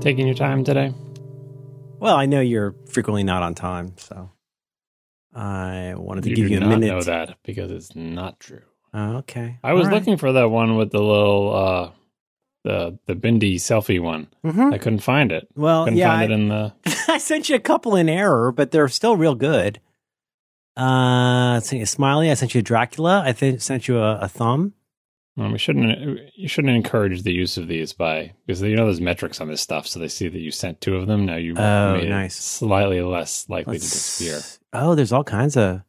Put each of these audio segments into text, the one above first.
taking your time today? Well, I know you're frequently not on time, so I wanted to you give you a minute. know that because it's not true. Oh, okay. I was right. looking for that one with the little uh the the Bindi selfie one. Mhm. I couldn't find it. Well, couldn't yeah, find I, it in the I sent you a couple in error, but they're still real good. Uh, I sent you a smiley. I sent you a Dracula. I th- sent you a, a thumb. Well, we shouldn't you shouldn't encourage the use of these by because you know there's metrics on this stuff, so they see that you sent two of them. Now you Oh, made it slightly less likely to Let's- disappear. Oh, there's all kinds of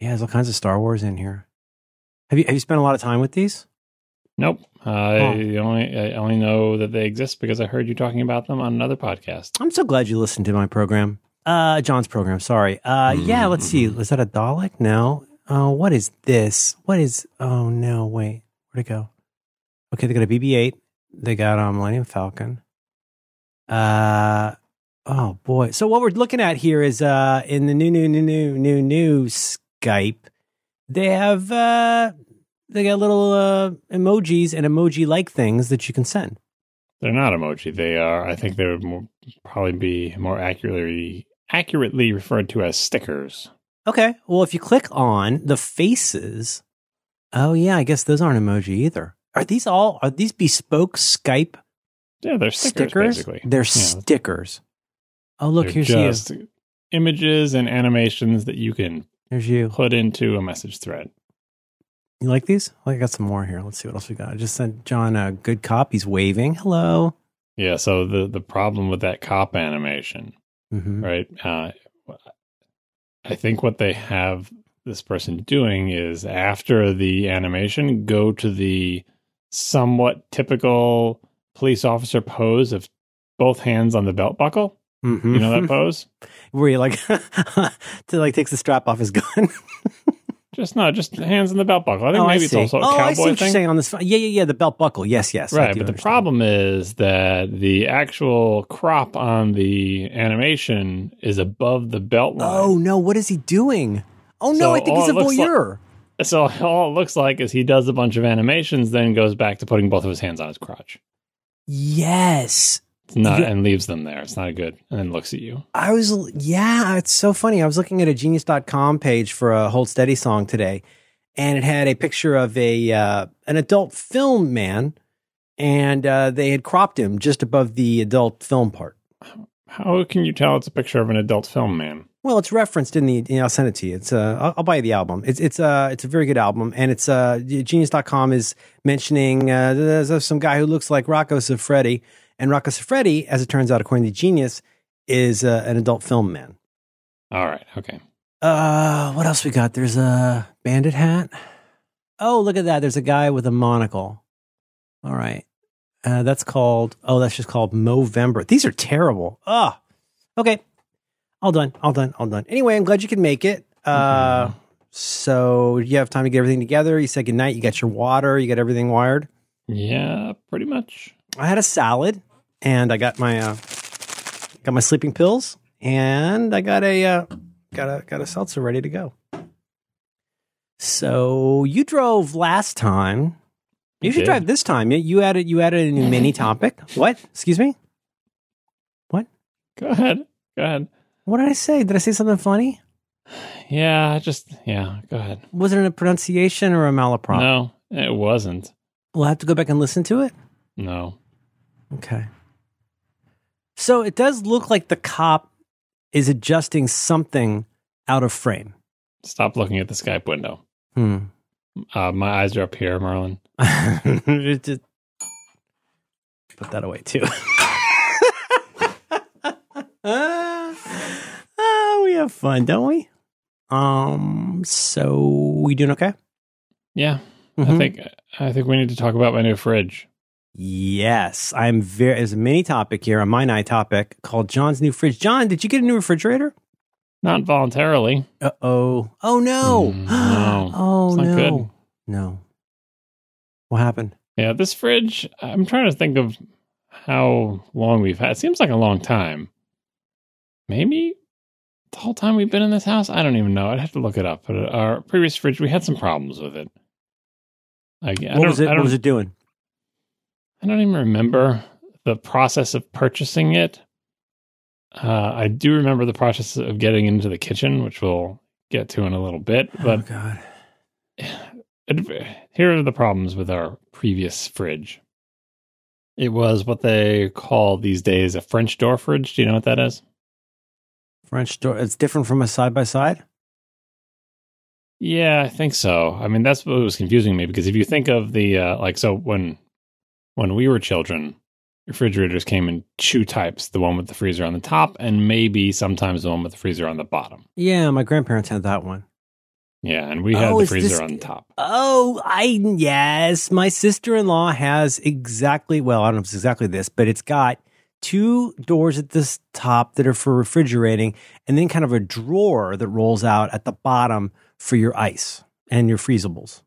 yeah, there's all kinds of Star Wars in here. Have you have you spent a lot of time with these? Nope. I only I only know that they exist because I heard you talking about them on another podcast. I'm so glad you listened to my program. Uh, John's program. Sorry. Uh, yeah. Let's see. Mm-hmm. Was that a Dalek? No. Oh, what is this? What is? Oh no. Wait. Where'd it go? Okay, they got a BB-8. They got a Millennium Falcon. Uh. Oh boy. So what we're looking at here is uh in the new new new new new new Skype, they have uh they got little uh emojis and emoji like things that you can send. They're not emoji. They are. I think they would more, probably be more accurately accurately referred to as stickers. Okay. Well, if you click on the faces, oh yeah, I guess those aren't emoji either. Are these all are these bespoke Skype Yeah, they're stickers. stickers? Basically, They're Yeah, stickers. Oh look, they're here's just you. images and animations that you can Here's you. put into a message thread. You like these? Well, I got some more here. Let's see what else we got. I just sent John a good cop. He's waving. Hello. Yeah. So the the problem with that cop animation, hmm right? Uh, I think what they have this person doing is after the animation, go to the somewhat typical police officer pose of both hands on the belt buckle. hmm You know that pose? where he like to like takes the strap off his gun. Just no, just hands on the belt buckle. I think oh, maybe I it's also a oh, I see cowboy thing. saying on this. Yeah, yeah, yeah. The belt buckle. Yes, yes. Right, but the problem is that the actual crop on the animation is above the belt line. Oh no! What is he doing? Oh no! So I think he's a looks like- voyeur. So all it looks like is he does a bunch of animations, then goes back to putting both of his hands on his crotch. Yes. It's not and leaves them there. It's not good. And then looks at you. I was, yeah, it's so funny. I was looking at a genius.com page for a Hold Steady song today, and it had a picture of a uh, an adult film man, and uh, they had cropped him just above the adult film part. How can you tell it's a picture of an adult film man? Well, it's referenced in the. You know, I'll send it to you. It's uh, I'll, I'll buy you the album. It's it's uh, it's a very good album, and it's uh, Genius.com is mentioning uh, there's some guy who looks like Rocco Siffredi, and Rocco Siffredi, as it turns out, according to Genius, is uh, an adult film man. All right. Okay. Uh, what else we got? There's a bandit hat. Oh, look at that. There's a guy with a monocle. All right. Uh, that's called, oh, that's just called Movember. These are terrible. Ah, okay. All done. All done. All done. Anyway, I'm glad you could make it. Uh, so you have time to get everything together. You said good night. You got your water. You got everything wired. Yeah, pretty much. I had a salad and I got my, uh, got my sleeping pills and I got a, uh, got a, got a seltzer ready to go. So you drove last time. You should drive this time. You added you added a new mini topic. What? Excuse me. What? Go ahead. Go ahead. What did I say? Did I say something funny? Yeah, just yeah. Go ahead. Was it a pronunciation or a malaprop? No, it wasn't. We'll have to go back and listen to it. No. Okay. So it does look like the cop is adjusting something out of frame. Stop looking at the Skype window. Hmm. Uh, my eyes are up here, Merlin. Just put that away too. We have fun, don't we? Um. So we doing okay? Yeah, I Mhm. think I think we need to talk about my new fridge. Yes, I'm very. There's a mini topic here, a eye topic called John's new fridge. John, did you get a new refrigerator? Not voluntarily. Uh oh. Oh no. Mm, no. oh It's not no. good. No. What happened? Yeah, this fridge. I'm trying to think of how long we've had. It seems like a long time. Maybe the whole time we've been in this house. I don't even know. I'd have to look it up. But our previous fridge, we had some problems with it. I, I what was it? What was it doing? I don't even remember the process of purchasing it. Uh, I do remember the process of getting into the kitchen, which we'll get to in a little bit. But oh god, it, here are the problems with our previous fridge. It was what they call these days a French door fridge. Do you know what that is? French door. It's different from a side by side. Yeah, I think so. I mean, that's what was confusing me because if you think of the uh, like, so when when we were children, refrigerators came in two types: the one with the freezer on the top, and maybe sometimes the one with the freezer on the bottom. Yeah, my grandparents had that one. Yeah, and we had Oh, the is this- freezer on the top. Oh, I yes, my sister-in-law has exactly well, I don't know if it's exactly this, but it's got two doors at this top that are for refrigerating and then kind of a drawer that rolls out at the bottom for your ice and your freezables.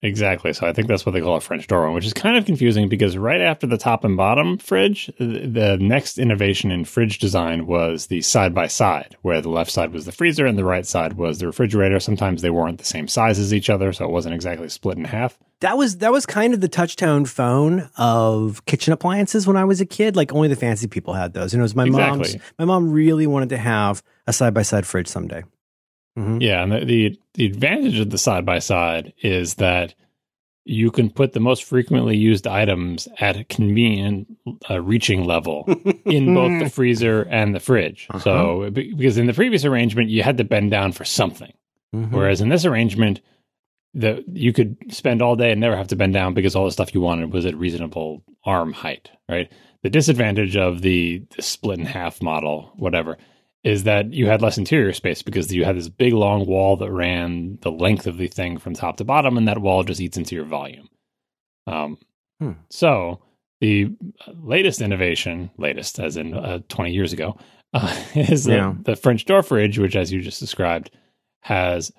Exactly. So I think that's what they call a French door one, which is kind of confusing because right after the top and bottom fridge, the next innovation in fridge design was the side by side, where the left side was the freezer and the right side was the refrigerator. Sometimes they weren't the same size as each other, so it wasn't exactly split in half. That was that was kind of the touchtone phone of kitchen appliances when I was a kid. Like only the fancy people had those. And it was my mom's my mom really wanted to have a side-by-side fridge someday. Mhm. Yeah, and the, the the advantage of the side by side is that you can put the most frequently used items at a convenient uh, reaching level in both the freezer and the fridge. Uh-huh. So because in the previous arrangement you had to bend down for something, Mhm. whereas in this arrangement the you could spend all day and never have to bend down because all the stuff you wanted was at reasonable arm height, right? The disadvantage of the, the split in half model, whatever, is that you had less interior space because you had this big long wall that ran the length of the thing from top to bottom, and that wall just eats into your volume. Um, Hmm. So the latest innovation, latest as in uh, 20 years ago, uh, is the, Yeah. the French door fridge, which, as you just described, has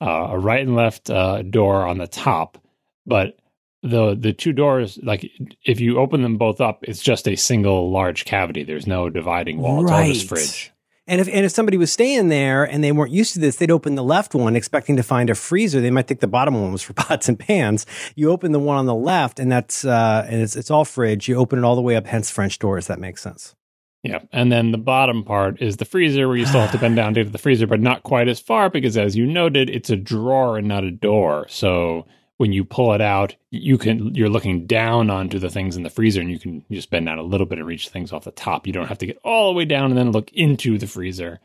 uh, a right and left uh, door on the top, but the the two doors, like if you open them both up, it's just a single large cavity. There's no dividing wall. It's all just Right. fridge. And if and if somebody was staying there and they weren't used to this, they'd open the left one expecting to find a freezer. They might think the bottom one was for pots and pans. You open the one on the left, and that's uh, and it's it's all fridge. You open it all the way up, hence French doors. That makes sense. Yeah. And then the bottom part is the freezer where you still have to bend down to to the freezer, but not quite as far because as you noted, it's a drawer and not a door. So when you pull it out, you can you're looking down onto the things in the freezer and you can just bend down a little bit and reach things off the top. You don't have to get all the way down and then look into the freezer.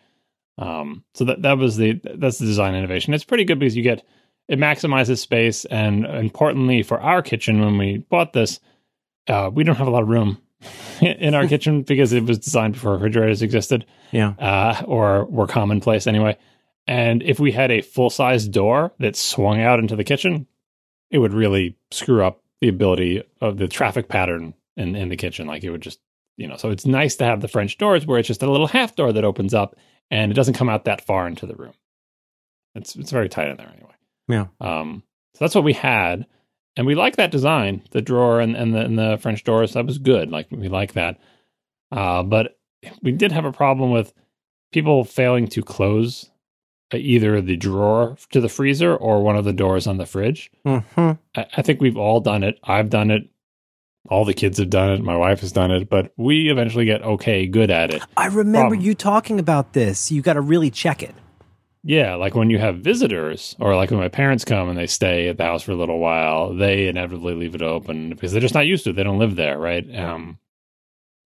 Um, so that that was the that's the design innovation. It's pretty good because you get it maximizes space and importantly for our kitchen when we bought this, uh, we don't have a lot of room in our kitchen because it was designed before refrigerators existed Yeah. uh, or were commonplace anyway. And if we had a full size door that swung out into the kitchen, it would really screw up the ability of the traffic pattern in, in the kitchen. Like it would just, you know, so it's nice to have the French doors where it's just a little half door that opens up and it doesn't come out that far into the room. It's it's very tight in there anyway. Yeah. Um, so that's what we had, and we like that design, the drawer and, and the and the French doors. That was good. Like we like that. Uh, but we did have a problem with people failing to close either the drawer to the freezer or one of the doors on the fridge. hmm I, I think we've all done it. I've done it. All the kids have done it. My wife has done it. But we eventually get okay, good at it. I remember Problem. you talking about this. You got to really check it. Yeah, like when you have visitors, or like when my parents come and they stay at the house for a little while, they inevitably leave it open because they're just not used to it. They don't live there, right? Um,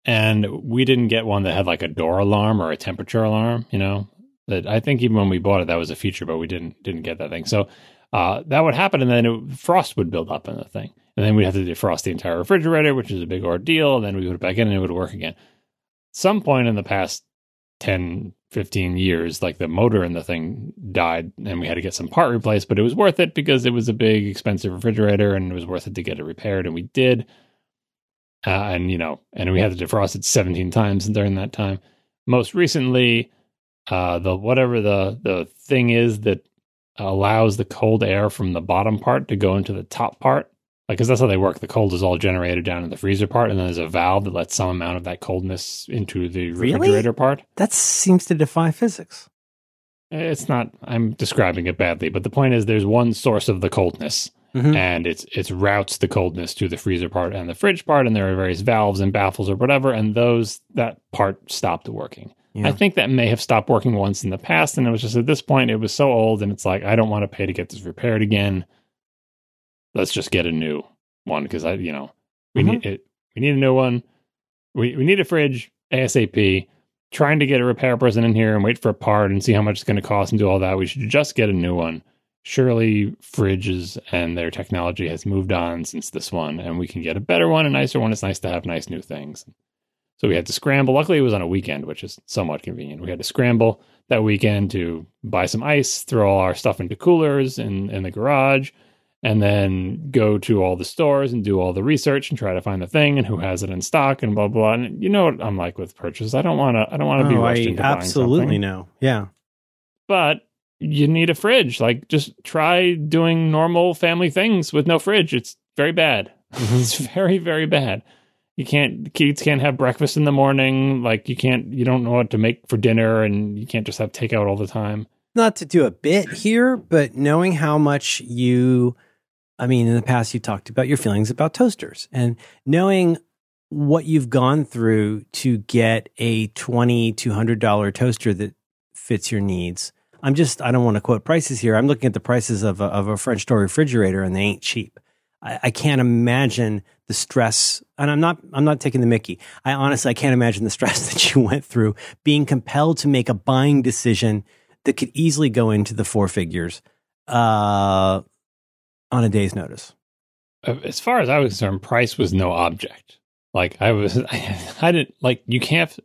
and we didn't get one that had like a door alarm or a temperature alarm. You know, that I think even when we bought it, that was a feature, but we didn't didn't get that thing. So uh, that would happen, and then it, frost would build up in the thing, and then we'd have to defrost the entire refrigerator, which is a big ordeal. And then we put it back in, and it would work again. Some point in the past 10, 15 years, like the motor in the thing died and we had to get some part replaced, but it was worth it because it was a big, expensive refrigerator and it was worth it to get it repaired. And we did. Uh, and, you know, and we had to defrost it 17 times during that time. Most recently, uh, the whatever the, the thing is that allows the cold air from the bottom part to go into the top part. Like, cause that's how they work. The cold is all generated down in the freezer part, and then there's a valve that lets some amount of that coldness into the Really? refrigerator part. That seems to defy physics. It's not, I'm describing it badly, but the point is there's one source of the coldness, Mhm. and it's it's routes the coldness to the freezer part and the fridge part, and there are various valves and baffles or whatever, and those that part stopped working. Yeah. I think that may have stopped working once in the past, and it was just at this point it was so old, and it's like I don't want to pay to get this repaired again. Let's just get a new one because I, you know, we Mhm. need it. We need a new one. We we need a fridge ASAP. Trying to get a repair person in here and wait for a part and see how much it's going to cost and do all that. We should just get a new one. Surely fridges and their technology has moved on since this one, and we can get a better one, a nicer one. It's nice to have nice new things. So we had to scramble. Luckily, it was on a weekend, which is somewhat convenient. We had to scramble that weekend to buy some ice, throw all our stuff into coolers in, in the garage, and then go to all the stores and do all the research and try to find the thing and who has it in stock and blah blah. And you know what I'm like with purchases. I don't want to. I don't want to be Oh, rushed I into absolutely know. Yeah. But you need a fridge. Like just try doing normal family things with no fridge. It's very bad. It's mm-hmm. very very bad. You can't kids can't have breakfast in the morning. Like you can't you don't know what to make for dinner, and you can't just have takeout all the time. Not to do a bit here, but knowing how much you, I mean, in the past you talked about your feelings about toasters and knowing what you've gone through to get a twenty to hundred dollar toaster that fits your needs. I'm just, I don't want to quote prices here. I'm looking at the prices of a, of a French door refrigerator and they ain't cheap. I, I can't imagine the stress, and I'm not, I'm not taking the Mickey. I honestly, I can't imagine the stress that you went through being compelled to make a buying decision that could easily go into the four figures uh, on a day's notice. As far as I was concerned, price was no object. Like I was, I, didn't like you can't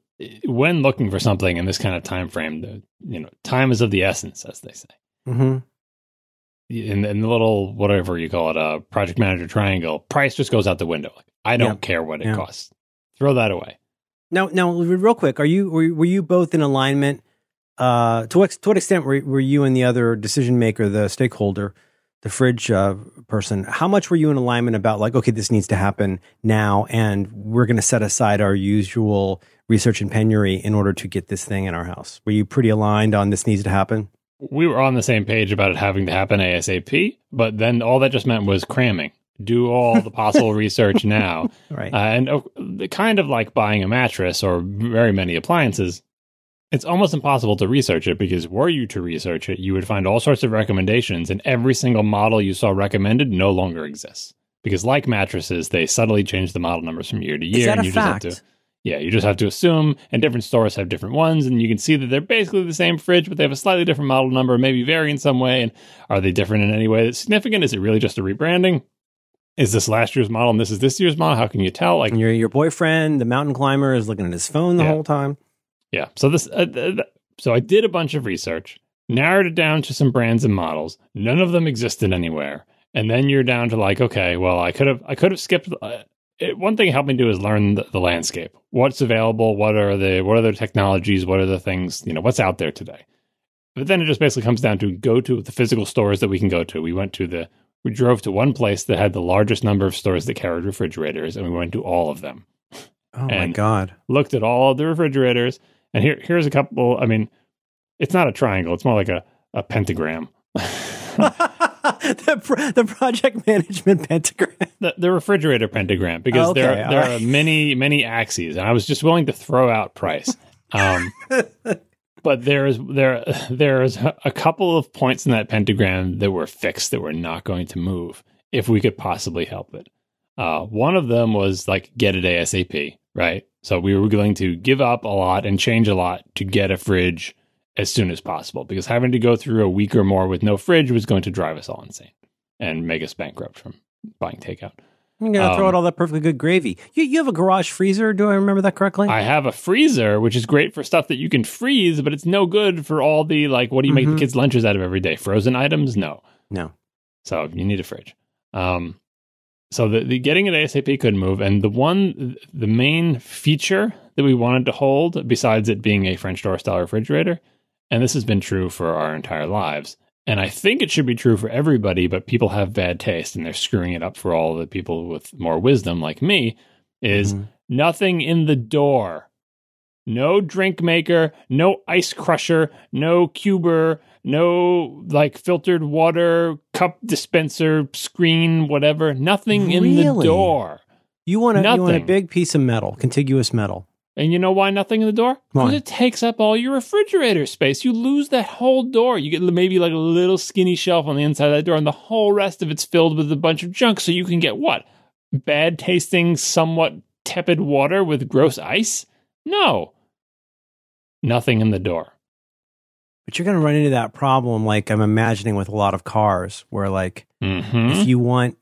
when looking for something in this kind of time frame. The you know time is of the essence, as they say. Mm-hmm. In, in the little whatever you call it, uh, project manager triangle, price just goes out the window. Like, I don't Yeah. care what it Yeah. costs. Throw that away. Now, now, real quick, are you were, were you both in alignment? Uh, to what to what extent were, were you and the other decision maker, the stakeholder, the fridge uh, person? How much were you in alignment about like, okay, this needs to happen now, and we're going to set aside our usual research and penury in order to get this thing in our house? Were you pretty aligned on this needs to happen? We were on the same page about it having to happen ASAP, but then all that just meant was cramming. Do all the possible research now. Right. Uh, and uh, the kind of like buying a mattress or very many appliances, it's almost impossible to research it because were you to research it, you would find all sorts of recommendations, and every single model you saw recommended no longer exists. Because, like mattresses, they subtly change the model numbers from year to year, Is that and a you fact? just have to. Yeah, you just have to assume, and different stores have different ones, and you can see that they're basically the same fridge, but they have a slightly different model number, maybe vary in some way. And are they different in any way that's significant? Is it really just a rebranding? Is this last year's model and this is this year's model? How can you tell? Like, your your boyfriend, the mountain climber, is looking at his phone the Yeah. whole time. Yeah. So this, uh, th- th- so I did a bunch of research, narrowed it down to some brands and models. None of them existed anywhere, and then you're down to like, okay, well, I could have, I could have skipped. Uh, it, one thing it helped me do is learn the, the landscape. What's available? What are the, what are the technologies? What are the things? You know, what's out there today? But then it just basically comes down to go to the physical stores that we can go to. We went to the, we drove to one place that had the largest number of stores that carried refrigerators, and we went to all of them Oh my god! looked at all the refrigerators, and here here's a couple. I mean, it's not a triangle; it's more like a a pentagram. the, pro- the project management pentagram. the, the refrigerator pentagram, because Okay, there all there right. are many many axes, and I was just willing to throw out price. Um, but there's there there's a couple of points in that pentagram that were fixed that were not going to move if we could possibly help it. Uh, one of them was like get it ASAP, right? So we were going to give up a lot and change a lot to get a fridge as soon as possible because having to go through a week or more with no fridge was going to drive us all insane and make us bankrupt from buying takeout. I'm gonna throw Um, out all that perfectly good gravy. You you have a garage freezer? Do I remember that correctly? I have a freezer, which is great for stuff that you can freeze, but it's no good for all the like, what do you make Mhm. the kids' lunches out of every day? Frozen items? No. no. So you need a fridge. Um, so the, the getting it ASAP could move, and the one, the main feature that we wanted to hold, besides it being a French door style refrigerator, and this has been true for our entire lives, and I think it should be true for everybody, but people have bad taste and they're screwing it up for all the people with more wisdom like me, is Mhm. nothing in the door no drink maker, no ice crusher, no cuber, no like filtered water cup dispenser screen, whatever. Nothing in the door. You want a you want a big piece of metal, contiguous metal. And you know why nothing in the door? Because it takes up all your refrigerator space. You lose that whole door. You get maybe like a little skinny shelf on the inside of that door, and the whole rest of it's filled with a bunch of junk. So you can get what? Bad tasting, somewhat tepid water with gross ice? No. Nothing in the door. But you're going to run into that problem, like I'm imagining with a lot of cars, where like Mm-hmm. if you want,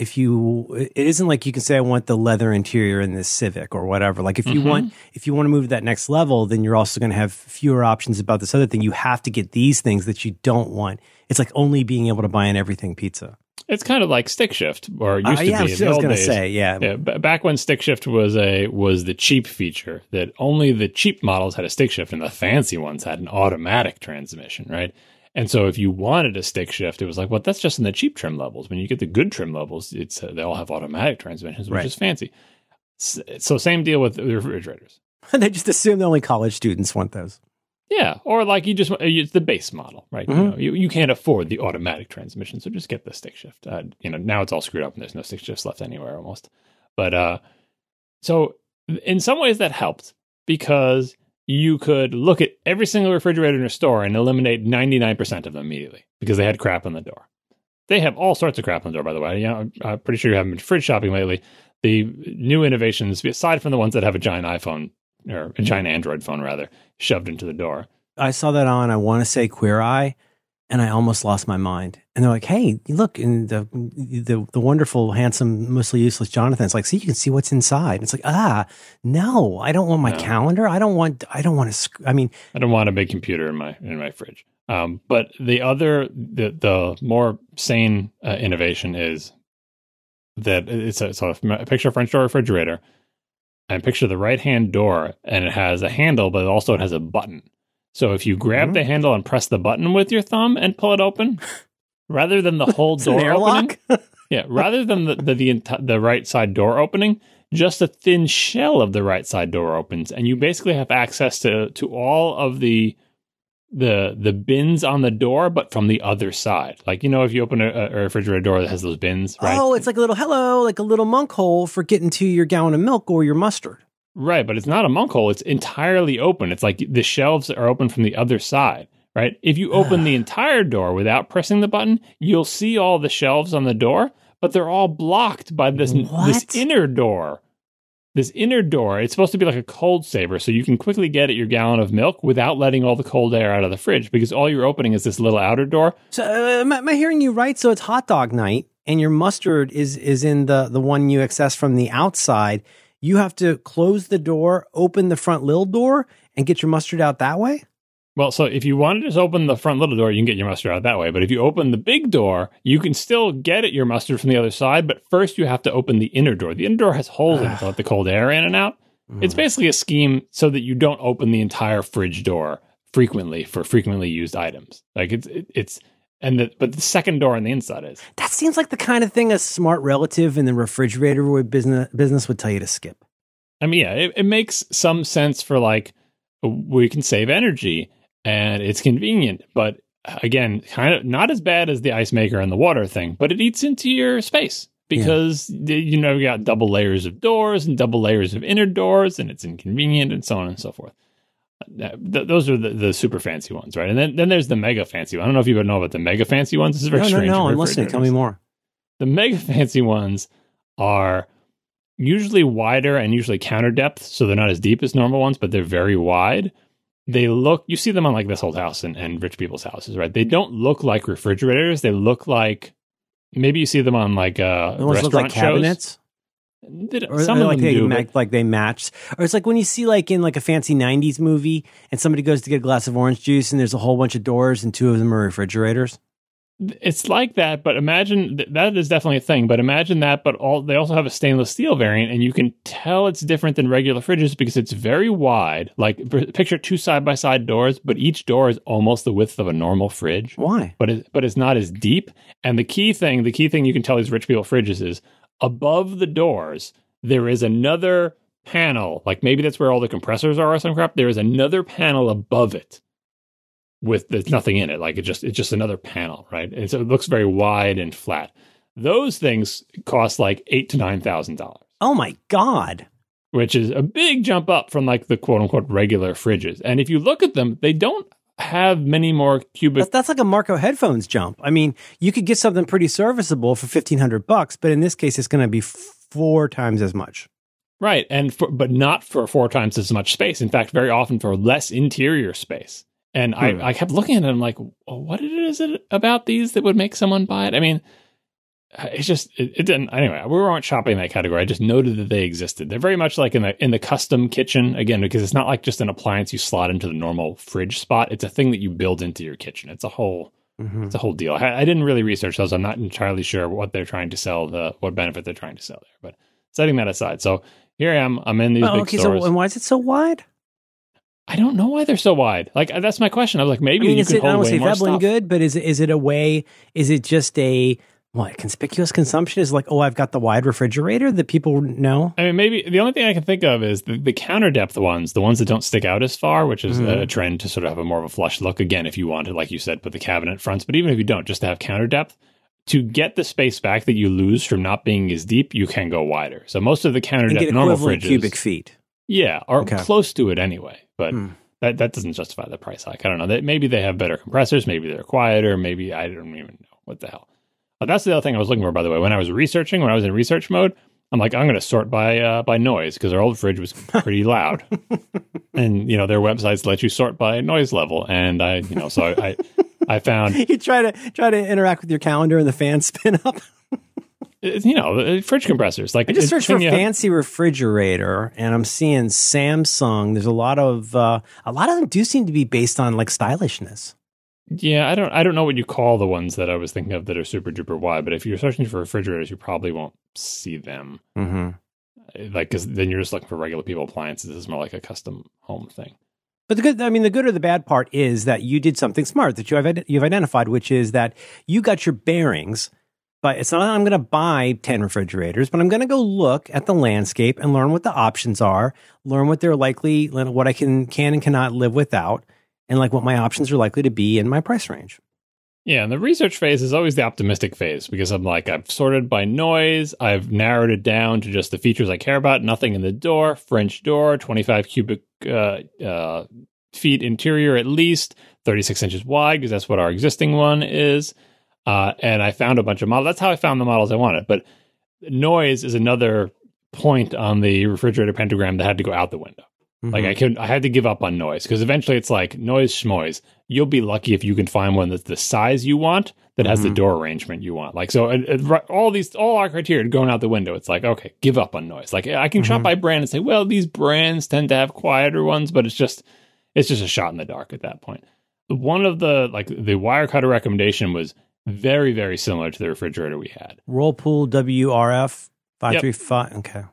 if you, it isn't like you can say I want the leather interior in this Civic or whatever. Like if you Mhm. want, if you want to move to that next level, then you're also going to have fewer options about this other thing. You have to get these things that you don't want. It's like only being able to buy an everything pizza. It's kind of like stick shift, or Uh, used to yeah, I be in I the was old going to days. say, yeah. Yeah, back when stick shift was a was the cheap feature that only the cheap models had a stick shift and the fancy ones had an automatic transmission, right? And so if you wanted a stick shift, it was like, well, that's just in the cheap trim levels. When you get the good trim levels, it's uh, they all have automatic transmissions, which Right. is fancy. So same deal with the refrigerators. they just assume the only college students want those. Yeah, or like you just it's the base model, right? You Mhm. know, you, you can't afford the automatic transmission, so just get the stick shift. Uh, you know, now it's all screwed up and there's no stick shifts left anywhere almost. But uh, so in some ways that helped because you could look at every single refrigerator in a store and eliminate 99% of them immediately because they had crap on the door. They have all sorts of crap on the door, by the way. You know, I'm pretty sure you haven't been fridge shopping lately. The new innovations, aside from the ones that have a giant iPhone or a giant Android phone, rather, shoved into the door. I saw that on, I want to say Queer Eye, and I almost lost my mind. And they're like, hey, look, and the, the, the wonderful, handsome, mostly useless Jonathan. It's like, see, you can see what's inside. It's like, ah, no, I don't want my No. calendar. I don't want, I don't want to, sc- I mean, I don't want a big computer in my in my fridge. Um, but the other, the the more sane uh, innovation is that it's a, so a picture of French door refrigerator, and picture the right hand door, and it has a handle, but also it has a button. So if you grab Mhm. the handle and press the button with your thumb and pull it open, rather than the whole door opening, yeah, rather than the the the, enti- the right side door opening, just a thin shell of the right side door opens, and you basically have access to to all of the the the bins on the door, but from the other side. Like you know, if you open a, a refrigerator door that has those bins, right? Oh, it's like a little hello, like a little monk hole for getting to your gallon of milk or your mustard. Right, but it's not a monk hole. It's entirely open. It's like the shelves are open from the other side, right? If you open the entire door without pressing the button, you'll see all the shelves on the door, but they're all blocked by this this inner door. This inner door, it's supposed to be like a cold saver, so you can quickly get at your gallon of milk without letting all the cold air out of the fridge because all you're opening is this little outer door. So uh, am, I- am I hearing you right? So it's hot dog night, and your mustard is is in the the one you access from the outside. You have to close the door, open the front little door, and get your mustard out that way. Well, so if you want to just open the front little door, you can get your mustard out that way. But if you open the big door, you can still get at your mustard from the other side. But first, you have to open the inner door. The inner door has holes in it to let the cold air in and out. It's basically a scheme so that you don't open the entire fridge door frequently for frequently used items. Like it's it, it's and the but the second door on the inside is. That seems like the kind of thing a smart relative in the refrigerator would business business would tell you to skip. I mean, yeah, it, it makes some sense for like we can save energy and it's convenient, but uh, again, kind of not as bad as the ice maker and the water thing, but it eats into your space because y- you know you got double layers of doors and double layers of inner doors, and it's inconvenient and so on and so forth. Uh, th- those are the, the super fancy ones, right? And then, then there's the mega fancy one. I don't know if you know about the mega fancy ones. This is very no, no, strange. no. for I'm listening. Tell me more. The mega fancy ones are usually wider and usually counter depth, so they're not as deep as normal ones, but they're very wide. They look, you see them on like this old house and, and rich people's houses, right? They don't look like refrigerators. They look like maybe you see them on like uh, The ones look restaurant like cabinets. shows. They Or, some of like them they ma- like they match, or it's like when you see like in like a fancy '90s movie, and somebody goes to get a glass of orange juice, and there's a whole bunch of doors, and two of them are refrigerators. it's like that, but imagine th- that is definitely a thing. But imagine that, but all they also have a stainless steel variant, and you can tell it's different than regular fridges because it's very wide. Like p- picture two side by side doors, but each door is almost the width of a normal fridge. Why? But it, but it's not as deep. And the key thing, the key thing you can tell these rich people fridges is above the doors there is another panel, like maybe that's where all the compressors are or some crap. There is another panel above it with there's nothing in it. Like it just it's just another panel, right? And so it looks very wide and flat. Those things cost like eight to nine thousand dollars. Oh my god. Which is a big jump up from like the quote unquote regular fridges. And if you look at them, they don't have many more cubic. That's, that's like a Marco headphones jump. I mean, you could get something pretty serviceable for fifteen hundred bucks, but in this case, it's going to be four times as much. Right, and for, but not for four times as much space. In fact, very often for less interior space. And hmm. I, I kept looking at it. I'm like, well, what is it about these that would make someone buy it? I mean, it's just it, it, didn't. Anyway, we weren't shopping in that category. I just noted that they existed. They're very much like in the in the custom kitchen again because it's not like just an appliance you slot into the normal fridge spot. It's a thing that you build into your kitchen. It's a whole. Mm-hmm. It's a whole deal. I, I, didn't really research those. I'm not entirely sure what they're trying to sell, the what benefit they're trying to sell there. But setting that aside, so here I am. I'm in these oh, big okay, stores. So, and why is it so wide? I don't know why they're so wide. Like that's my question. I was like, maybe I mean, you could it, hold I don't say Veblen good, but is it is it a way? Is it just a what conspicuous consumption is like? Oh, I've got the wide refrigerator that people know. I mean, maybe the only thing I can think of is the, the counter depth ones, the ones that don't stick out as far, which is mm-hmm. a trend to sort of have a more of a flush look. Again, if you wanted, like you said, put the cabinet fronts, but even if you don't, just to have counter depth to get the space back that you lose from not being as deep, you can go wider. So most of the counter depth normal fridges, cubic feet, yeah, are okay. close to it anyway. But hmm. that that doesn't justify the price hike. I don't know. That maybe they have better compressors, maybe they're quieter, maybe I don't even know what the hell. But that's the other thing I was looking for, by the way. When I was researching, when I was in research mode, I'm like, I'm going to sort by uh, by noise because our old fridge was pretty loud, and you know their websites let you sort by noise level, and I, you know, so I, I I found you try to try to interact with your calendar and the fan spin up. you know, fridge compressors. Like I just searched for fancy have... refrigerator, and I'm seeing Samsung. There's a lot of uh, a lot of them do seem to be based on like stylishness. Yeah, I don't I don't know what you call the ones that I was thinking of that are super duper wide, but if you're searching for refrigerators, you probably won't see them. Mm-hmm. Like, because then you're just looking for regular people appliances. This is more like a custom home thing. But the good, I mean, the good or the bad part is that you did something smart that you have you've identified, which is that you got your bearings. But it's not that I'm going to buy 10 refrigerators, but I'm going to go look at the landscape and learn what the options are, learn what they're likely, what I can, can and cannot live without, and like what my options are likely to be in my price range. Yeah, and the research phase is always the optimistic phase because I'm like, I've sorted by noise, I've narrowed it down to just the features I care about, nothing in the door, French door, 25 cubic uh, uh, feet interior at least, 36 inches wide, because that's what our existing one is. Uh, and I found a bunch of models. That's how I found the models I wanted. But noise is another point on the refrigerator pentagram that had to go out the window. Mm-hmm. Like I could, I had to give up on noise because eventually it's like noise schmoise. You'll be lucky if you can find one that's the size you want that has mm-hmm. the door arrangement you want. Like so, all these, all our criteria going out the window. It's like okay, give up on noise. Like I can mm-hmm. shop by brand and say, well, these brands tend to have quieter ones, but it's just, it's just a shot in the dark at that point. One of the like the Wirecutter recommendation was very very similar to the refrigerator we had. Whirlpool WRF five three five. Okay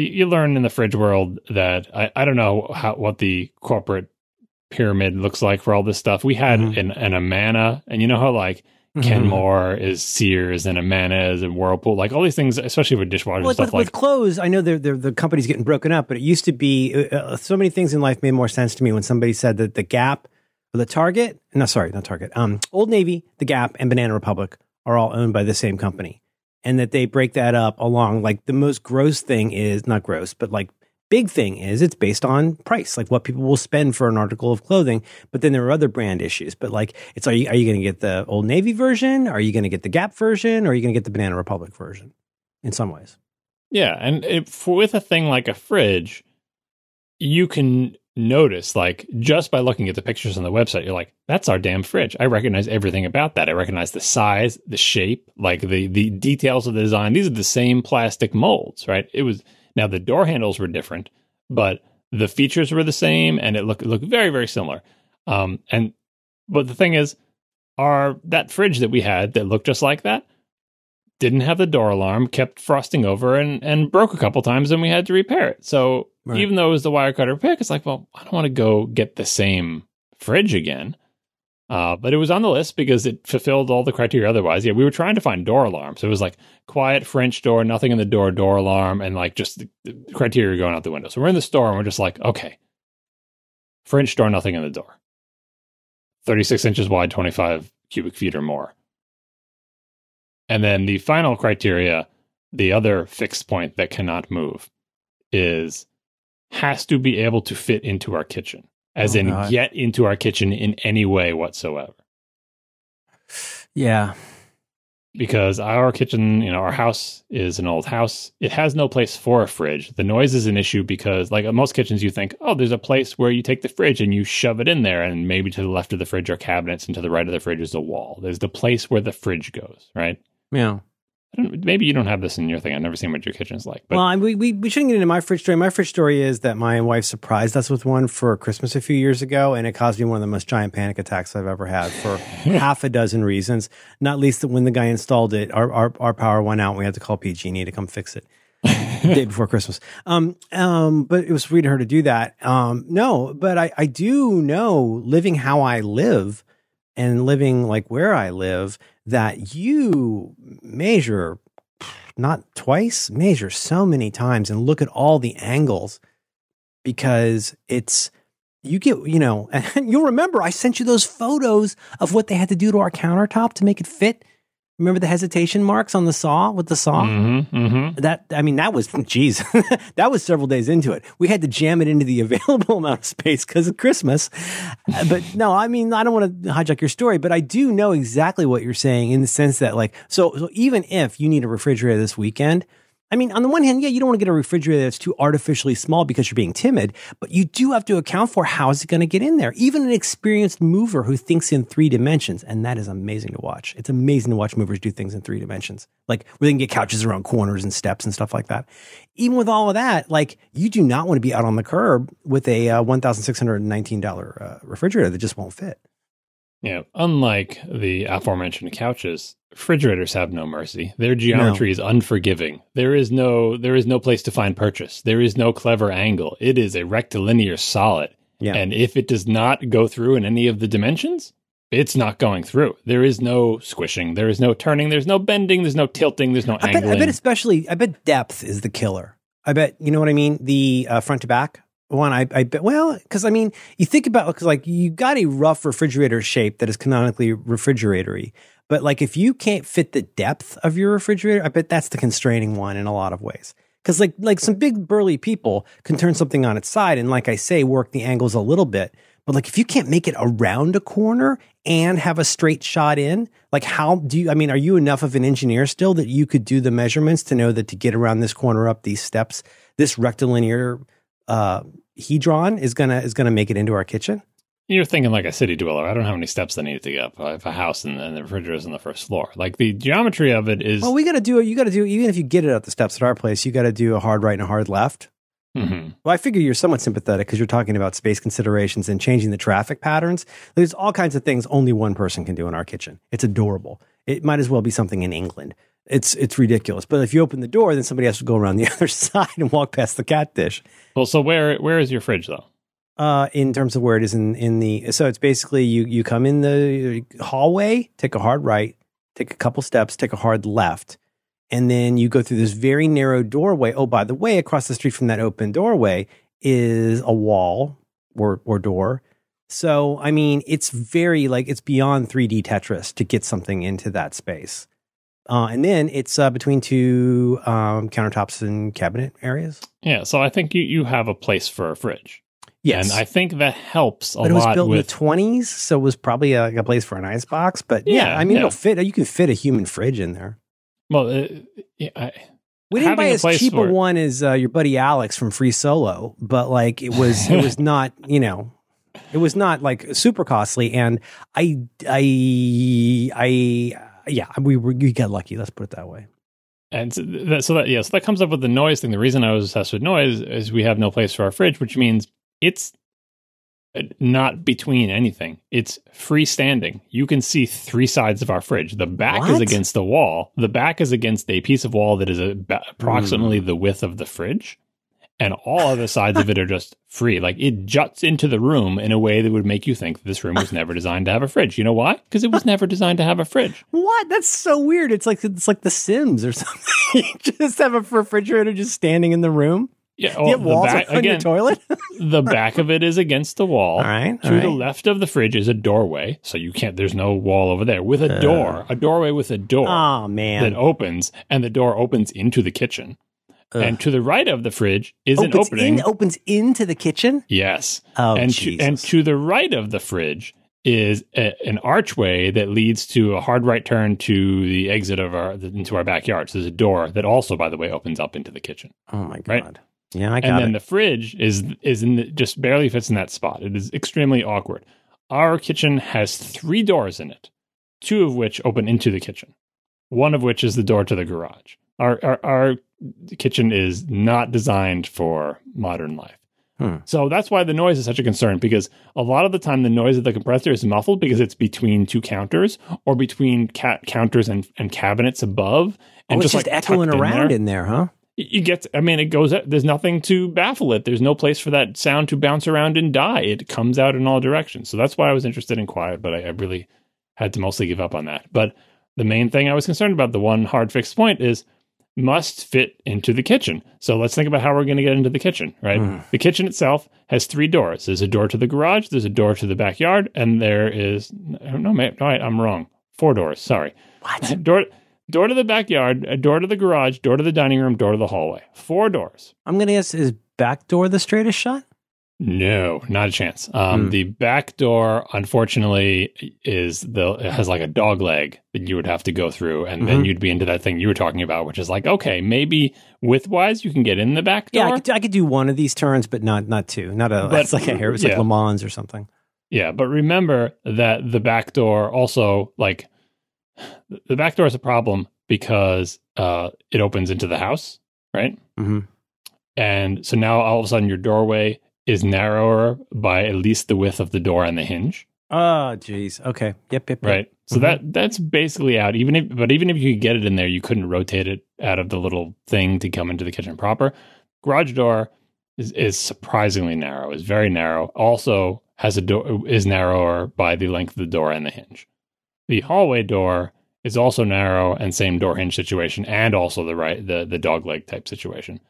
you learn in the fridge world that I, I don't know how what the corporate pyramid looks like for all this stuff. We had mm-hmm. an, an Amana, and you know how like mm-hmm. Kenmore is Sears and Amana is and Whirlpool, like all these things, especially with dishwashers well, stuff with, like. With clothes, I know they're, they're, the company's getting broken up, but it used to be uh, uh, so many things in life made more sense to me when somebody said that the Gap, or the Target, no, sorry, not Target, um, Old Navy, the Gap, and Banana Republic are all owned by the same company and that they break that up along like the most gross thing is not gross, but like big thing is it's based on price, like what people will spend for an article of clothing. But then there are other brand issues. But like, it's are you are you going to get the Old Navy version? Are you going to get the Gap version? Or are you going to get the Banana Republic version? In some ways, yeah. And if, with a thing like a fridge, you can notice like just by looking at the pictures on the website you're like that's our damn fridge. I recognize everything about that. I recognize the size the shape like the the details of the design. These are the same plastic molds right? It was now the door handles were different but the features were the same and it looked looked very very similar. Um and but the thing is our that fridge that we had that looked just like that didn't have the door alarm kept frosting over and and broke a couple times and we had to repair it. So Right. Even though it was the Wirecutter pick, it's like, well, I don't want to go get the same fridge again. Uh, but it was on the list because it fulfilled all the criteria otherwise. Yeah, we were trying to find door alarms. So it was like quiet French door, nothing in the door, door alarm, and like just the, the criteria going out the window. So we're in the store and we're just like, okay, French door, nothing in the door. 36 inches wide, 25 cubic feet or more. And then the final criteria, the other fixed point that cannot move, is has to be able to fit into our kitchen, as Oh, in God. get into our kitchen in any way whatsoever. Yeah. Because our kitchen, you know, our house is an old house. It has no place for a fridge. The noise is an issue because, like at most kitchens, you think, oh, there's a place where you take the fridge and you shove it in there, and maybe to the left of the fridge are cabinets, and to the right of the fridge is a wall. There's the place where the fridge goes, right? Yeah. Maybe you don't have this in your thing. I've never seen what your kitchen's like. But well, I, we, we we shouldn't get into my fridge story. My fridge story is that my wife surprised us with one for Christmas a few years ago, and it caused me one of the most giant panic attacks I've ever had for half a dozen reasons. Not least that when the guy installed it, our our, our power went out. and We had to call PG&E to come fix it. the day before Christmas. Um, um, but it was sweet of her to do that. Um, no, but I, I do know living how I live and living like where I live that you measure not twice, measure so many times and look at all the angles because it's you get, you know, and you'll remember I sent you those photos of what they had to do to our countertop to make it fit. Remember the hesitation marks on the saw with the saw? Mhm, mhm. That I mean, that was geez, that was several days into it. We had to jam it into the available amount of space because of Christmas. Uh, But no, I mean, I don't want to hijack your story, but I do know exactly what you're saying in the sense that, like, so, so even if you need a refrigerator this weekend. I mean, on the one hand, yeah, you don't want to get a refrigerator that's too artificially small because you're being timid, but you do have to account for how is it going to get in there. Even an experienced mover who thinks in three dimensions, and that is amazing to watch. It's amazing to watch movers do things in three dimensions, like where they can get couches around corners and steps and stuff like that. Even with all of that, like you do not want to be out on the curb with a uh, one thousand six hundred nineteen dollar uh, refrigerator that just won't fit. Yeah, unlike the aforementioned couches, refrigerators have no mercy. Their geometry is unforgiving. There is no there is no place to find purchase. There is no clever angle. It is a rectilinear solid. Yeah. And if it does not go through in any of the dimensions, it's not going through. There is no squishing. There is no turning. There's no bending. There's no tilting. There's no I bet. I bet especially, I bet depth is the killer. I bet, you know what I mean? The uh, front to back one, I, I bet, well, because I mean, you think about, because like you got a rough refrigerator shape that is canonically refrigeratory. But like if you can't fit the depth of your refrigerator, I bet that's the constraining one in a lot of ways. Because like like some big burly people can turn something on its side and like I say, work the angles a little bit. But like if you can't make it around a corner and have a straight shot in, like how do you I mean, are you enough of an engineer still that you could do the measurements to know that to get around this corner up these steps, this rectilinear uh hedron is gonna is gonna make it into our kitchen? You're thinking like a city dweller. I don't have any steps that need to get up. I have a house and, and the refrigerator is on the first floor. Like the geometry of it is. Well, we got to do. It. You got to do. Even if you get it up the steps at our place, you got to do a hard right and a hard left. Mhm. Well, I figure you're somewhat sympathetic because you're talking about space considerations and changing the traffic patterns. There's all kinds of things only one person can do in our kitchen. It's adorable. It might as well be something in England. It's it's ridiculous. But if you open the door, then somebody has to go around the other side and walk past the cat dish. Well, so where where is your fridge though? Uh, in terms of where it is in in the so it's basically you you come in the hallway, take a hard right, take a couple steps, take a hard left, and then you go through this very narrow doorway. Oh, by the way, across the street from that open doorway is a wall or or door. So I mean, it's very like it's beyond 3D Tetris to get something into that space. Uh, and then it's uh, between two um, countertops and cabinet areas. Yeah, so I think you, you have a place for a fridge. Yes, And I think that helps a lot. but it was built with in the twenties, so it was probably a, a place for an ice box. But yeah, Yeah, I mean, yeah. it'll fit. You can fit a human fridge in there. well, uh, yeah, I, We didn't buy as cheap a one as uh, your buddy Alex from Free Solo, but like it was, it was not, you know, it was not like super costly. And I, I, I, yeah, we were, we got lucky. Let's put it that way. and so that, so that yeah, so that comes up with the noise thing. The reason I was obsessed with noise is we have no place for our fridge, which means it's uh, not between anything. It's freestanding. You can see three sides of our fridge. The back is against the wall. The back is against a piece of wall that is approximately the width of the fridge. and all other sides of it are just free. Like it juts into the room in a way that would make you think this room was never designed to have a fridge. You know why? Because it was never designed to have a fridge. What? That's so weird. It's like it's like The Sims or something. you just have a refrigerator just standing in the room. Yeah, you have the walls back- on your again, toilet. the back of it is against the wall. all right. To all the right. left of the fridge is a doorway, so you can't. There's no wall over there with a Uh. door, a doorway with a door Oh man, that opens, and the door opens into the kitchen. Ugh. And to the right of the fridge is an opening. in, opens into the kitchen. yes, Oh and Jesus. to, and to the right of the fridge is a, an archway that leads to a hard right turn to the exit of our into our backyard. So there's a door that also, by the way, opens up into the kitchen. oh my right. Yeah, I got it. and then it. the fridge is is in the, just barely fits in that spot. It is extremely awkward. Our kitchen has three doors in it, two of which open into the kitchen, one of which is the door to the garage. Our our, our kitchen is not designed for modern life. Hmm. So that's why the noise is such a concern because a lot of the time the noise of the compressor is muffled because it's between two counters or between ca- counters and, and cabinets above. And oh, it's just, like, echoing tucked in around there in there, huh? You get i mean it goes there's nothing to baffle it. There's no place for that sound to bounce around and die. It comes out in all directions. So that's why i was interested in quiet but i, I really had to mostly give up on that. But the main thing i was concerned about the one hard fixed point is must fit into the kitchen. So let's think about how we're going to get into the kitchen right? Hmm. the kitchen itself has three doors. There's a door to the garage there's a door to the backyard and there is no no, no i'm wrong. Four doors sorry. What? door door to the backyard, a door to the garage, door to the dining room, door to the hallway. Four doors. I'm gonna guess is back door the straightest shot? No, not a chance. Um, Hmm. The back door, unfortunately, is the it has like a dog leg that you would have to go through, and then Mhm. you'd be into that thing you were talking about, which is like, okay, maybe widthwise you can get in the back door. Yeah, I could, I could do one of these turns, but not not two. Not a. But- it's like a hair. It's yeah. like Le Mans or something. Yeah, but remember that the back door also like the back door is a problem because uh, it opens into the house, right? hmm And so now all of a sudden your doorway is narrower by at least the width of the door and the hinge, Oh, jeez. Okay. Yep. Yep. yep. right? So Mhm. that that's basically out. Even if but even if you could get it in there, you couldn't rotate it out of the little thing to come into the kitchen proper. Garage door is, is surprisingly narrow, is very narrow. Also has a door is narrower by the length of the door and the hinge. The hallway door is also narrow and same door hinge situation and also the right the the dog leg type situation.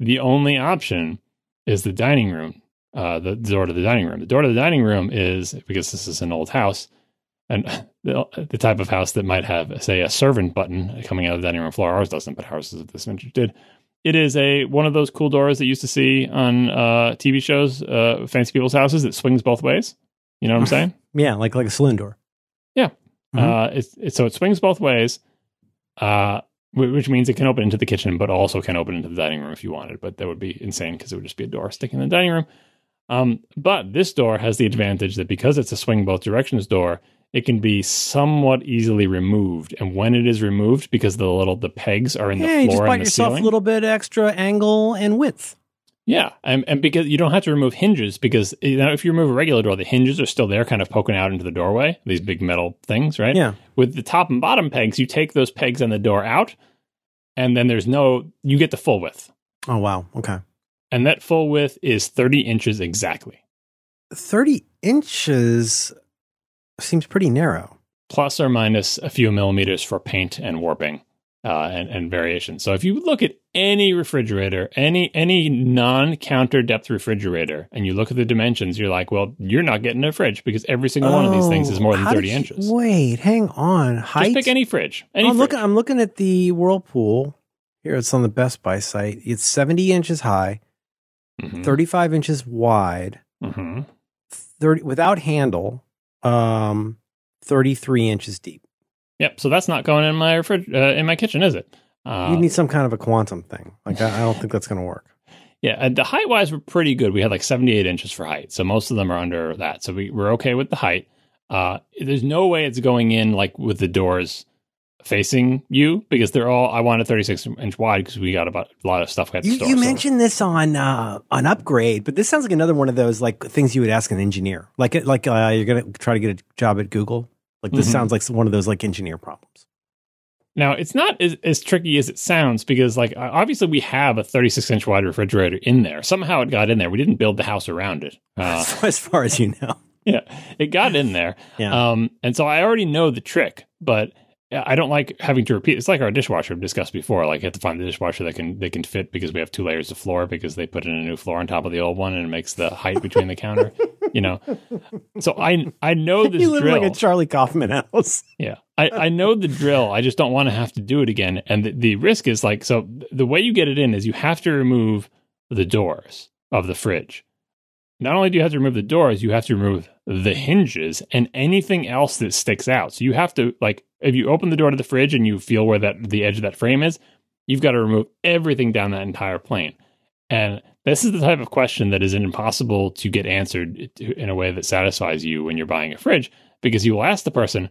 The only option is the dining room, uh, the door to the dining room. The door to the dining room is because this is an old house, and the, the type of house that might have, say, a servant button coming out of the dining room floor. Ours doesn't, but houses of this vintage did. It is a one of those cool doors that you used to see on uh, TV shows, uh, fancy people's houses that swings both ways. You know what I'm saying? Yeah, like like a saloon door. Mhm. Uh, it's, it's so it swings both ways, uh, which means it can open into the kitchen, but also can open into the dining room if you wanted. But that would be insane because it would just be a door sticking in the dining room. Um, but this door has the advantage that because it's a swing both directions door, it can be somewhat easily removed. And when it is removed, because the little the pegs are in yeah, the you just floor bought yourself ceiling, a little bit extra angle and width. Yeah, and, and because you don't have to remove hinges because you know if you remove a regular door, the hinges are still there, kind of poking out into the doorway. These big metal things, right? Yeah. With the top and bottom pegs, you take those pegs on the door out, and then there's no you get the full width, Oh wow. Okay. and that full width is thirty inches exactly, Thirty inches seems pretty narrow. plus or minus a few millimeters for paint and warping. Uh, and, and variation. So if you look at any refrigerator, any any non-counter depth refrigerator, and you look at the dimensions, you're like, well, you're not getting a fridge because every single one of these things is Oh, more than thirty you- inches. Wait, hang on. Height. Just pick any fridge. Any I'm fridge. looking. I'm looking at the Whirlpool. Here, it's on the Best Buy site. It's 70 inches high, Mhm, 35 inches wide, mhm. 30 without handle, um, 33 inches deep. Yep. So that's not going in my refrig- uh, in my kitchen, is it? Uh, you need some kind of a quantum thing. Like I, I don't think that's going to work. yeah. And the height wise, we're pretty good. We had like 78 inches for height, so most of them are under that. So we, we're okay with the height. Uh, there's no way it's going in like with the doors facing you because they're all. I wanted 36 inch wide because we got about a lot of stuff we had You, store. you so- mentioned this on uh, on upgrade, but this sounds like another one of those like things you would ask an engineer. Like like uh, you're going to try to get a job at Google. Like this Mhm. sounds like one of those like engineer problems. Now, it's not as, as tricky as it sounds because, like, obviously we have a 36 inch wide refrigerator in there. Somehow it got in there. We didn't build the house around it. Uh, as far as you know. yeah, it got in there. Yeah. Um, and so I already know the trick, but I don't like having to repeat. It's like our dishwasher discussed before. Like you have to find the dishwasher that can they can fit because we have two layers of floor because they put in a new floor on top of the old one and it makes the height between the counter. You know, so I I know this drill. you live drill. like a Charlie Kaufman house. Yeah, I, I know the drill. I just don't want to have to do it again. And the, the risk is like so. The way you get it in is you have to remove the doors of the fridge. Not only do you have to remove the doors, you have to remove the hinges and anything else that sticks out. So you have to like if you open the door to the fridge and you feel where that the edge of that frame is, you've got to remove everything down that entire plane. And this is the type of question that is impossible to get answered in a way that satisfies you when you're buying a fridge because you will ask the person,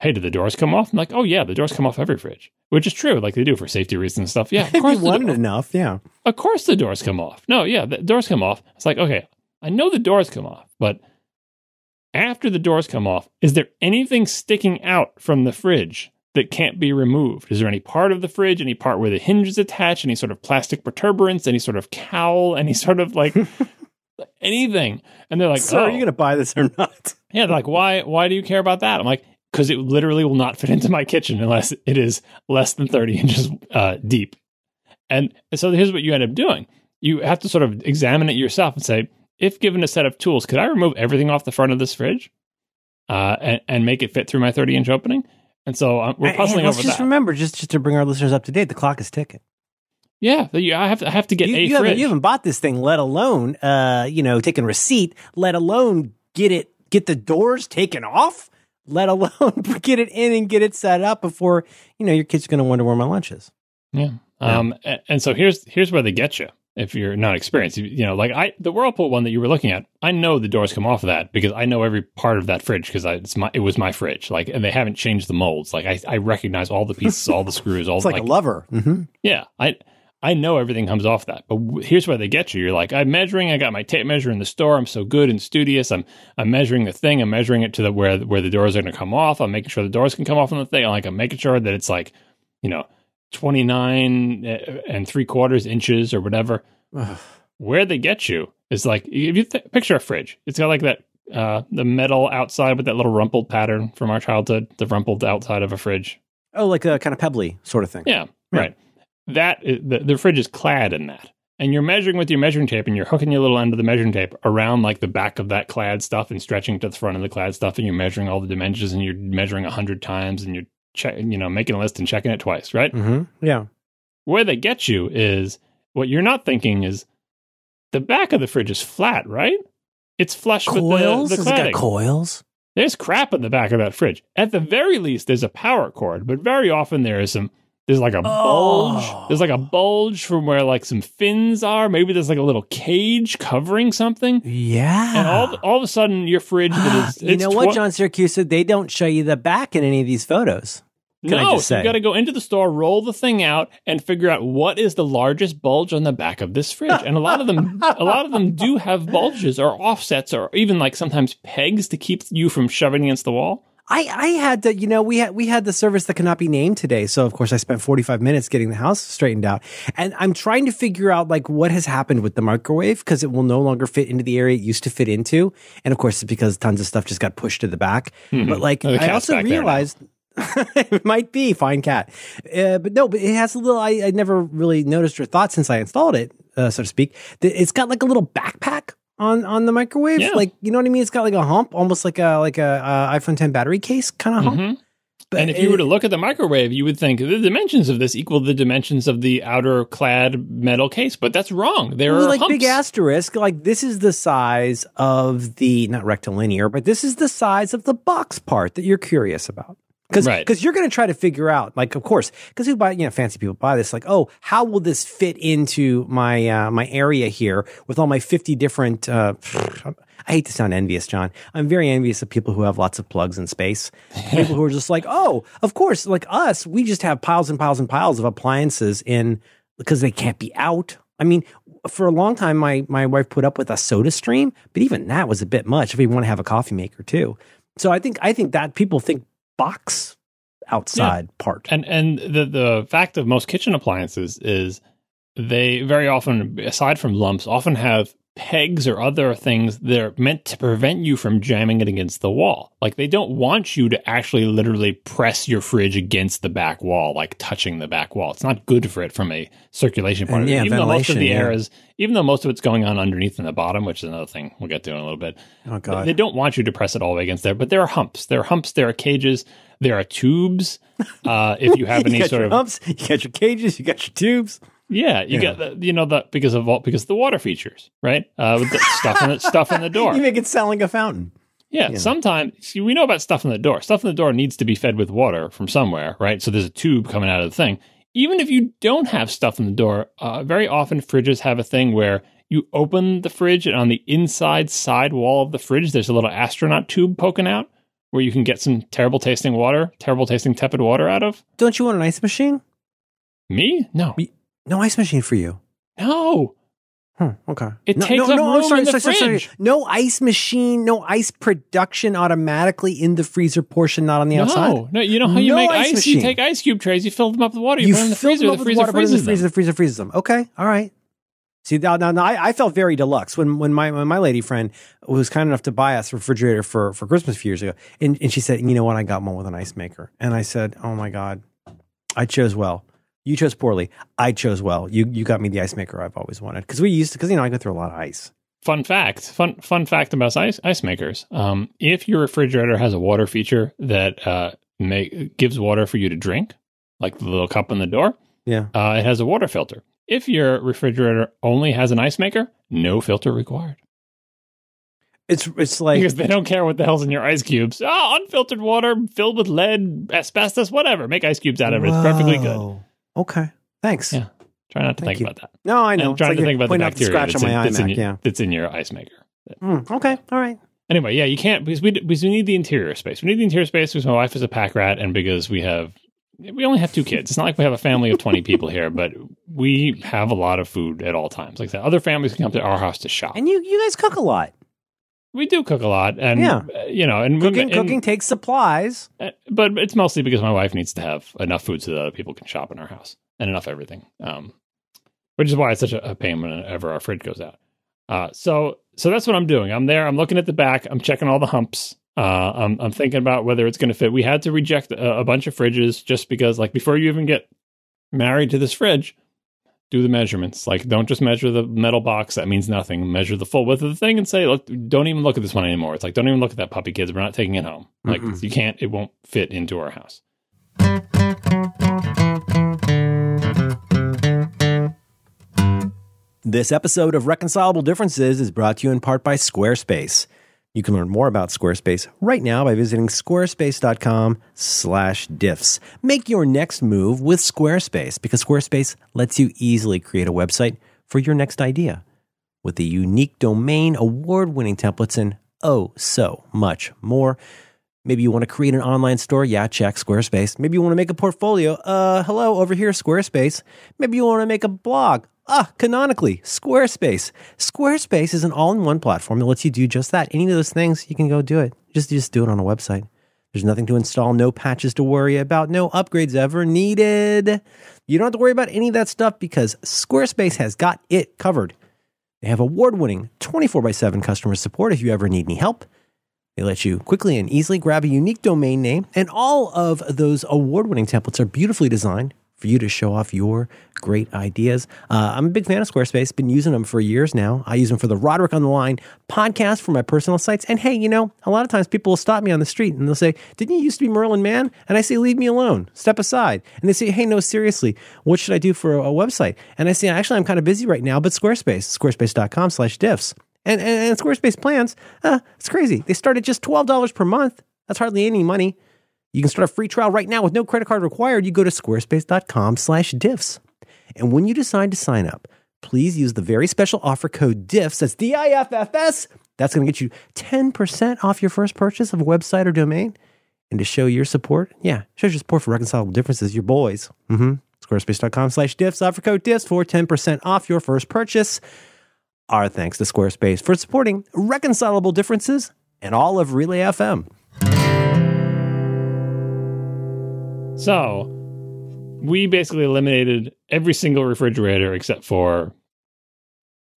"Hey, did the doors come off?" I'm like, "Oh yeah, the doors come off every fridge," which is true, like they do for safety reasons and stuff. Yeah, of course. wanted enough, yeah. of course the doors come off. No, yeah, the doors come off. It's like, okay, I know the doors come off, but after the doors come off, is there anything sticking out from the fridge that can't be removed? Is there any part of the fridge, any part where the hinge is attached, any sort of plastic protuberance, any sort of cowl, any sort of like anything? And they're like, so oh, are you going to buy this or not? yeah, they're like, why why do you care about that? I'm like, because it literally will not fit into my kitchen unless it is less than 30 inches uh, deep. And so here's what you end up doing. You have to sort of examine it yourself and say, if given a set of tools, could I remove everything off the front of this fridge uh, and, and make it fit through my 30 inch opening? And so uh, we're And- puzzling and let's over just that. remember, just, just to bring our listeners up to date, the clock is ticking. yeah, I have to, I have to get You, a you haven't, you haven't bought this thing, let alone, uh, you know, taking receipt, let alone get it, get the doors taken off, let alone get it in and get it set up before, you know, your kid's are going to wonder where my lunch is. Yeah. Um, a- and, so here's here's where they get you if you're not experienced. You, know, like I the Whirlpool one that you were looking at, I know the doors come off of that because I know every part of that fridge because it's my it was my fridge. Like, and they haven't changed the molds. Like I, I recognize all the pieces, all the screws, all It's like, a lover. hmm yeah. I I know everything comes off that. But w- here's where they get you. You're like, I'm measuring. I got my tape measure in the store. I'm so good and studious. I'm I'm measuring the thing. I'm measuring it to the where where the doors are going to come off. I'm making sure the doors can come off on the thing. I'm like I'm making sure that it's like, you know, 29 and three quarters inches or whatever. Where they get you is like if you th- picture a fridge. It's got like that uh the metal outside with that little rumpled pattern from our childhood. The rumpled outside of a fridge. Oh, like a kind of pebbly sort of thing. Yeah, Yeah. right. That is, the the fridge is clad in that, and you're measuring with your measuring tape, and you're hooking your little end of the measuring tape around like the back of that clad stuff, and stretching to the front of the clad stuff, and you're measuring all the dimensions, and you're measuring a hundred times, and you're check, you know, making a list and checking it twice, right? Mm-hmm. Yeah. Where they get you is what you're not thinking is the back of the fridge is flat, right? It's flush Coils? with the, the Has it got cladding. coils? There's crap in the back of that fridge. At the very least, there's a power cord, but very often there is some. There's like a bulge. Oh. There's like a bulge from where like some fins are. Maybe there's like a little cage covering something. Yeah. And all all of a sudden, your fridge that is you know what, tw- John Siracusa? They don't show you the back in any of these photos. Can I no, just so you've got to go into the store, roll the thing out, and figure out what is the largest bulge on the back of this fridge. And a lot of them, a lot of them do have bulges or offsets, or even like sometimes pegs to keep you from shoving against the wall. I, I had to, you know, we had we had the service that cannot be named today. So of course I spent 45 minutes getting the house straightened out. And I'm trying to figure out like what has happened with the microwave because it will no longer fit into the area it used to fit into. And of course it's because tons of stuff just got pushed to the back. But like Oh, I also back there now. realized it might be fine cat. Uh, but no, but it has a little I, I never really noticed or thought since I installed it, uh, so to speak. that It's got like a little backpack on on the microwave. Yeah. Like you know what I mean? It's got like a hump, almost like a like a uh, iPhone 10 battery case kind of hump. Mhm. But and if you were to look at the microwave, you would think the dimensions of this equal the dimensions of the outer clad metal case, but that's wrong. There are like humps. big asterisk, like this is the size of the not rectilinear, but this is the size of the box part that you're curious about. Because Right. you're going to try to figure out, like, of course, because who buy, you know, fancy people buy this, like, oh, how will this fit into my uh, my area here with all my 50 different? Uh, I hate to sound envious, John. I'm very envious of people who have lots of plugs in space. people who are just like, oh, of course, like us, we just have piles and piles and piles of appliances in because they can't be out. I mean, for a long time, my my wife put up with a Soda Stream, but even that was a bit much if you want to have a coffee maker too. So I think I think that people think box outside part. And and the the fact of most kitchen appliances is they very often, aside from lumps, often have pegs or other things that are meant to prevent you from jamming it against the wall. Like they don't want you to actually literally press your fridge against the back wall, like touching the back wall. It's not good for it from a circulation point And of view. yeah, even though most of the air is, even though most of it's going on underneath in the bottom, which is another thing we'll get to in a little bit. oh god. They don't want you to press it all the way against there, but there are humps. There are humps. There are cages. There are tubes. Uh, if you have you any got sort your of humps, you got your cages, you got your tubes. Yeah, you Yeah. got the, you know that because of all because of the water features, right? Uh, with the stuff in the stuff in the door. You make it sound like a fountain. Yeah, Yeah. sometimes see, we know about stuff in the door. Stuff in the door needs to be fed with water from somewhere, right? So there's a tube coming out of the thing. Even if you don't have stuff in the door, uh, very often fridges have a thing where you open the fridge and on the inside side wall of the fridge, there's a little astronaut tube poking out where you can get some terrible tasting water, terrible tasting tepid water out of. Don't you want an ice machine? Me? No. No ice machine for you. No. Hmm, okay. It no, takes no, up no, room sorry, in the sorry, sorry, sorry. fridge. No ice machine, no ice production automatically in the freezer portion, not on the outside. No, no, you know how you No make ice. You take ice cube trays, you fill them up with water, you, You put them in the freezer, the freezer water, freezes the freezer, them. the freezer freezes them. Okay, all right. See now, now, now I, I felt very deluxe when when my when my lady friend was kind enough to buy us a refrigerator for for Christmas a few years ago, and and she said, you know what, I got one with an ice maker, and I said, oh my god, I chose well. You chose poorly. I chose well. You you got me the ice maker I've always wanted because we used to because you know I go through a lot of ice. Fun fact, fun fun fact about ice ice makers. Um, if your refrigerator has a water feature that uh make gives water for you to drink, like the little cup in the door, Yeah. uh, it has a water filter. If your refrigerator only has an ice maker, no filter required It's it's like because they don't care what the hell's in your ice cubes. Oh, unfiltered water filled with lead, asbestos, whatever. Make ice cubes out of it. It's perfectly good. Okay. Thanks. Yeah. Try not to Thank think you. about that. No, I know. I'm trying It's to think about the bacteria scratch that's, on in, my that's, in iMac. your, Yeah. that's in your ice maker. Mm, okay. All right. Anyway, yeah, you can't because we because we need the interior space. We need the interior space because my wife is a pack rat, and because we have we only have two kids. It's not like we have a family of twenty people here, but we have a lot of food at all times. Like said, other families can come to our house to shop. And you you guys cook a lot. We do cook a lot, and Yeah. uh, you know, and Cooking and- cooking takes supplies. uh, but it's mostly because my wife needs to have enough food so that other people can shop in our house and enough everything. Um, which is why it's such a, a pain whenever our fridge goes out. Uh, so so that's what I'm doing. I'm there. I'm looking at the back. I'm checking all the humps. Uh, I'm I'm thinking about whether it's going to fit. We had to reject a, a bunch of fridges just because, like, before you even get married to this fridge, do the measurements. Like, don't just measure the metal box. That means nothing. Measure the full width of the thing and say, look, don't even look at this one anymore. It's like, don't even look at that puppy, kids. We're not taking it home. Like, Mm-mm. you can't. It won't fit into our house. This episode of Reconcilable Differences is brought to you in part by Squarespace. You can learn more about Squarespace right now by visiting squarespace.com/diffs. Make your next move with Squarespace because Squarespace lets you easily create a website for your next idea with the unique domain, award-winning templates and oh so much more. Maybe you want to create an online store? Yeah, check Squarespace. Maybe you want to make a portfolio? Uh, hello, over here, Squarespace. Maybe you want to make a blog? Ah, canonically, Squarespace. Squarespace is an all-in-one platform that lets you do just that. Any of those things, you can go do it. Just, just do it on a website. There's nothing to install, no patches to worry about, no upgrades ever needed. You don't have to worry about any of that stuff because Squarespace has got it covered. They have award-winning 24 by 7 customer support if you ever need any help. They let you quickly and easily grab a unique domain name, and all of those award winning templates are beautifully designed for you to show off your great ideas. Uh, I'm a big fan of Squarespace, been using them for years now. I use them for the Roderick on the Line podcast for my personal sites. And hey, you know, a lot of times people will stop me on the street and they'll say, Didn't you used to be Merlin Mann? And I say, Leave me alone, step aside. And they say, Hey, no, seriously, what should I do for a, a website? And I say, Actually, I'm kind of busy right now, but Squarespace, squarespace.com slash diffs. And, and, and Squarespace plans, uh, it's crazy. They start at just $12 per month. That's hardly any money. You can start a free trial right now with no credit card required. You go to squarespace.com slash diffs. And when you decide to sign up, please use the very special offer code DIFFS. That's D-I-F-F-S. That's going to get you 10% off your first purchase of a website or domain. And to show your support, yeah, shows your support for reconcilable differences, your boys. Mm-hmm. Squarespace.com slash diffs. Offer code diffs for 10% off your first purchase. Our thanks to Squarespace for supporting reconcilable differences and all of Relay FM. So we basically eliminated every single refrigerator except for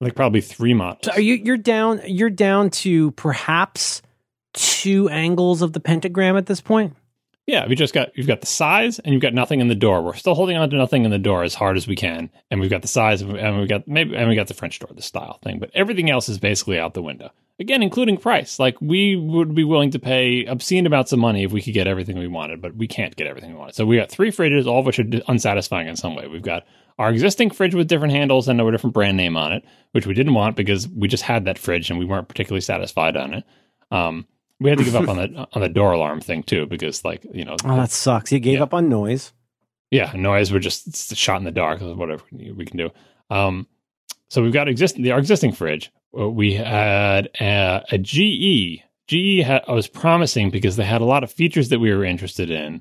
like probably three models. So are you you're down you're down to perhaps two angles of the pentagram at this point? Yeah, we just got you've got the size and you've got nothing in the door. We're still holding on to nothing in the door as hard as we can, and we've got the size and we've got maybe and we got the French door, the style thing, but everything else is basically out the window. Again, including price. Like we would be willing to pay obscene amounts of money if we could get everything we wanted, but we can't get everything we wanted. So we got three fridges, all of which are unsatisfying in some way. We've got our existing fridge with different handles and a different brand name on it, which we didn't want because we just had that fridge and we weren't particularly satisfied on it. Um, we had to give up on the on the door alarm thing too because like you know Oh, that sucks. You gave Yeah. up on noise. yeah noise we're just shot in the dark of whatever we can do um so we've got existing the our existing fridge we had a, a ge ge had, i was promising because they had a lot of features that we were interested in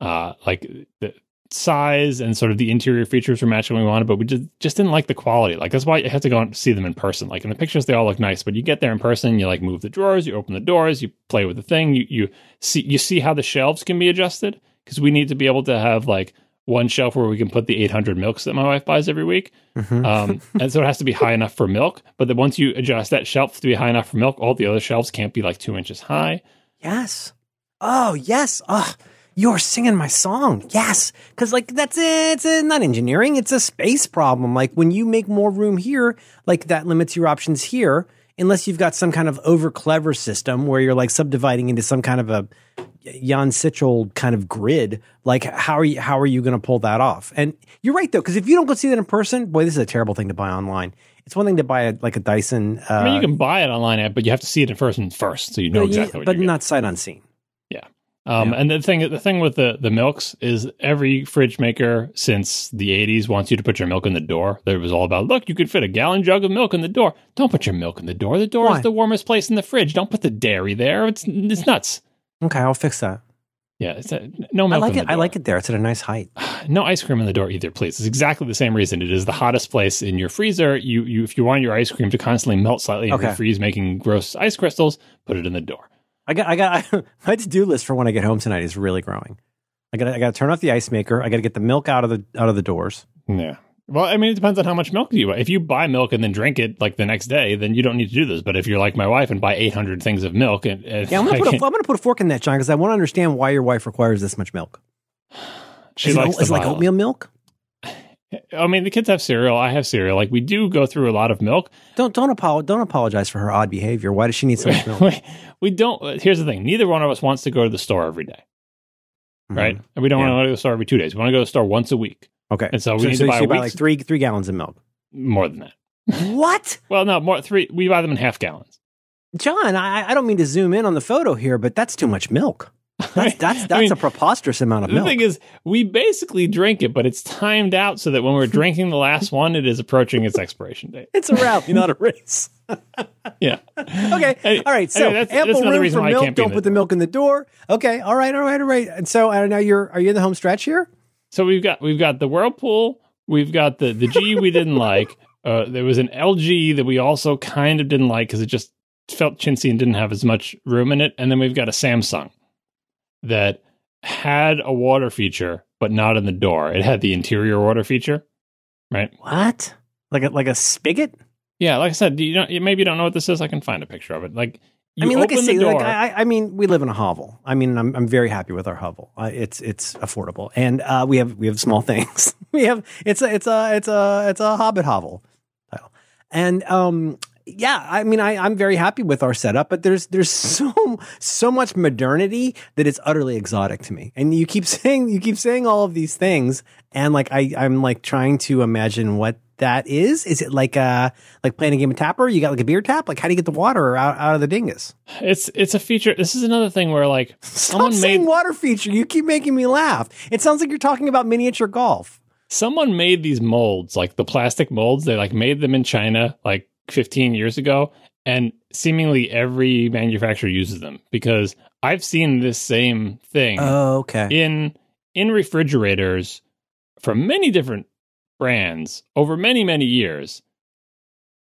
uh like the size and sort of the interior features were matching what we wanted but we just just didn't like the quality. Like that's why you have to go and see them in person. Like in the pictures they all look nice but you get there in person you like move the drawers you open the doors you play with the thing you you see you see how the shelves can be adjusted? Because we need to be able to have like one shelf where we can put the 800 milks that my wife buys every week. Mhm. Um, and so it has to be high enough for milk. But then once you adjust that shelf to be high enough for milk, all the other shelves can't be like two inches high. Yes. Oh, yes. Oh, you're singing my song. Yes. Cause like that's it. It's a, not engineering. It's a space problem. Like when you make more room here, like that limits your options here, unless you've got some kind of over clever system where you're like subdividing into some kind of a Jan Tschichold kind of grid. Like how are you, how are you going to pull that off? And you're right though. Cause if you don't go see that in person, boy, this is a terrible thing to buy online. It's one thing to buy a, like a Dyson, uh, I mean, you can buy it online, but you have to see it in person first, so you know you- exactly what but not sight unseen. Um, Yeah. And the thing, the thing with the the milks is every fridge maker since the '80s wants you to put your milk in the door. There was all about, look, you could fit a gallon jug of milk in the door. Don't put your milk in the door. The door Why? is the warmest place in the fridge. Don't put the dairy there. It's it's nuts. Okay. I'll fix that. Yeah, it's a, no I like it. I like it there. It's at a nice height. no ice cream in the door either, please. It's exactly the same reason. It is the hottest place in your freezer. You, you, if you want your ice cream to constantly melt slightly and Okay. freeze, making gross ice crystals, put it in the door. I got. I got. my to do list for when I get home tonight is really growing. I got. I got to turn off the ice maker. I got to get the milk out of the out of the doors. Yeah. Well, I mean, it depends on how much milk you buy. If you buy milk and then drink it like the next day, then you don't need to do this. But if you're like my wife and buy 800 things of milk, and, and Yeah, I'm gonna put. A, I'm gonna put a fork in that, John, because I want to understand why your wife requires this much milk. she is likes is it the like oatmeal milk? I mean, the kids have cereal. I have cereal. Like we do go through a lot of milk. Don't don't apolo- Don't apologize for her odd behavior. Why does she need so much milk? we, we don't. Here's the thing: neither one of us wants to go to the store every day, right? And we don't Mm-hmm. Yeah. want to go to the store every two days. We want to go to the store once a week. Okay. and so we need so to buy, buy like three three gallons of milk. more than that. what, Well, no, more three. We buy them in half gallons. John? I, I don't mean to zoom in on the photo here, but that's too much milk. That's that's that's I mean, a preposterous amount of The milk. The thing is, we basically drink it, but it's timed out so that when we're drinking the last one, it is approaching its expiration date. it's a rally, not a race. Yeah. Okay. All right. So that's- ample that's room for milk. Don't put the the milk in the door. Okay. All right. All right. All right. And so uh, now you're are you in the home stretch here? So we've got we've got the whirlpool, we've got the the G we didn't like. Uh, there was an LG that we also kind of didn't like because it just felt chintzy and didn't have as much room in it. And then we've got a Samsung that had a water feature, but not in the door. It had the interior water feature, right? What? Like a like a spigot? Yeah, like I said, you don't maybe you don't know what this is. I can find a picture of it. Like you I mean, like I say, like I, I- I mean, we live in a hovel. I mean, I'm I'm very happy with our hovel. Uh, it's it's affordable, and uh, we have we have small things. we have it's a it's a it's a it's a Hobbit hovel title, and um yeah, I mean, I I'm very happy with our setup, but there's there's so so much modernity that it's utterly exotic to me. And you keep saying you keep saying all of these things, and like I I'm like trying to imagine what that is. Is it like uh like playing a game of tapper? You got like a beer tap? Like how do you get the water out, out of the dingus? it's it's a feature. This is another thing where like Stop someone saying made water feature. You keep making me laugh. It sounds like you're talking about miniature golf. someone made these molds, like the plastic molds. They like made them in China like 15 years ago, and seemingly every manufacturer uses them because I've seen this same thing Oh, okay. in in refrigerators from many different brands over many many years,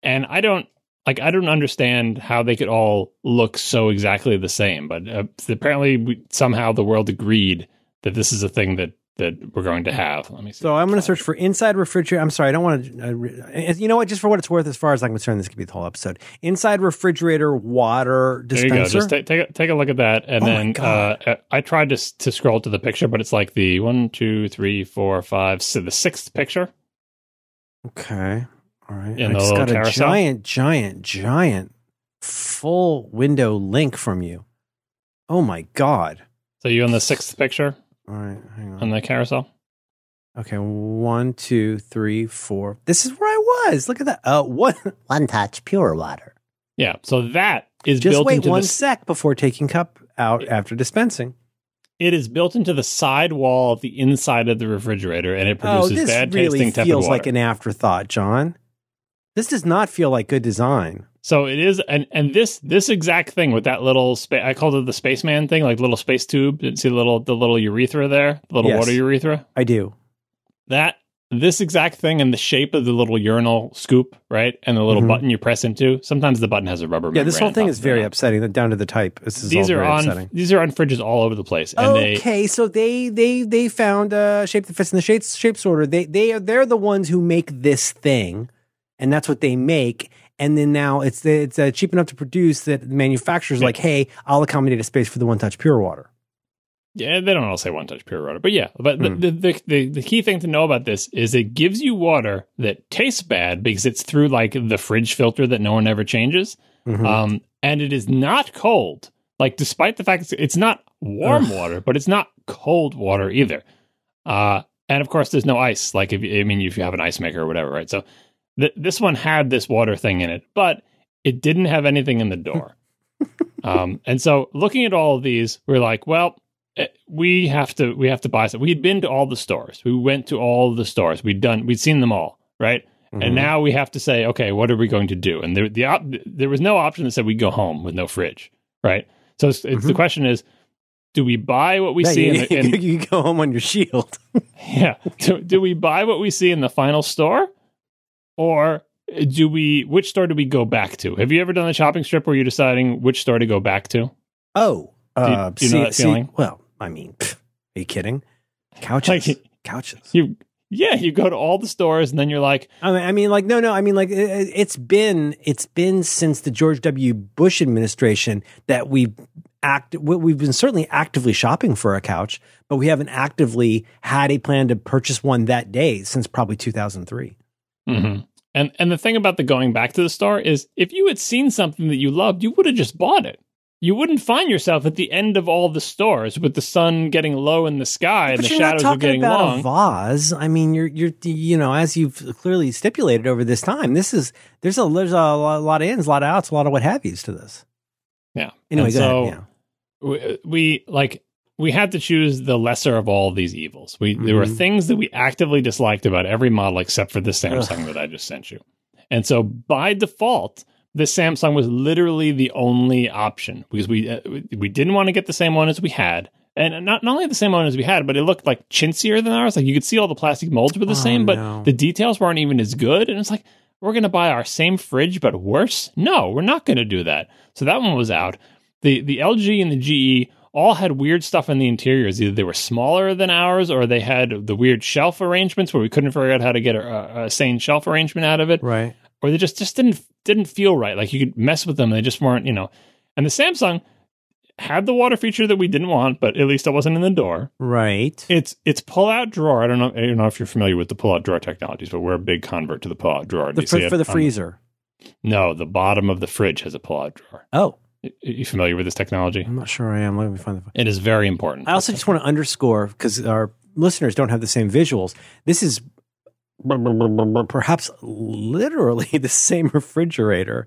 and I don't. Like I don't understand how they could all look so exactly the same, but uh, apparently we, somehow the world agreed that this is a thing that that we're going to have. Let me see. So I'm going to search for inside refrigerator. I'm sorry, I don't want to. Uh, re- you know what? Just for what it's worth, as far as I'm concerned, this could be the whole episode. Inside refrigerator water dispenser. There you go. Just take take a, take a look at that, and Oh then uh, I tried to to scroll to the picture, but it's like the one, two, three, four, five, so the sixth picture. Okay. All right. In I the just got a giant, giant, giant full window link from you. Oh my god. So you on the sixth picture All right, hang on. on the carousel? Okay, one, two, three, four. This is where I was. Look at that. Uh, what? One touch pure water. Yeah. So that is Just built wait one the sec before taking cup out after dispensing. it is built into the side wall of the inside of the refrigerator, and it Oh, produces this bad really tasting tepid feels water. like an afterthought, John. This does not feel like good design. So it is, and and this this exact thing with that little space, I called it the spaceman thing, like little space tube. Didn't see the little the little urethra there, the little Yes. water urethra. I do. That this exact thing and the shape of the little urinal scoop, right, and the little Mhm. button you press into. Sometimes the button has a rubber. Yeah, this whole thing is very it. upsetting. Down to the type. This is These are on upsetting. these are on fridges all over the place, and they okay, so they they they found a shape that fits in the shape shape sorter. They they are they're the ones who make this thing, and that's what they make. And then now it's it's uh, cheap enough to produce that the manufacturer's Yeah. like, hey, I'll accommodate a space for the one touch pure water. Yeah, they don't all say one touch pure water, but yeah. But Hmm. the, the, the the key thing to know about this is it gives you water that tastes bad because it's through like the fridge filter that no one ever changes, Mhm. um, and it is not cold. Like despite the fact it's, it's not warm Ugh. water, but it's not cold water either. Uh, and of course, there's no ice. Like if I mean, if you have an ice maker or whatever, right? So th- this one had this water thing in it, but it didn't have anything in the door. um, and so looking at all of these, we're like, well, eh, we have to we have to buy some. We'd been to all the stores. We went to all the stores. We'd done we'd seen them all, right? Mhm. And now we have to say, okay, what are we going to do? And there the op- there was no option that said we go home with no fridge, right? So it's, it's the Mhm. question is, do we buy what we Yeah, see you, in the, in, you go home on your shield. yeah. Do, do we buy what we see in the final store? Or do we, which store do we go back to? Have you ever done a shopping strip where you're deciding which store to go back to? Oh, you- uh, do you know that feeling? well, I mean, pff, are you kidding? Couches, Like- couches. You, yeah, you go to all the stores and then you're like, I mean, I mean, like, no, no. I mean, like, it, it- it's been, it's been since the George W. Bush administration that we've act, we've been certainly actively shopping for a couch, but we haven't actively had a plan to purchase one that day since probably 2003. Hmm and and the thing about the going back to the store is if you had seen something that you loved, you would have just bought it. You wouldn't find yourself at the end of all the stores with the sun getting low in the sky and the shadows are getting about long. a vase. I mean, you're, you're, you know, as you've clearly stipulated over this time, this is there's a there's a lot, of ins, a lot of outs, a lot of what have yous to this. yeah. Anyway, so ahead. we, we like we had to choose the lesser of all these evils. We there were Mhm. things that we actively disliked about every model except for the Samsung that I just sent you. And so by default, the Samsung was literally the only option because we uh, we didn't want to get the same one as we had. And not, not only the same one as we had, but it looked like chintzier than ours. Like you could see all the plastic molds were the Oh, same, but no. the details weren't even as good. And it's like, we're going to buy our same fridge, but worse? No, we're not going to do that. So that one was out. The the LG and the GE all had weird stuff in the interiors. Either they were smaller than ours, or they had the weird shelf arrangements where we couldn't figure out how to get a, a sane shelf arrangement out of it, right. or they just just didn't didn't feel right. Like you could mess with them, they just weren't, you know. And the Samsung had the water feature that we didn't want, but at least it wasn't in the door. Right. It's it's pull out drawer. I don't know. I don't know if you're familiar with the pull out drawer technologies, but we're a big convert to the pull out drawer. The, for the freezer. no, the bottom of the fridge has a pull out drawer. Oh, Y- You familiar with this technology? I'm not sure I am. Let me find the. It is very important. I also just want to underscore because our listeners don't have the same visuals. This is perhaps literally the same refrigerator,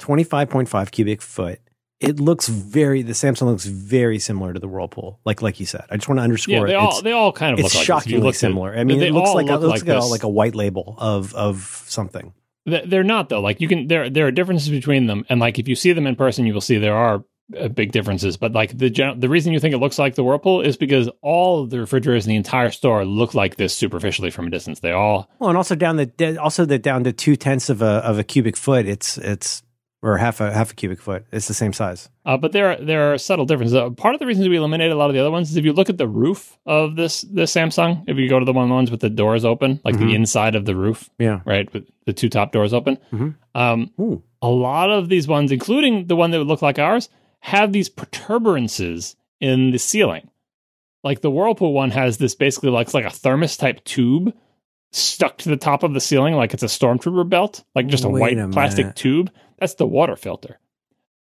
25.5 cubic foot. It looks very. The Samsung looks very similar to the Whirlpool, like like you said. I just want to underscore. yeah, they it. all It's- they all kind of it's look like this. If you shockingly at- similar. I mean, it looks like look it looks like like, a, like a white label of of something. Th- They're not though. Like you can there there are differences between them, and like if you see them in person, you will see there are uh, big differences. But like the gen- the reason you think it looks like the Whirlpool is because all of the refrigerators in the entire store look like this superficially from a distance. They all Well, and also down the also the down to two tenths of a of a cubic foot. It's it's or half a half a cubic foot. It's the same size. Uh, but there are there are subtle differences. Uh, part of the reason we eliminated a lot of the other ones is if you look at the roof of this this Samsung, if you go to the one ones with the doors open, like Mhm. the inside of the roof, Yeah. right, with the two top doors open, Mhm. um, a lot of these ones, including the one that would look like ours, have these protuberances in the ceiling. Like the Whirlpool one has this basically like it's like a thermos type tube stuck to the top of the ceiling, like it's a stormtrooper belt, like just a Wait white a plastic tube. That's the water filter.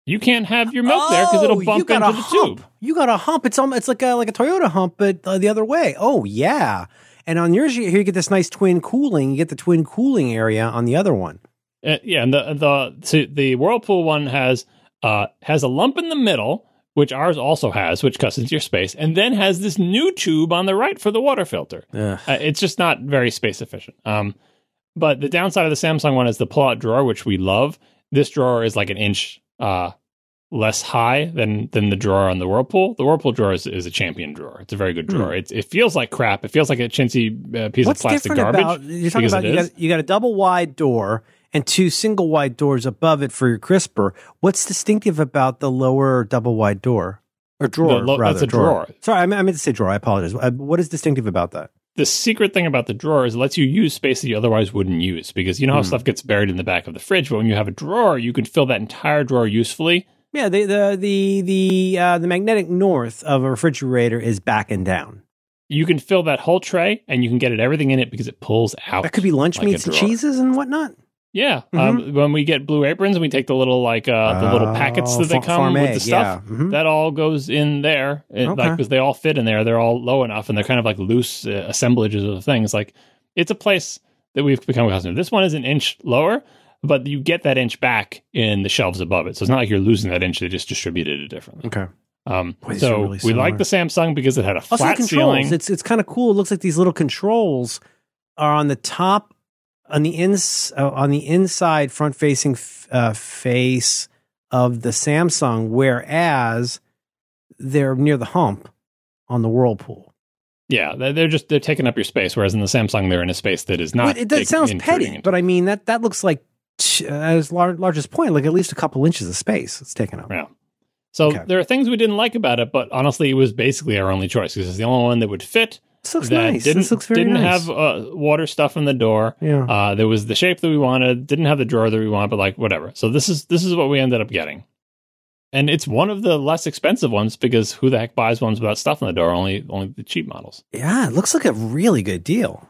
You can't have your milk there because it'll Oh, bump into the hump. tube. You got a hump. It's almost, it's like a like a Toyota hump, but uh, the other way. Oh yeah. And on yours, you, here you get this nice twin cooling. You get the twin cooling area on the other one. Uh, yeah, and the the so the Whirlpool one has uh has a lump in the middle, which ours also has, which cuts into your space, and then has this new tube on the right for the water filter. Uh, it's just not very space efficient. Um, but the downside of the Samsung one is the pull-out drawer, which we love. This drawer is like an inch uh, less high than than the drawer on the Whirlpool. The Whirlpool drawer is, is a champion drawer. It's a very good drawer. It, it feels like crap. It feels like a chintzy uh, piece What's of plastic different garbage. about you're talking about you got, you got a double wide door and two single wide doors above it for your crisper. What's distinctive about the lower double wide door or drawer? Lo- rather, that's a drawer. Sorry, I meant, I meant to say drawer. I apologize. Uh, What is distinctive about that? The secret thing about the drawer is it lets you use space that you otherwise wouldn't use because you know how Hmm. stuff gets buried in the back of the fridge, but when you have a drawer, you can fill that entire drawer usefully. Yeah, the the the the uh, the magnetic north of a refrigerator is back and down. You can fill that whole tray and you can get it everything in it because it pulls out. That could be lunch like meats and cheeses and whatnot. Yeah, Mhm. um, when we get blue aprons and we take the little like uh, the little packets Oh, that they come with the stuff. Yeah. Mhm. That all goes in there, it, Okay. like because they all fit in there. They're all low enough, and they're kind of like loose uh, assemblages of things. Like it's a place that we've become accustomed. to. This one is an inch lower, but you get that inch back in the shelves above it. So it's not like you're losing that inch; they just distributed it differently. Okay. Um, Boy, so really we like the Samsung because it had a flat controls. ceiling. It's it's kind of cool. It looks like these little controls are on the top, on the ins, uh, on the inside front facing f- uh, face of the Samsung, whereas they're near the hump on the Whirlpool. Yeah, they're just they're taking up your space, whereas in the Samsung they're in a space that is not. But it, that sounds petty, into- but I mean that that looks like uh, as lar- largest point, like at least a couple inches of space it's taken up. Yeah. So Okay. there are things we didn't like about it, but honestly, it was basically our only choice because it's the only one that would fit. This looks nice. didn't this looks very didn't nice. have uh, water stuff in the door. yeah. Uh, there was the shape that we wanted. Didn't have the drawer that we wanted, but like whatever. So this is this is what we ended up getting, and it's one of the less expensive ones because who the heck buys ones without stuff in the door? Only only the cheap models. yeah, it looks like a really good deal.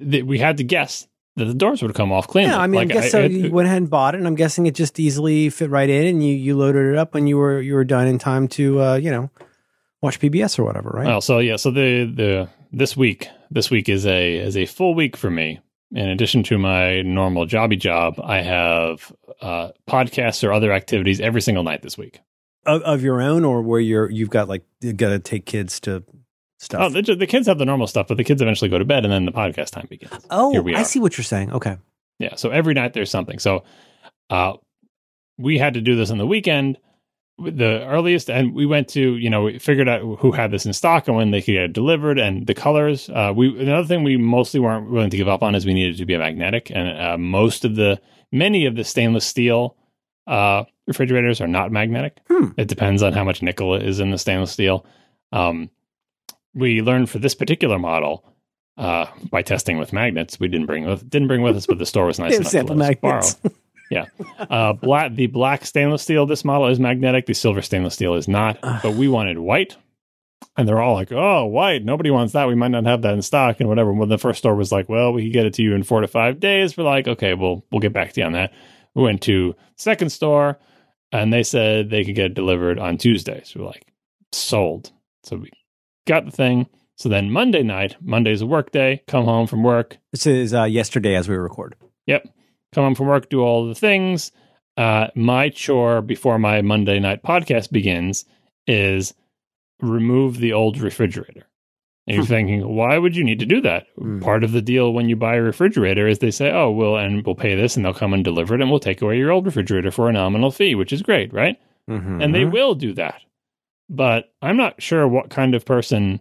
Th- We had to guess that the doors would come off cleanly. Yeah, I mean, Like, I guess so. it- you went ahead and bought it, and I'm guessing it just easily fit right in, and you you loaded it up when you were you were done in time to uh, you know watch PBS or whatever, right? Well, so yeah, so the the this week this week is a is a full week for me. In addition to my normal jobby job, I have uh, podcasts or other activities every single night this week. Of, of your own, or where you're you've got like you got to take kids to stuff. Oh, the, the kids have the normal stuff, but the kids eventually go to bed, and then the podcast time begins. Oh, here we I see what you're saying. Okay, Yeah, so every night there's something. So uh, we had to do this on the weekend. The earliest, and we went to, you know, we figured out who had this in stock and when they could get it delivered, and the colors. Uh, we another thing we mostly weren't willing to give up on is we needed to be a magnetic, and uh, most of the many of the stainless steel uh, refrigerators are not magnetic. Hmm. It depends on how much nickel is in the stainless steel. Um, we learned for this particular model uh, by testing with magnets. We didn't bring with didn't bring with us, but the store was nice enough to let us borrow. Yeah, uh, black the black stainless steel. This model is magnetic. The silver stainless steel is not. But we wanted white, and they're all like, "Oh, white! Nobody wants that. We might not have that in stock." And whatever. When the first store was like, "Well, we can get it to you in four to five days," we're like, "Okay, we'll we'll get back to you on that." We went to second store, and they said they could get it delivered on Tuesday. So we're like, "Sold." So we got the thing. So then Monday night, Monday's a work day. Come home from work. this is uh, yesterday as we record. Yep. Come home from work, do all the things. Uh, my chore before my Monday night podcast begins is remove the old refrigerator. And you're Hmm. thinking, why would you need to do that? Hmm. Part of the deal when you buy a refrigerator is they say, oh, well, and we'll pay this and they'll come and deliver it and we'll take away your old refrigerator for a nominal fee, which is great, right? Mm-hmm. And they will do that. But I'm not sure what kind of person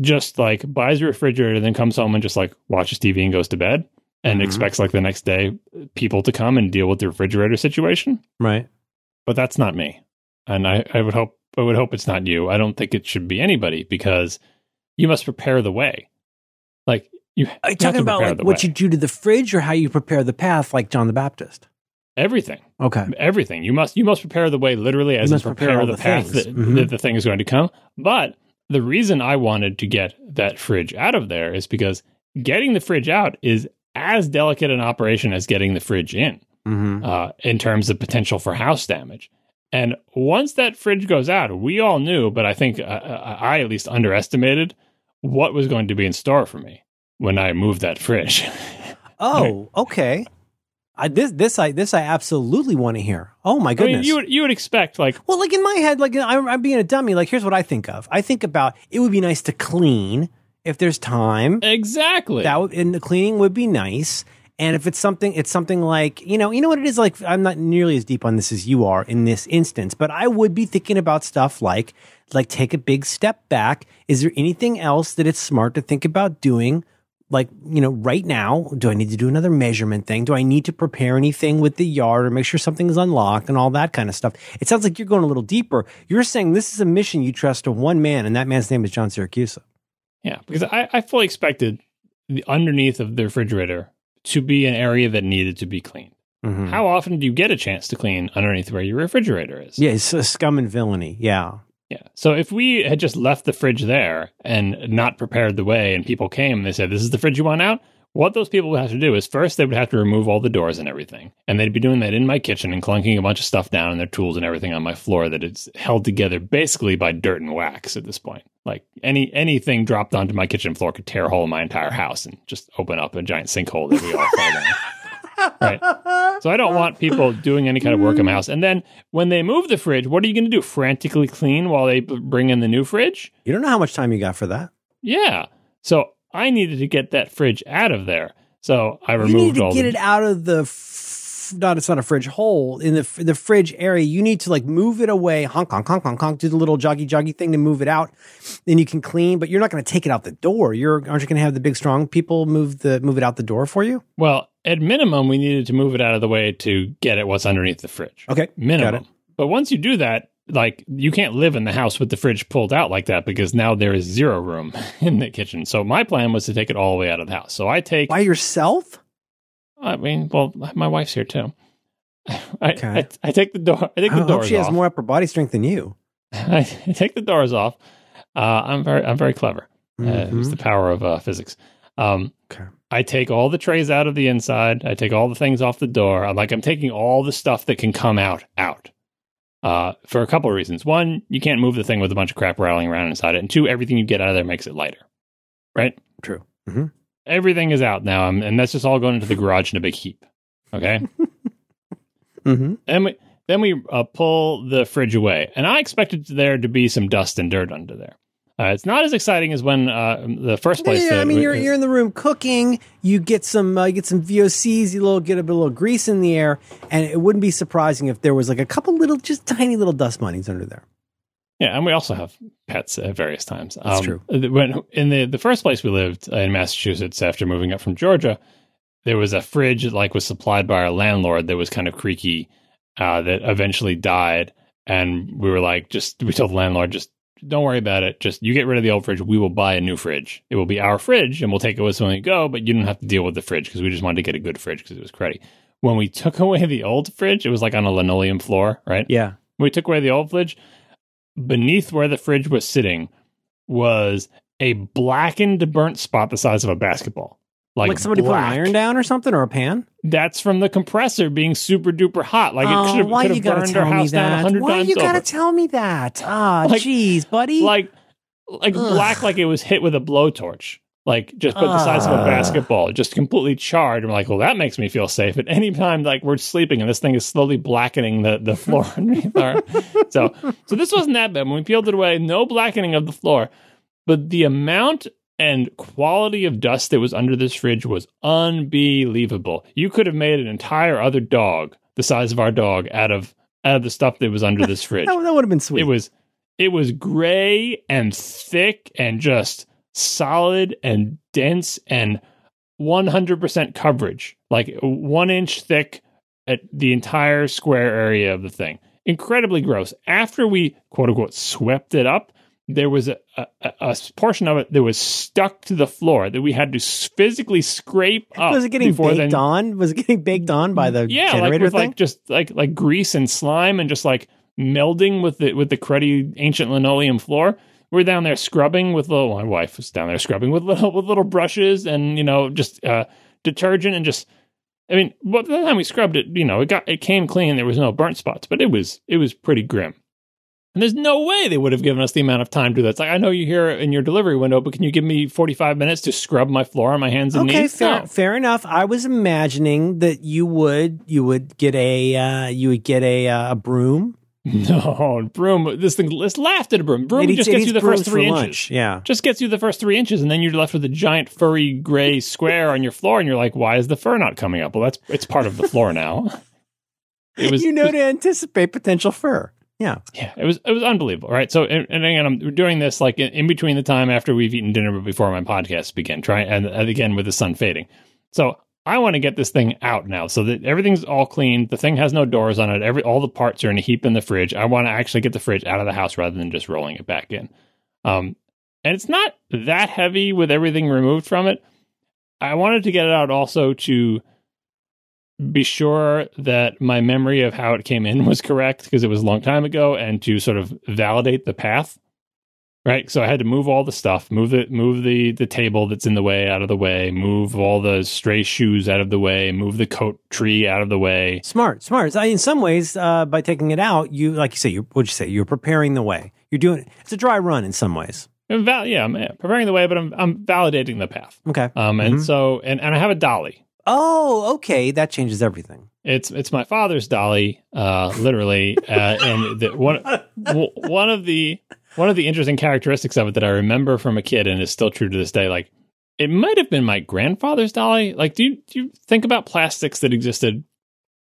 just like buys a refrigerator, then comes home and just like watches TV and goes to bed. And Mhm. expects like the next day people to come and deal with the refrigerator situation. Right. But that's not me, and I, I would hope I would hope it's not you. I don't think it should be anybody because you must prepare the way. Like you, Are you talking about like what way. you do to the fridge or how you prepare the path like John the Baptist? everything. Okay. everything. You must you must prepare the way literally as You prepare prepare, the, the path that, Mhm. that the thing is going to come. But the reason I wanted to get that fridge out of there is because getting the fridge out is as delicate an operation as getting the fridge in, Mm-hmm. uh, in terms of potential for house damage. And once that fridge goes out, we all knew, but I think uh, I at least underestimated what was going to be in store for me when I moved that fridge. Oh, okay. I, this this I this I absolutely want to hear. Oh my I goodness. mean, you would you would expect like well, like in my head, like I'm, I'm being a dummy. Like here's what I think of. I think about it would be nice to clean if there's time. exactly That would and the cleaning would be nice. And if it's something, it's something like you know, you know what it is. Like I'm not nearly as deep on this as you are in this instance, but I would be thinking about stuff like like take a big step back. Is there anything else that it's smart to think about doing? Like you know, right now, do I need to do another measurement thing? Do I need to prepare anything with the yard or make sure something is unlocked and all that kind of stuff? It sounds like you're going a little deeper. You're saying this is a mission you trust to one man, and that man's name is John Siracusa. Yeah, because I, I fully expected the underneath of the refrigerator to be an area that needed to be cleaned. Mm-hmm. How often do you get a chance to clean underneath where your refrigerator is? Yeah, it's a scum and villainy. Yeah. Yeah. So if we had just left the fridge there and not prepared the way and people came and they said, This is the fridge you want out, what those people would have to do is first they would have to remove all the doors and everything. And they'd be doing that in my kitchen and clunking a bunch of stuff down and their tools and everything on my floor that is held together basically by dirt and wax at this point. Like any anything dropped onto my kitchen floor could tear a hole in my entire house and just open up a giant sinkhole that we all fall down. Right. So I don't want people doing any kind of work in my house. And then when they move the fridge, what are you going to do? Frantically clean while they bring in the new fridge? You don't know how much time you got for that. Yeah. So I needed to get that fridge out of there. So I removed You need to all get the it out of the. F- not it's not a fridge hole in the the fridge area. You need to like move it away, honk honk honk honk honk, do the little joggy joggy thing to move it out. Then you can clean, but you're not going to take it out the door. You're aren't you going to have the big strong people move the move it out the door for you? Well, at minimum, we needed to move it out of the way to get at what's underneath the fridge. Okay, Minimum. But once you do that, like you can't live in the house with the fridge pulled out like that because now there is zero room in the kitchen. So my plan was to take it all the way out of the house. So I take By yourself? I mean, well, my wife's here too. I, Okay. I, I take the door. I take the hope doors she has off. more upper body strength than you. I take the doors off. Uh, I'm very, I'm very clever. Uh, Mhm. it's the power of uh, physics. Um, Okay. I take all the trays out of the inside. I take all the things off the door. I'm like, I'm taking all the stuff that can come out out. Uh, for a couple of reasons. One, you can't move the thing with a bunch of crap rattling around inside it, and two, everything you get out of there makes it lighter. Right? True. hmm Everything is out now, and that's just all going into the garage in a big heap. Okay. hmm And we, then we uh, pull the fridge away, and I expected there to be some dust and dirt under there. Uh, it's not as exciting as when uh, the first place. Yeah, I mean, you're you're in the room cooking. You get some uh, you get some VOCs. You little get a, bit- a little grease in the air, and it wouldn't be surprising if there was like a couple little, just tiny little dust bunnies under there. yeah, and we also have pets at various times. Um, That's true. When in the the first place we lived uh, in Massachusetts after moving up from Georgia, there was a fridge that like was supplied by our landlord that was kind of creaky, uh, that eventually died, and we were like, just we told the landlord just. Don't worry about it. Just you get rid of the old fridge. We will buy a new fridge. It will be our fridge, and we'll take it with us when we go. But you don't have to deal with the fridge because we just wanted to get a good fridge because it was cruddy. When we took away the old fridge, it was like on a linoleum floor, right? Yeah, When we took away the old fridge, beneath where the fridge was sitting was a blackened, burnt spot the size of a basketball. Like, like, somebody put an iron down or something or a pan. That's from the compressor being super duper hot. Like it oh, should have, why could you have gotta burned tell our me house down a that? Why you gotta over. tell me that? Ah, Like- jeez, buddy. like, like Ugh. black, like it was hit with a blowtorch. Like just put the size of a basketball, just completely charred. And we're like, well, that makes me feel safe. At any time, like we're sleeping and this thing is slowly blackening the, the floor underneath our. So, so this wasn't that bad. When we peeled it away, no blackening of the floor, but the amount and quality of dust that was under this fridge was unbelievable. You could have made an entire other dog, the size of our dog, out of out of the stuff that was under this fridge. that, that would have been sweet. It was it was gray and thick and just solid and dense and 100% coverage, like one inch thick at the entire square area of the thing. Incredibly gross. After we quote unquote swept it up, there was a, a, a portion of it that was stuck to the floor that we had to physically scrape up. Was it getting baked then- on? Was it getting baked on by the yeah, like generator with thing? like just like like grease and slime and just like melding with the with the cruddy ancient linoleum floor. We're down there scrubbing with little. My wife was down there scrubbing with little with little brushes and you know just uh, detergent and just. I mean, by the time we scrubbed it, you know, it got it came clean. There was no burnt spots, but it was it was pretty grim. And there's no way they would have given us the amount of time to do that. It's like I know you're here in your delivery window, but can you give me 45 minutes to scrub my floor on my hands and okay, knees? fair, No. fair enough. I was imagining that you would you would get a uh, you would get a uh, a broom. No, broom. This thing, let's laughed at a broom. Broom eats- just gets you the first three lunch. inches. Yeah. Just gets you the first three inches, and then you're left with a giant furry gray square on your floor, and you're like, "Why is the fur not coming up?" Well, that's it's part of the floor now. It was, you know was- to anticipate potential fur. Yeah. yeah, it was it was unbelievable. Right. So, and, and again, I'm doing this like in, in between the time after we've eaten dinner, but before my podcast begin. Trying and, and again with the sun fading. So I want to get this thing out now, so that everything's all clean. The thing has no doors on it. Every all the parts are in a heap in the fridge. I want to actually get the fridge out of the house rather than just rolling it back in. Um, and it's not that heavy with everything removed from it. I wanted to get it out also to be sure that my memory of how it came in was correct because it was a long time ago and to sort of validate the path right so i had to move all the stuff move the move the the table that's in the way out of the way move all the stray shoes out of the way move the coat tree out of the way Smart, smart. In some ways, uh, by taking it out, you like you say, you what'd you say? You're preparing the way. You're doing it's a dry run in some ways. Val- yeah i'm preparing the way but i'm i'm validating the path Okay. um and Mhm. so and, and i have a dolly Oh, okay. That changes everything. It's it's my father's dolly, uh, literally, uh, and the, one one of the one of the interesting characteristics of it that I remember from a kid and is still true to this day. Like it might have been my grandfather's dolly. Like, do you do you think about plastics that existed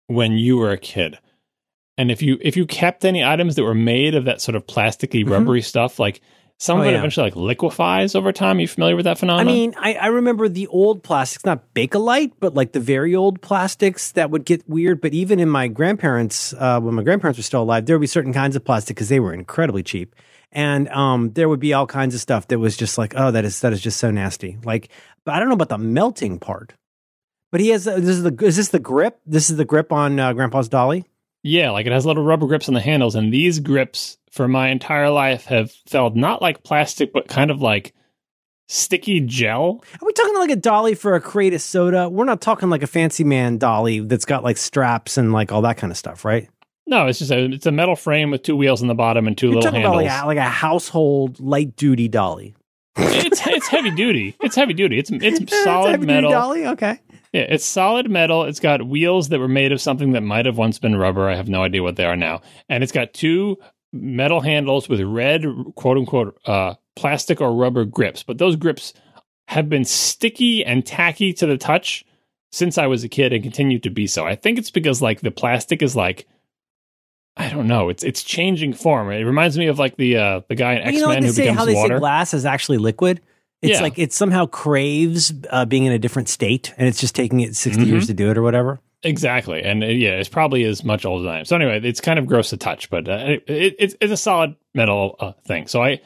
when you were a kid? And if you if you kept any items that were made of that sort of plasticky, rubbery stuff, like some Oh, of it yeah. eventually like liquefies over time. you familiar with that phenomenon? I mean, I, I remember the old plastics, not Bakelite, but like the very old plastics that would get weird. But even in my grandparents, uh, when my grandparents were still alive, there would be certain kinds of plastic because they were incredibly cheap. And um, there would be all kinds of stuff that was just like, oh, that is that is just so nasty. Like, but I don't know about the melting part. But he has uh, this is the is this the grip? This is the grip on uh, Grandpa's dolly. Yeah, like it has little rubber grips on the handles, and these grips for my entire life have felt not like plastic, but kind of like sticky gel. Are we talking like a dolly for a crate of soda? We're not talking like a fancy man dolly that's got like straps and like all that kind of stuff, right? No, it's just a it's a metal frame with two wheels on the bottom and 2 You're little talking handles. about like a, like a household light duty dolly. it's it's heavy duty. It's heavy duty. It's it's solid heavy metal. duty dolly. Okay. Yeah, it's solid metal. It's got wheels that were made of something that might have once been rubber. I have no idea what they are now. And it's got two metal handles with red quote unquote uh, plastic or rubber grips. But those grips have been sticky and tacky to the touch since I was a kid and continue to be so. I think it's because like the plastic is like I don't know. It's it's changing form. It reminds me of like the uh, the guy in Well, X you know Men who say? becomes How they water. say glass is actually liquid. It's Yeah. like it somehow craves uh, being in a different state, and it's just taking it 60 years Mm-hmm. to do it or whatever. Exactly, and uh, yeah, it's probably as much old as I am. So anyway, it's kind of gross to touch, but uh, it, it, it's it's a solid metal uh, thing. So I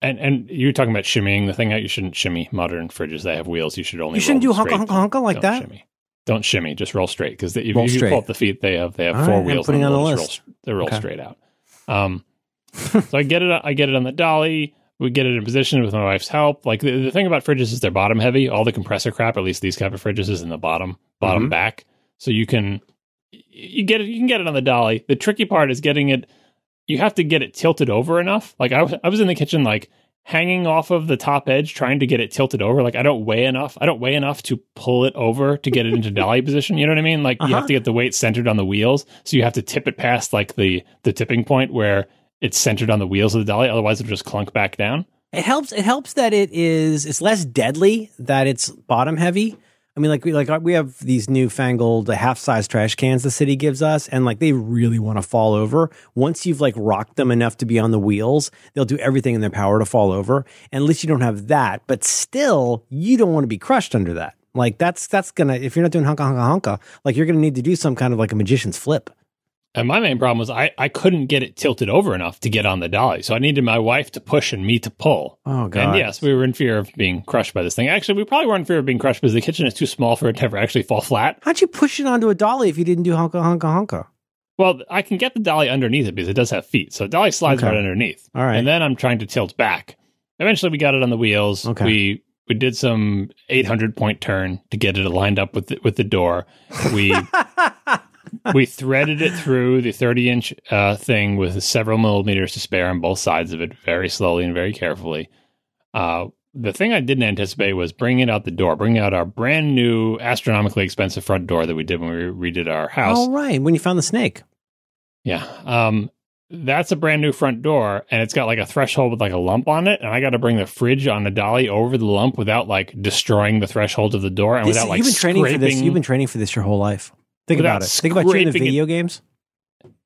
and and you were talking about shimmying the thing out. You shouldn't shimmy modern fridges. They have wheels. You should only You shouldn't do honka honka honka like Don't that. Shimmy. Don't shimmy. Just roll straight because if, you straight. pull up the feet, they have they have All four right, wheels. putting on the list. Roll, they roll Okay. straight out. Um, so I get it. I get it on the dolly. We get it in position with my wife's help. Like the, the thing about fridges is they're bottom heavy. All the compressor crap, at least these type of fridges, is in the bottom bottom Mhm. back. So you can you get it. You can get it on the dolly. The tricky part is getting it. You have to get it tilted over enough. Like I was, I was in the kitchen, like hanging off of the top edge, trying to get it tilted over. Like I don't weigh enough. I don't weigh enough to pull it over to get it into dolly position. You know what I mean? Like you Uh-huh. have to get the weight centered on the wheels. So you have to tip it past like the the tipping point where it's centered on the wheels of the dolly. Otherwise, it'll just clunk back down. It helps. It helps that it is. It's less deadly that it's bottom heavy. I mean, like we like we have these newfangled uh, half size trash cans the city gives us, and like they really want to fall over. Once you've like rocked them enough to be on the wheels, they'll do everything in their power to fall over. And at least you don't have that, but still, you don't want to be crushed under that. Like that's that's gonna if you're not doing honka honka honka, like you're gonna need to do some kind of like a magician's flip. And my main problem was I, I couldn't get it tilted over enough to get on the dolly. So I needed my wife to push and me to pull. Oh god. And yes, we were in fear of being crushed by this thing. Actually, we probably weren't in fear of being crushed because the kitchen is too small for it to ever actually fall flat. How'd you push it onto a dolly if you didn't do honka, honka, honka? Well, I can get the dolly underneath it because it does have feet. So the dolly slides Okay. right underneath. All right. And then I'm trying to tilt back. Eventually, we got it on the wheels. Okay. We we did some 800 point turn to get it lined up with the, with the door. We we threaded it through the 30 inch uh, thing with several millimeters to spare on both sides of it, very slowly and very carefully. Uh, the thing I didn't anticipate was bringing out the door, bringing out our brand new, astronomically expensive front door that we did when we redid our house. All right. When you found the snake. Yeah. Um, that's a brand new front door, and it's got like a threshold with like a lump on it, and I got to bring the fridge on a dolly over the lump without like destroying the threshold of the door, and This- without like you've been training for this. scraping- You've been training for this your whole life. Think about it. Think about you in the scraping it- video games.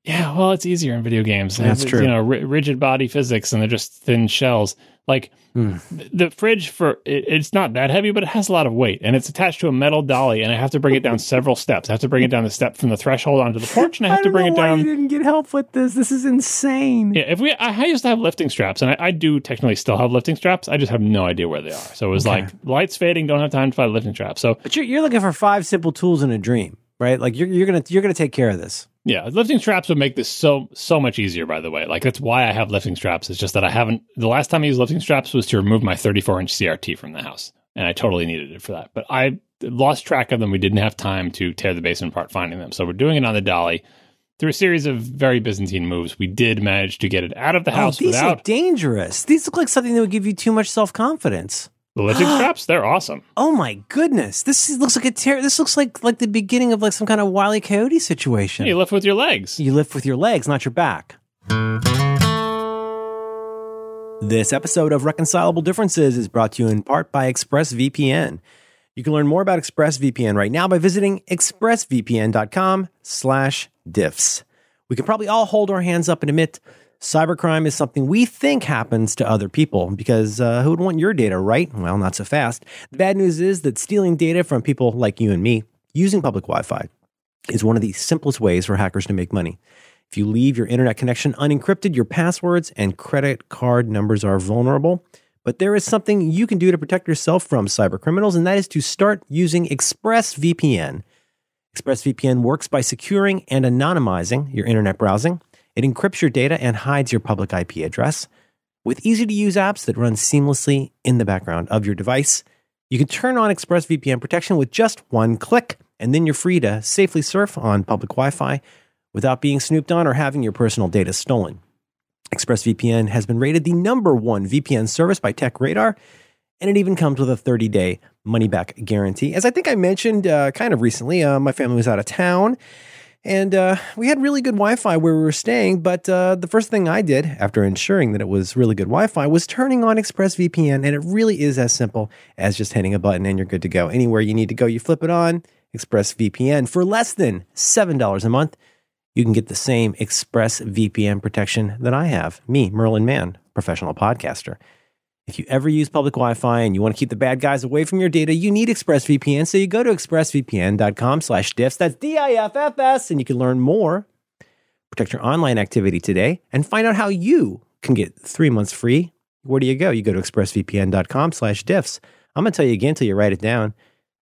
Yeah, well, it's easier in video games. That's true. You know, ri- rigid body physics, and they're just thin shells. Like hmm. th- the fridge for it, it's not that heavy, but it has a lot of weight, and it's attached to a metal dolly, and I have to bring it down several steps. I have to bring it down the step from the threshold onto the porch, and I have to bring it down. You didn't get help with this. This is insane. Yeah, if we, I I used to have lifting straps, and I, I do technically still have lifting straps. I just have no idea where they are. So it was Okay. like lights fading, don't have time to find lifting straps. So But you're, you're looking for five simple tools in a dream, right? Like you're, you're gonna you're gonna take care of this. yeah, lifting straps would make this so so much easier. By the way, like that's why I have lifting straps. It's just that I haven't. The last time I used lifting straps was to remove my 34 inch CRT from the house, and I totally needed it for that. But I lost track of them. We didn't have time to tear the basement apart finding them, so we're doing it on the dolly. Through a series of very Byzantine moves, we did manage to get it out of the oh, house oh, these without look dangerous. These look like something that would give you too much self confidence. The straps. They're awesome. Oh my goodness! This is, looks like a ter- This looks like like the beginning of like some kind of wily coyote situation. You lift with your legs. You lift with your legs, not your back. This episode of Reconcilable Differences is brought to you in part by ExpressVPN. You can learn more about ExpressVPN right now by visiting expressvpn.com slash diffs. We can probably all hold our hands up and admit cybercrime is something we think happens to other people because uh, who would want your data, right? Well, not so fast. The bad news is that stealing data from people like you and me using public Wi Fi is one of the simplest ways for hackers to make money. If you leave your internet connection unencrypted, your passwords and credit card numbers are vulnerable. But there is something you can do to protect yourself from cyber criminals, and that is to start using ExpressVPN. ExpressVPN works by securing and anonymizing your internet browsing. It encrypts your data and hides your public IP address. With easy to use apps that run seamlessly in the background of your device, you can turn on ExpressVPN protection with just one click, and then you're free to safely surf on public Wi Fi without being snooped on or having your personal data stolen. ExpressVPN has been rated the number one VPN service by TechRadar, and it even comes with a 30 day money back guarantee. As I think I mentioned uh, kind of recently, uh, my family was out of town. And uh, we had really good Wi Fi where we were staying. But uh, the first thing I did after ensuring that it was really good Wi Fi was turning on ExpressVPN. And it really is as simple as just hitting a button and you're good to go. Anywhere you need to go, you flip it on ExpressVPN. For less than $7 a month, you can get the same ExpressVPN protection that I have. Me, Merlin Mann, professional podcaster. If you ever use public Wi Fi and you want to keep the bad guys away from your data, you need ExpressVPN. So you go to expressvpn.com slash diffs. That's D I F F S. And you can learn more, protect your online activity today, and find out how you can get three months free. Where do you go? You go to expressvpn.com slash diffs. I'm going to tell you again until you write it down.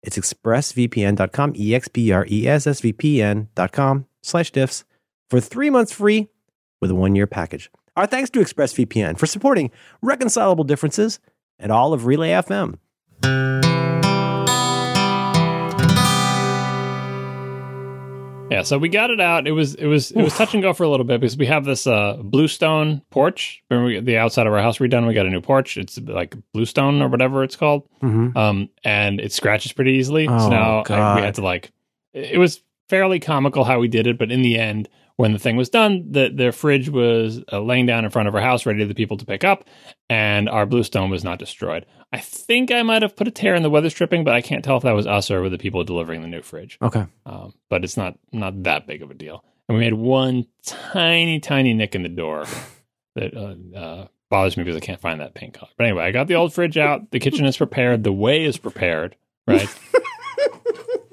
It's expressvpn.com, E X P R E S S V P N.com slash diffs for three months free with a one year package. Our thanks to ExpressVPN for supporting reconcilable differences and all of Relay FM. Yeah, so we got it out. It was it was it was touch and go for a little bit because we have this uh, bluestone porch. Remember, we, the outside of our house redone. We got a new porch. It's like bluestone or whatever it's called. Mm-hmm. Um, and it scratches pretty easily. Oh, so now I, we had to like. It was fairly comical how we did it, but in the end, when the thing was done, the the fridge was uh, laying down in front of our house, ready for the people to pick up, and our bluestone was not destroyed. I think I might have put a tear in the weather stripping, but I can't tell if that was us or were the people delivering the new fridge. Okay. Um, but it's not not that big of a deal. And we made one tiny, tiny nick in the door that uh, uh, bothers me because I can't find that paint color. But anyway, I got the old fridge out. The kitchen is prepared. The way is prepared. Right.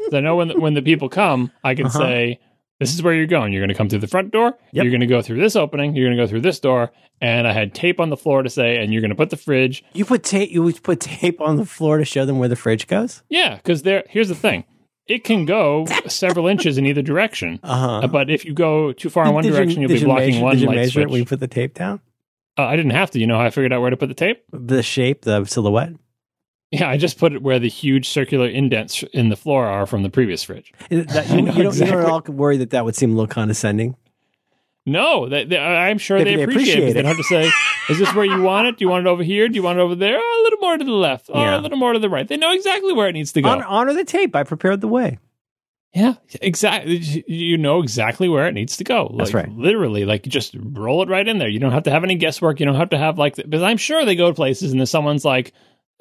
So I know when the, when the people come, I can Uh-huh. say, "This is where you're going. You're going to come through the front door. Yep. You're going to go through this opening. You're going to go through this door." And I had tape on the floor to say, "And you're going to put the fridge." You put tape. You would put tape on the floor to show them where the fridge goes. Yeah, because there. Here's the thing: it can go several inches in either direction. Uh huh. Uh, but if you go too far in one direction, you'll be blocking measure, one Did you light measure switch. it when you put the tape down? Uh, I didn't have to. You know how I figured out where to put the tape? The shape, the silhouette. Yeah, I just put it where the huge circular indents in the floor are from the previous fridge. That, you, you don't, exactly. you're not all worried that that would seem a little condescending. No, they, they, I'm sure They- they, they appreciate, appreciate it. They don't have to say, "Is this where you want it? Do you want it over here? Do you want it over there? Oh, a little more to the left. Oh, Yeah. a little more to the right." They know exactly where it needs to go. Honor, honor the tape. I prepared the way. Yeah, exactly. You know exactly where it needs to go. That's right. Literally, like just roll it right in there. You don't have to have any guesswork. You don't have to have like, because I'm sure they go to places and there's someone's like,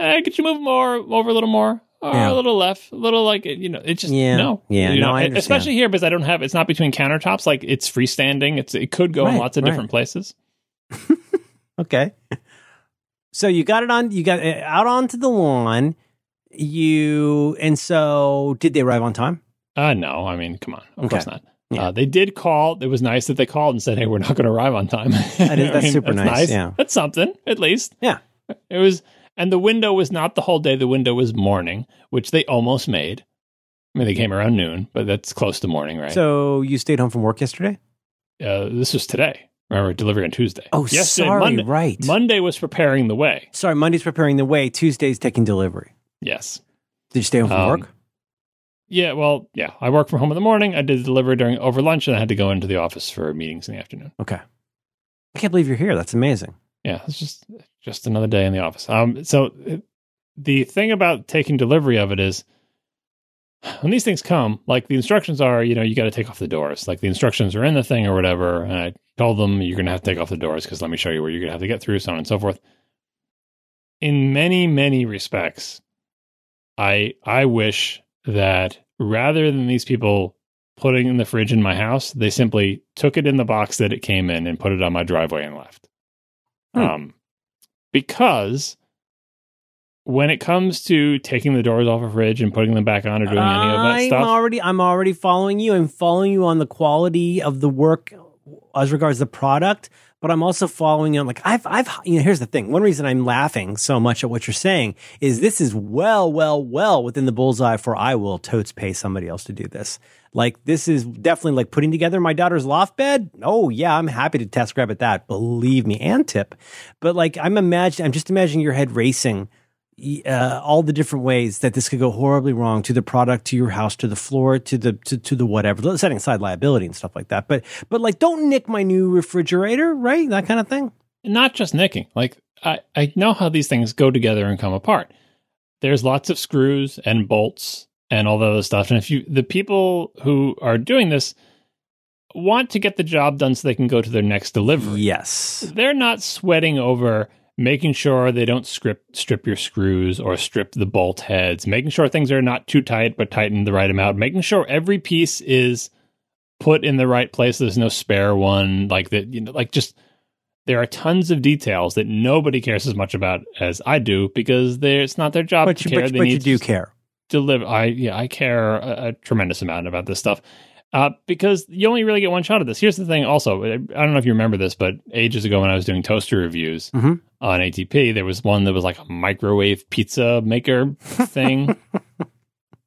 eh, "Could you move more over a little more?" Or Yeah. a little left, a little like you know, it just Yeah. no, Yeah, You no, know, I understand. especially here because I don't have it's not between countertops. Like it's freestanding. It's it could go in lots of right. different places. Okay. So you got it on. You got it out onto the lawn. You and so did they arrive on time? Uh no, I mean, come on, of Okay. course not. Yeah. Uh, they did call. It was nice that they called and said, "Hey, we're not going to arrive on time." That is- I that's super nice, yeah. that's something at least. Yeah. it was, and the window was not the whole day. The window was morning, which they almost made. I mean, they came around noon, but that's close to morning, right? So you stayed home from work yesterday. uh, this was today. Remember, delivery on Tuesday. Oh, Yesterday, sorry. Monday, right. Monday was preparing the way. sorry, Monday's preparing the way. Tuesday's taking delivery. Yes. Did you stay home from Um, work? Yeah. Well, yeah. I work from home in the morning. I did the delivery during over lunch, and I had to go into the office for meetings in the afternoon. Okay. I can't believe you're here. That's amazing. yeah it's just just another day in the office. Um so the thing about taking delivery of it is when these things come like the instructions are you know you got to take off the doors. Like the instructions are in the thing or whatever and i told them you're going to have to take off the doors because let me show you where you're going to have to get through so on and so forth. In many many respects i i wish that rather than these people putting in the fridge in my house they simply took it in the box that it came in and put it on my driveway and left. Hmm. um, because when it comes to taking the doors off a fridge and putting them back on or doing any of that I'm stuff, already I'm already following you. I'm following you on the quality of the work as regards the product, but I'm also following on like I've I've you know here's the thing. One reason I'm laughing so much at what you're saying is this is well well well within the bullseye for I will totes pay somebody else to do this. Like this is definitely like putting together my daughter's loft bed. Oh yeah, I'm happy to TaskRabbit that. Believe me, and tip. But like I'm imagining, I'm just imagining your head racing uh, all the different ways that this could go horribly wrong to the product, to your house, to the floor, to the to, to the whatever. Setting aside liability and stuff like that, but but like don't nick my new refrigerator, right? That kind of thing. not just nicking. Like I, I know how these things go together and come apart. There's lots of screws and bolts and all the other stuff. And if you the people who are doing this want to get the job done so they can go to their next delivery. Yes. They're not sweating over making sure they don't strip strip your screws or strip the bolt heads, making sure things are not too tight but tightened the right amount, making sure every piece is put in the right place. There's no spare one, like that. You know, like just there are tons of details that nobody cares as much about as I do because it's not their job But to you, care. but, they but you do care. deliver. I yeah, I care a, a tremendous amount about this stuff. Uh, because you only really get one shot at this. Here's the thing. Also, I don't know if you remember this, but ages ago when I was doing toaster reviews Mhm. on ATP, there was one that was like a microwave pizza maker thing. uh,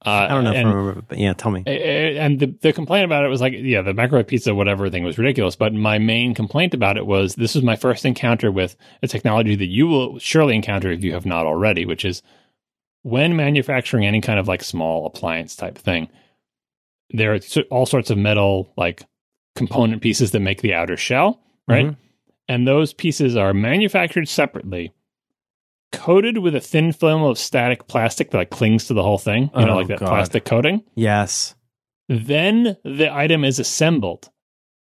I don't know if and, I remember, but yeah, tell me. and the, the complaint about it was like, yeah, the microwave pizza, whatever thing was ridiculous. But my main complaint about it was this was my first encounter with a technology that you will surely encounter if you have not already, which is when manufacturing any kind of like small appliance type thing, there are all sorts of metal like component pieces that make the outer shell, right? Mhm. And those pieces are manufactured separately, coated with a thin film of static plastic that like clings to the whole thing, you know, Oh, like that God. plastic coating. Yes. Then the item is assembled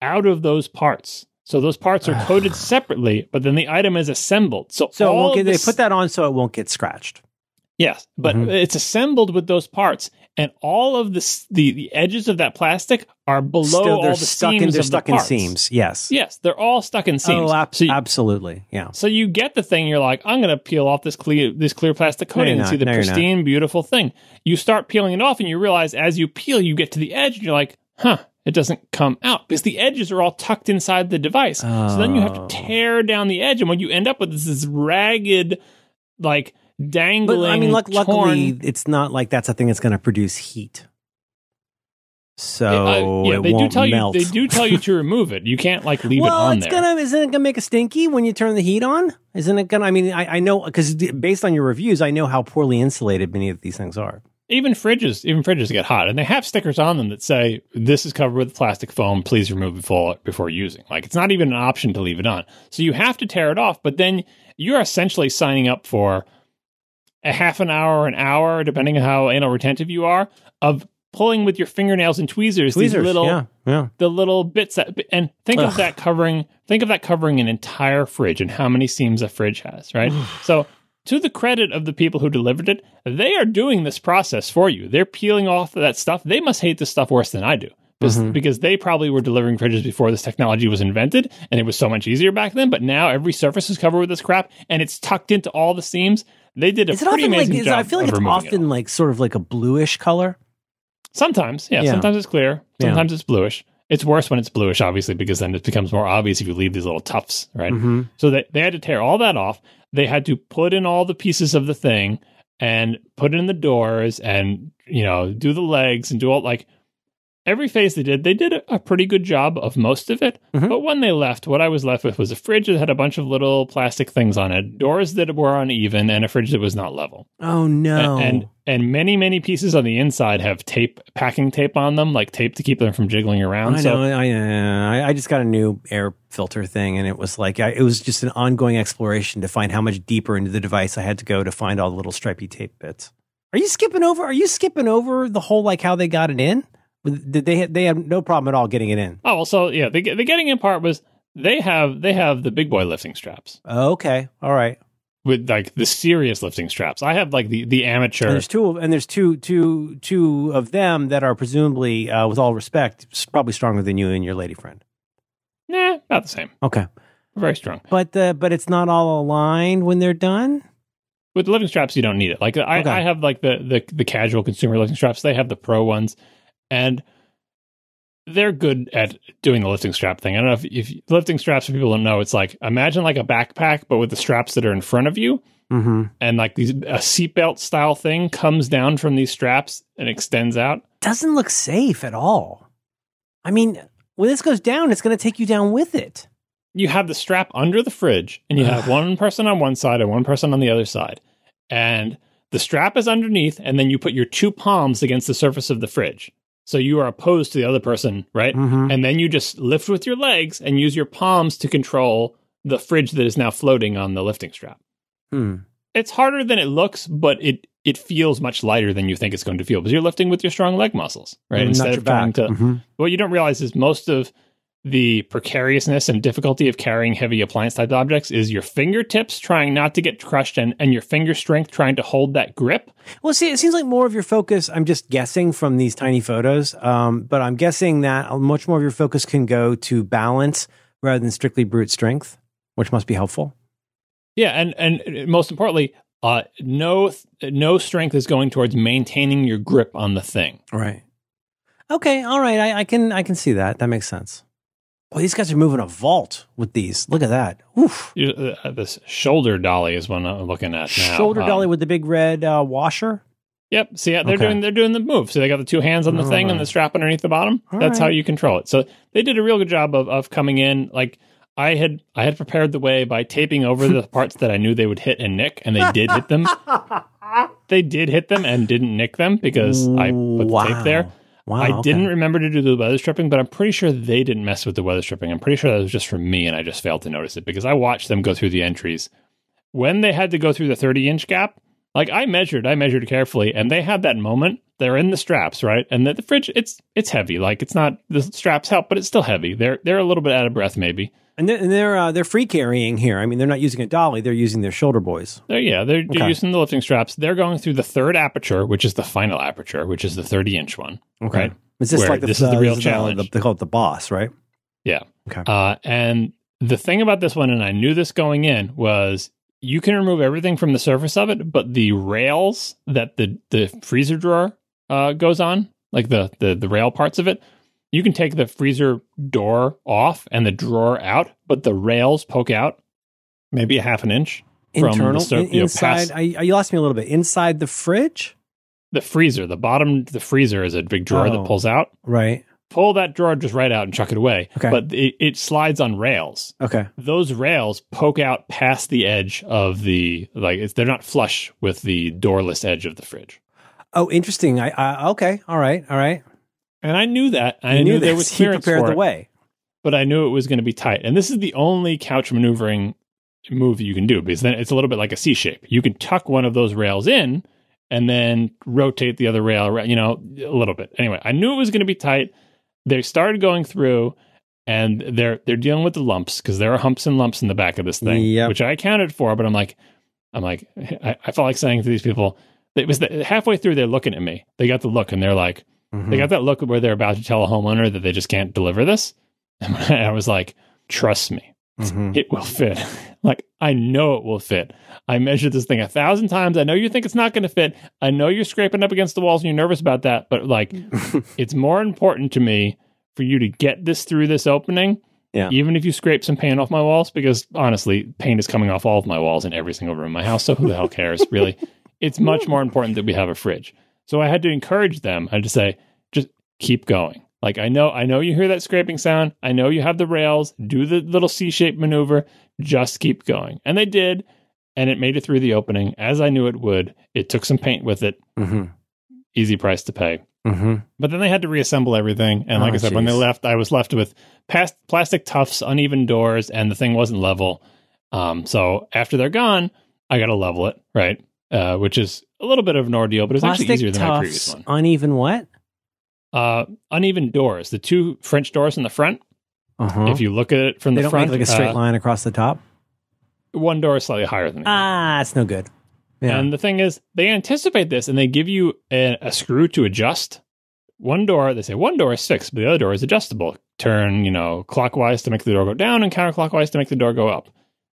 out of those parts. So those parts are coated separately, but then the item is assembled. So, So get, of they put that on so it won't get scratched. Yes, but Mhm. it's assembled with those parts, and all of the the, the edges of that plastic are below Still, all the stuck seams in they're stuck the in seams. Yes. Yes, they're all stuck in seams. Oh, ab- so, you, absolutely. Yeah. so you get the thing. You're like, I'm going to peel off this clear this clear plastic coating you're and see the No, pristine, beautiful thing. You start peeling it off, and you realize as you peel, you get to the edge, and you're like, huh. It doesn't come out because the edges are all tucked inside the device. So then you have Oh. to tear down the edge, and what you end up with is this ragged, like dangling. But I mean, luck, luckily, it's not like that's a thing that's going to produce heat. So Uh, yeah, they do tell melt. you they do tell you to remove it. You can't like leave well, it on it's there. gonna isn't it gonna make a stinky when you turn the heat on? Isn't it gonna? I mean, I, I know because based on your reviews, I know how poorly insulated many of these things are. Even fridges, even fridges get hot, and they have stickers on them that say this is covered with plastic foam. Please remove it before before using. Like it's not even an option to leave it on. So you have to tear it off. But then you're essentially signing up for a half an hour, an hour, depending on how anal retentive you are, of pulling with your fingernails and tweezers, these little yeah, yeah. the little bits that and think Ugh. of that covering think of that covering an entire fridge and how many seams a fridge has right so to the credit of the people who delivered it they are doing this process for you they're peeling off that stuff they must hate this stuff worse than i do because, Mhm. because they probably were delivering fridges before this technology was invented and it was so much easier back then but now every surface is covered with this crap and it's tucked into all the seams they did a Is it pretty often like? amazing Is, job I feel like it's removing it often like sort of like a bluish color. Sometimes, yeah, Yeah. Sometimes it's clear. Yeah. Sometimes it's bluish. It's worse when it's bluish, obviously, because then it becomes more obvious if you leave these little tufts, right? Mhm. So they, they had to tear all that off. They had to put in all the pieces of the thing and put in the doors and, you know, do the legs and do all like every phase they did. They did a, pretty good job of most of it. Mhm. But when they left, what I was left with was a fridge that had a bunch of little plastic things on it, doors that were uneven, and a fridge that was not level. Oh no! And and many many pieces on the inside have tape, packing tape on them, like tape to keep them from jiggling around. I so know. I, I I just got a new air filter thing, and it was like I, it was just an ongoing exploration to find how much deeper into the device I had to go to find all the little stripy tape bits. Are you skipping over? Are you skipping over the whole like how they got it in? Did they they have no problem at all getting it in? oh well, so yeah, the the getting in part was they have they have the big boy lifting straps Okay, all right. with like the serious lifting straps. I have like the the And amateur. there's two, of- and there's two, two, two of them that are presumably, uh, with all respect, probably stronger than you and your lady friend. Nah, about the same. Okay, Very strong. but uh, but it's not all aligned when they're done. With the lifting straps, you don't need it. Like I, Okay. I have like the, the the casual consumer lifting straps. They have the pro ones, and they're good at doing the lifting strap thing. I don't know if if lifting straps for people don't know. It's like imagine like a backpack, but with the straps that are in front of you, Mm-hmm. and like these a seatbelt style thing comes down from these straps and extends out. Doesn't look safe at all. I mean, when this goes down, it's going to take you down with it. You have the strap under the fridge, and you have one person on one side and one person on the other side, and the strap is underneath, and then you put your two palms against the surface of the fridge. So you are opposed to the other person, right? Mm-hmm. And then you just lift with your legs and use your palms to control the fridge that is now floating on the lifting strap. Hmm. It's harder than it looks, but it it feels much lighter than you think it's going to feel because you're lifting with your strong leg muscles, right? Not Instead of trying back. to. Mhm. What you don't realize is most of the precariousness and difficulty of carrying heavy appliance type objects is your fingertips trying not to get crushed and, and your finger strength trying to hold that grip. Well, see, it seems like more of your focus. I'm just guessing from these tiny photos, um, but I'm guessing that much more of your focus can go to balance rather than strictly brute strength, which must be helpful. Yeah, and and most importantly, uh, no no strength is going towards maintaining your grip on the thing. Right. Okay. All right. I, I can I can see that. That makes sense. Boy, these guys are moving a vault with these. Look at that. Oof. You- uh, this shoulder dolly is one I'm looking at now. Shoulder Um, dolly with the big red uh, washer. Yep. See, yeah, they're Okay. doing they're doing the move. So they got the two hands on the All thing and the strap underneath the bottom. All That's how you control it. So they did a real good job of of coming in. Like I had I had prepared the way by taping over the parts that I knew they would hit and nick, and they did hit them. They did hit them and didn't nick them because I put the tape there. Wow. I okay. didn't remember to do the weather stripping, but I'm pretty sure they didn't mess with the weather stripping. I'm pretty sure that was just for me, and I just failed to notice it because I watched them go through the entries. When they had to go through the 30 inch gap, like I measured, I measured carefully, and they had that moment. They're in the straps, right? And the, the fridge, it's it's heavy. Like it's not the straps help, but it's still heavy. They're they're a little bit out of breath, maybe. And they're and they're, uh, they're free carrying here. I mean, they're not using a dolly; they're using their shoulder boys. They're, yeah, they're, they're Okay. using the lifting straps. They're going through the third aperture, which is the final aperture, which is the 30 inch one. Okay, Right. is this Where like the, this is the uh, real the- challenge. The, they call it the boss, right? Yeah. Okay. Uh, and the thing about this one, and I knew this going in, was you can remove everything from the surface of it, but the rails that the, the freezer drawer uh, goes on, like the, the the rail parts of it, you can take the freezer door off and the drawer out, but the rails poke out maybe a half an inch from the Internal, in- you inside. I, I, you lost me a little bit. Inside the fridge, the freezer, the bottom, the freezer is a big drawer Oh. that pulls out. right? Pull that drawer just right out and chuck it away. Okay. But it, it slides on rails. Okay. Those rails poke out past the edge of the like. It's, they're not flush with the doorless edge of the fridge. Oh, interesting. I, I okay. All right. All right. And I knew that. I knew, knew there was clearance prepared for the it, way. but I knew it was going to be tight. And this is the only couch maneuvering move you can do because then it's a little bit like a C shape. You can tuck one of those rails in and then rotate the other rail, you know, a little bit. Anyway, I knew it was going to be tight. They started going through and they're they're dealing with the lumps because there are humps and lumps in the back of this thing, Yep. which I accounted for. But I'm like, I'm like, I, I felt like saying to these people, it was the, halfway through. They're looking at me. They got the look, and they're like, Mhm. they got that look where they're about to tell a homeowner that they just can't deliver this. And I was like, trust me, Mhm. it will fit. like, I know it will fit. I measured this thing a thousand times. I know you think it's not going to fit. I know you're scraping up against the walls and you're nervous about that. But like, it's more important to me for you to get this through this opening. Yeah. Even if you scrape some paint off my walls, because honestly, paint is coming off all of my walls in every single room in my house. So who the hell cares, really? It's much more important that we have a fridge. So I had to encourage them. I had to say, just keep going. Like I know, I know you hear that scraping sound. I know you have the rails. Do the little C-shaped maneuver. Just keep going. And they did, and it made it through the opening as I knew it would. It took some paint with it. Mhm. Easy price to pay. Mhm. But then they had to reassemble everything. And like Oh, I said, when they left, I was left with past plastic tufts, uneven doors, and the thing wasn't level. Um, so after they're gone, I got to level it, right? Uh, which is a little bit of an ordeal, but it's actually easier than my previous one. uneven what? Uh, uneven doors, the two French doors in the front. Uh-huh. If you look at it from they the don't front, make like a straight uh, line across the top. one door is slightly higher than the other. Ah, it's no good. Yeah. And the thing is, they anticipate this and they give you a, a screw to adjust. One door, they say one door is fixed, but the other door is adjustable. Turn, you know, clockwise to make the door go down and counterclockwise to make the door go up.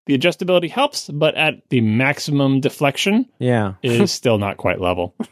The adjustability helps, but at the maximum deflection yeah. is still not quite level.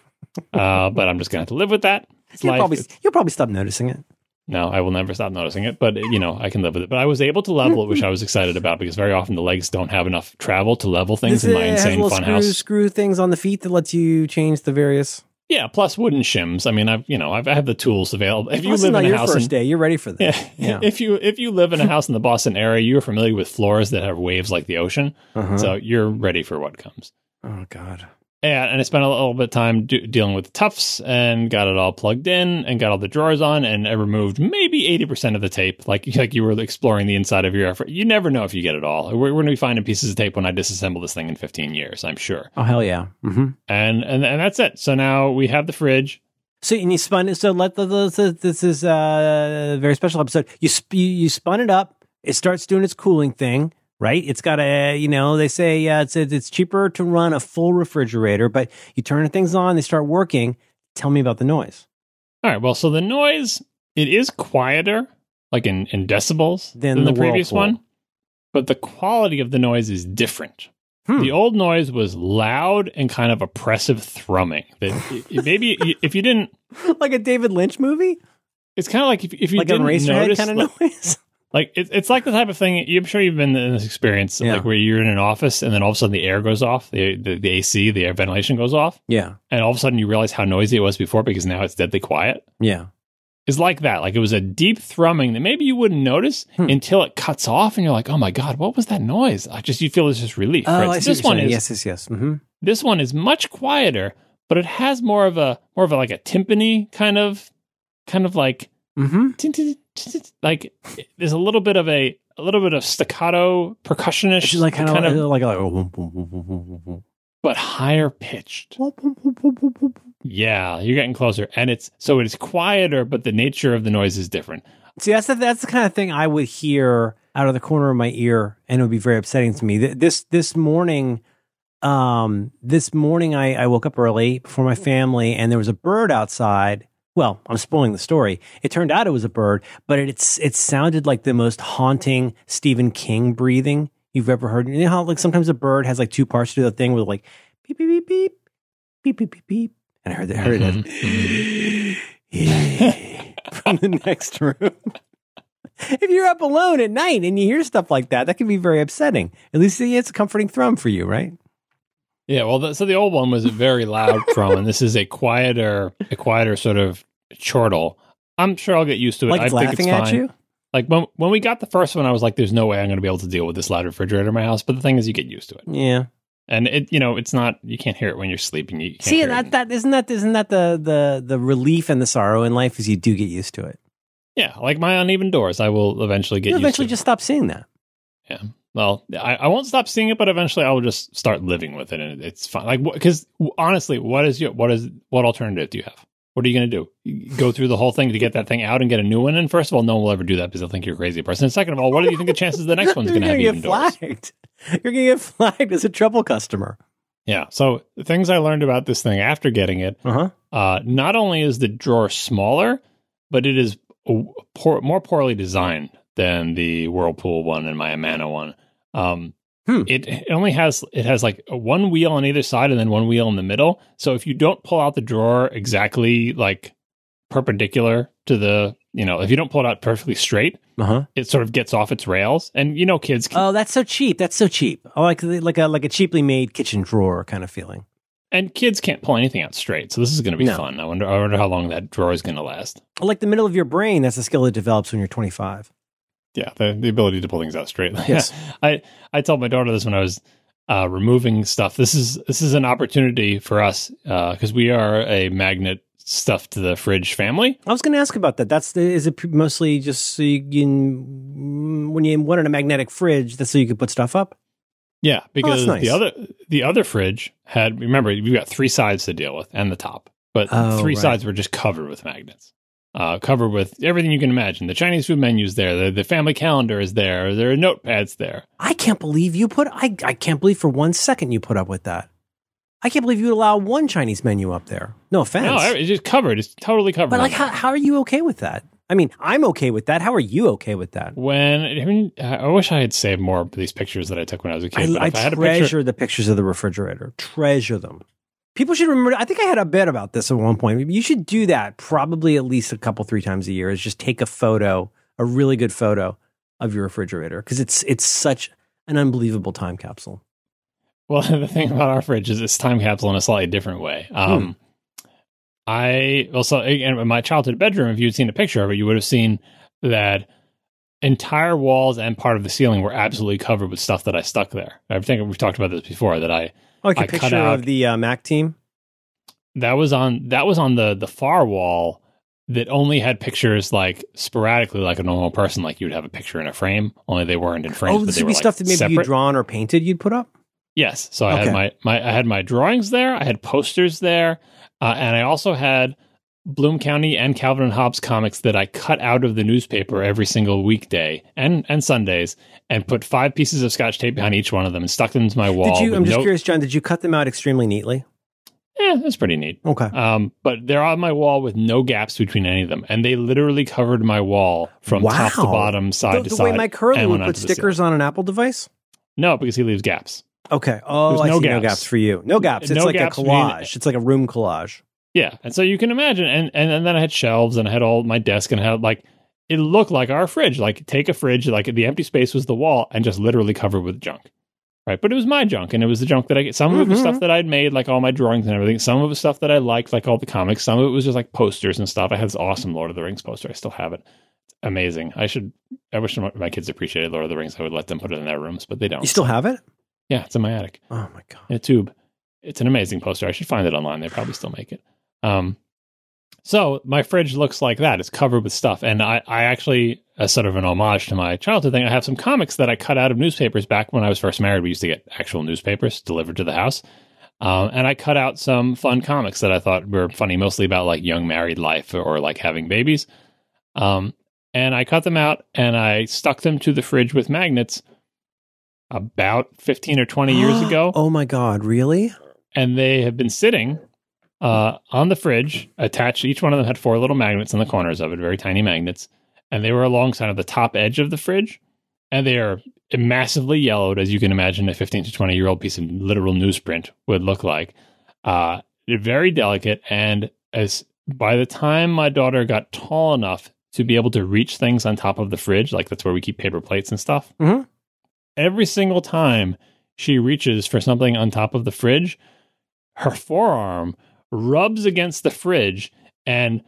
Uh, but I'm just going to have to live with that. It's You'll life. probably It's- you'll probably stop noticing it. no, I will never stop noticing it, but you know, I can live with it. But I was able to level it, which I was excited about because very often the legs don't have enough travel to level things This in my has insane little funhouse. screw, screw things on the feet that lets you change the various. Yeah, plus wooden shims. I mean, I've you know, I've, I have the tools available. If you Plus, live in a your house, first in, day. You're ready for this. yeah, Yeah. if you if you live in a house in the Boston area, you're familiar with floors that have waves like the ocean, Uh-huh. so you're ready for what comes. oh God. And, and I spent a little bit of time do, dealing with the tufts and got it all plugged in and got all the drawers on and I removed maybe eighty percent of the tape. Like like you were exploring the inside of your effort. You never know if you get it all. We're, we're going to be finding pieces of tape when I disassemble this thing in fifteen years. I'm sure. Oh hell yeah. Mm-hmm. And and and that's it. So now we have the fridge. So and you spun it. So let the, the, the- this is uh, a very special episode. You sp- you you spun it up. It starts doing its cooling thing. Right. It's got a you know they say uh, it's it's cheaper to run a full refrigerator, but you turn things on, they start working. Tell me about the noise. All right. Well, so the noise it is quieter, like in, in decibels, Than than the, the previous one, but the quality of the noise is different. Hmm. The old noise was loud and kind of oppressive thrumming. That maybe if you didn't, like a David Lynch movie, it's kind of like if, if you like didn't notice, kind of like, noise. Like it, it's like the type of thing. I'm sure you've been in this experience, Yeah. like where you're in an office and then all of a sudden the air goes off, the, the the AC, the air ventilation goes off, yeah, and all of a sudden you realize how noisy it was before because now it's deadly quiet. yeah. is like that. Like it was a deep thrumming that maybe you wouldn't notice Hmm. until it cuts off, and you're like, "Oh my god, what was that noise?" I just you feel it's just relief. Oh, right? I So see this one is yes, yes, yes. Mm-hmm. this one is much quieter, but it has more of a more of a like a timpani kind of kind of like Mm-hmm. like there's a little bit of a a little bit of staccato percussionish It's like kind, kind of, of like like but higher pitched. Yeah, you're getting closer, and it's so it's quieter, but the nature of the noise is different. See, that's the, that's the kind of thing I would hear out of the corner of my ear, and it would be very upsetting to me. Th- This this morning, um, this morning I, I woke up early before my family, and there was a bird outside. Well, I'm spoiling the story. It turned out it was a bird, but it, it's it sounded like the most haunting Stephen King breathing you've ever heard. You know how like sometimes a bird has like two parts to the thing with like beep beep beep beep beep beep beep beep, and I heard that heard it mm-hmm. from the next room. if you're up alone at night and you hear stuff like that, that can be very upsetting. At least it's a comforting thrum for you, right? Yeah, well, the, so the old one was a very loud drum, and this is a quieter, a quieter sort of chortle. I'm sure I'll get used to it. Like I it's think it's laughing at fine. you. Like when when we got the first one, I was like, "There's no way I'm going to be able to deal with this loud refrigerator in my house." But the thing is, you get used to it, Yeah. and it you know it's not you can't hear it when you're sleeping. You can't See that that isn't that isn't that the the the relief and the sorrow in life is you do get used to it. yeah, like my uneven doors, I will eventually get You used eventually just stop seeing that. Yeah. Well, I, I won't stop seeing it, but eventually I will just start living with it, and it's fine. Like, because honestly, what is your what is what alternative do you have? What are you going to do? You Go through the whole thing to get that thing out and get a new one? And first of all, no one will ever do that because they'll think you're a crazy person. And second of all, what do you think the chances the next one's going to have You're gonna even get doors? flagged. You're gonna get flagged as a trouble customer. Yeah. So the things I learned about this thing after getting it, Uh huh. uh, not only is the drawer smaller, but it is poor, more poorly designed than the Whirlpool one and my Amana one. Um, Hmm. it, it only has it has like one wheel on either side and then one wheel in the middle. So if you don't pull out the drawer exactly like perpendicular to the you know if you don't pull it out perfectly straight, Uh huh. it sort of gets off its rails. And you know kids can, Oh, that's so cheap. That's so cheap. I like like a like a cheaply made kitchen drawer kind of feeling. and kids can't pull anything out straight. So this is going to be No. fun. I wonder I wonder how long that drawer is going to last. Like the middle of your brain, that's a skill that develops when you're 25. Yeah, the, the ability to pull things out straight. Yes. I I told my daughter this when I was uh, removing stuff. This is this is an opportunity for us because we are a magnet stuff to the fridge family. I was going to ask about that. That's the, is it mostly just so you can when you wanted a magnetic fridge, that's so you could put stuff up. Yeah, because nice. the other the other fridge had remember you've got three sides to deal with and the top, but Oh, three right. sides were just covered with magnets. Uh, covered with everything you can imagine. The Chinese food menu's there. The, the family calendar is there. There are notepads there. I can't believe you put. I I can't believe for one second you put up with that. I can't believe you would allow one Chinese menu up there. No offense, No, it's just covered. It's totally covered. but like, how how are you okay with that? I mean, I'm okay with that. How are you okay with that? when I mean, I wish I had saved more of these pictures that I took when I was a kid. I if I had a treasure picture, the pictures of the refrigerator. Treasure them. People should remember. I think I had a bit about this at one point. You should do that probably at least a couple, three times a year. Is just take a photo, a really good photo of your refrigerator because it's it's such an unbelievable time capsule. well, the thing about our fridge is it's time capsule in a slightly different way. Um, I also again in my childhood bedroom. If you'd seen a picture of it, you would have seen that entire walls and part of the ceiling were absolutely covered with stuff that I stuck there. I think we've talked about this before. That I Like a picture out- of the uh, Mac team. that was on that was on the the far wall that only had pictures like sporadically like a normal person like you'd have a picture in a frame only they weren't in frames Oh, this would be like, stuff that maybe you drawn or painted. You'd put up. yes so i Okay. had my, my i had my drawings there i had posters there uh, and i also had bloom county and calvin and hobbes comics that i cut out of the newspaper every single weekday and and sundays and put five pieces of scotch tape behind each one of them and stuck them into my wall Did you? I'm just no- curious, John. Did you cut them out extremely neatly? yeah that's pretty neat Okay. Um, but they're on my wall with no gaps between any of them, and they literally covered my wall from top to bottom, side the, to the side. way Myke Hurley would put stickers on an Apple device. No, because he leaves gaps. Okay. Oh, There's I no see. No gaps. gaps for you. No gaps. It's No like gaps a collage. It's like a room collage. Yeah, and so you can imagine, and, and and then I had shelves, and I had all my desk, and I had like it looked like our fridge. Like take a fridge, like the empty space was the wall, and just literally covered with junk. Right, but it was my junk, and it was the junk that I. Get. Some of it was Mhm. stuff that I'd made, like all my drawings and everything. Some of it was stuff that I liked, like all the comics. Some of it was just like posters and stuff. I had this awesome Lord of the Rings poster. I still have it. It's amazing. I should. I wish my my kids appreciated Lord of the Rings. I would let them put it in their rooms, but they don't. You still have it? Yeah, it's in my attic Oh my god. in a tube. It's an amazing poster. I should find it online. They probably still make it. Um, so my fridge looks like that. It's covered with stuff, and I, I actually, as sort of an homage to my childhood thing, I have some comics that I cut out of newspapers back when I was first married. We used to get actual newspapers delivered to the house, um, and I cut out some fun comics that I thought were funny, mostly about like young married life or, like having babies. Um, and I cut them out and I stuck them to the fridge with magnets about 15 or 20 years ago. Oh my god, really? And they have been sitting uh, on the fridge, attached. Each one of them had four little magnets in the corners of it, very tiny magnets. And they were alongside of the top edge of the fridge. And they are massively yellowed, as you can imagine a 15 to 20 year old piece of literal newsprint would look like. Uh, very delicate. And as by the time my daughter got tall enough to be able to reach things on top of the fridge, like that's where we keep paper plates and stuff, Mhm. every single time she reaches for something on top of the fridge, her forearm rubs against the fridge and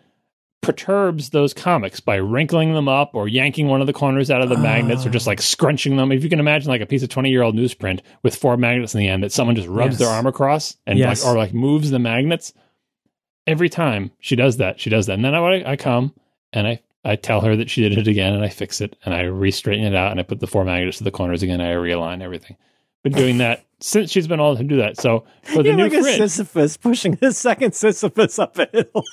perturbs those comics by wrinkling them up or yanking one of the corners out of the magnets or just like ah. scrunching them. If you can imagine like a piece of 20 year old newsprint with four magnets in the end that someone just rubs their arm across and Yes. like, or like moves the magnets. Every time she does that, she does that. And then I, I come and I, I tell her that she did it again and I fix it and I re-straighten it out and I put the four magnets to the corners again. I realign everything. Been doing that since she's been able to do that. So for the You're new like a fridge, Sisyphus pushing the second Sisyphus up a hill.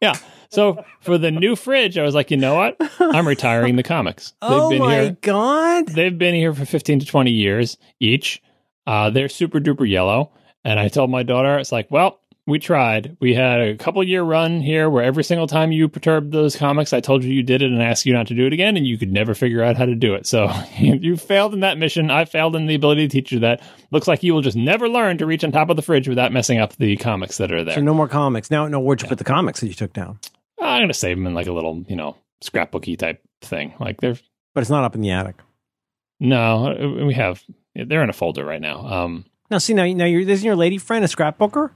yeah. So for the new fridge, I was like, you know what? I'm retiring the comics. They've oh been my here. god! They've been here for 15 to 20 years each. Uh, they're super duper yellow. And I told my daughter, it's like, well, we tried. We had a couple year run here where every single time you perturbed those comics, I told you you did it and asked you not to do it again, and you could never figure out how to do it. So you failed in that mission. I failed in the ability to teach you that. Looks like you will just never learn to reach on top of the fridge without messing up the comics that are there. So no more comics. Now, no, where'd you put the comics that you took down? I'm going to save them in like a little, you know, scrapbooky type thing. Like they're, But it's not up in the attic. no, uh, we have, they're in a folder right now. Um, Now, see, now, now you're isn't your lady friend a scrapbooker?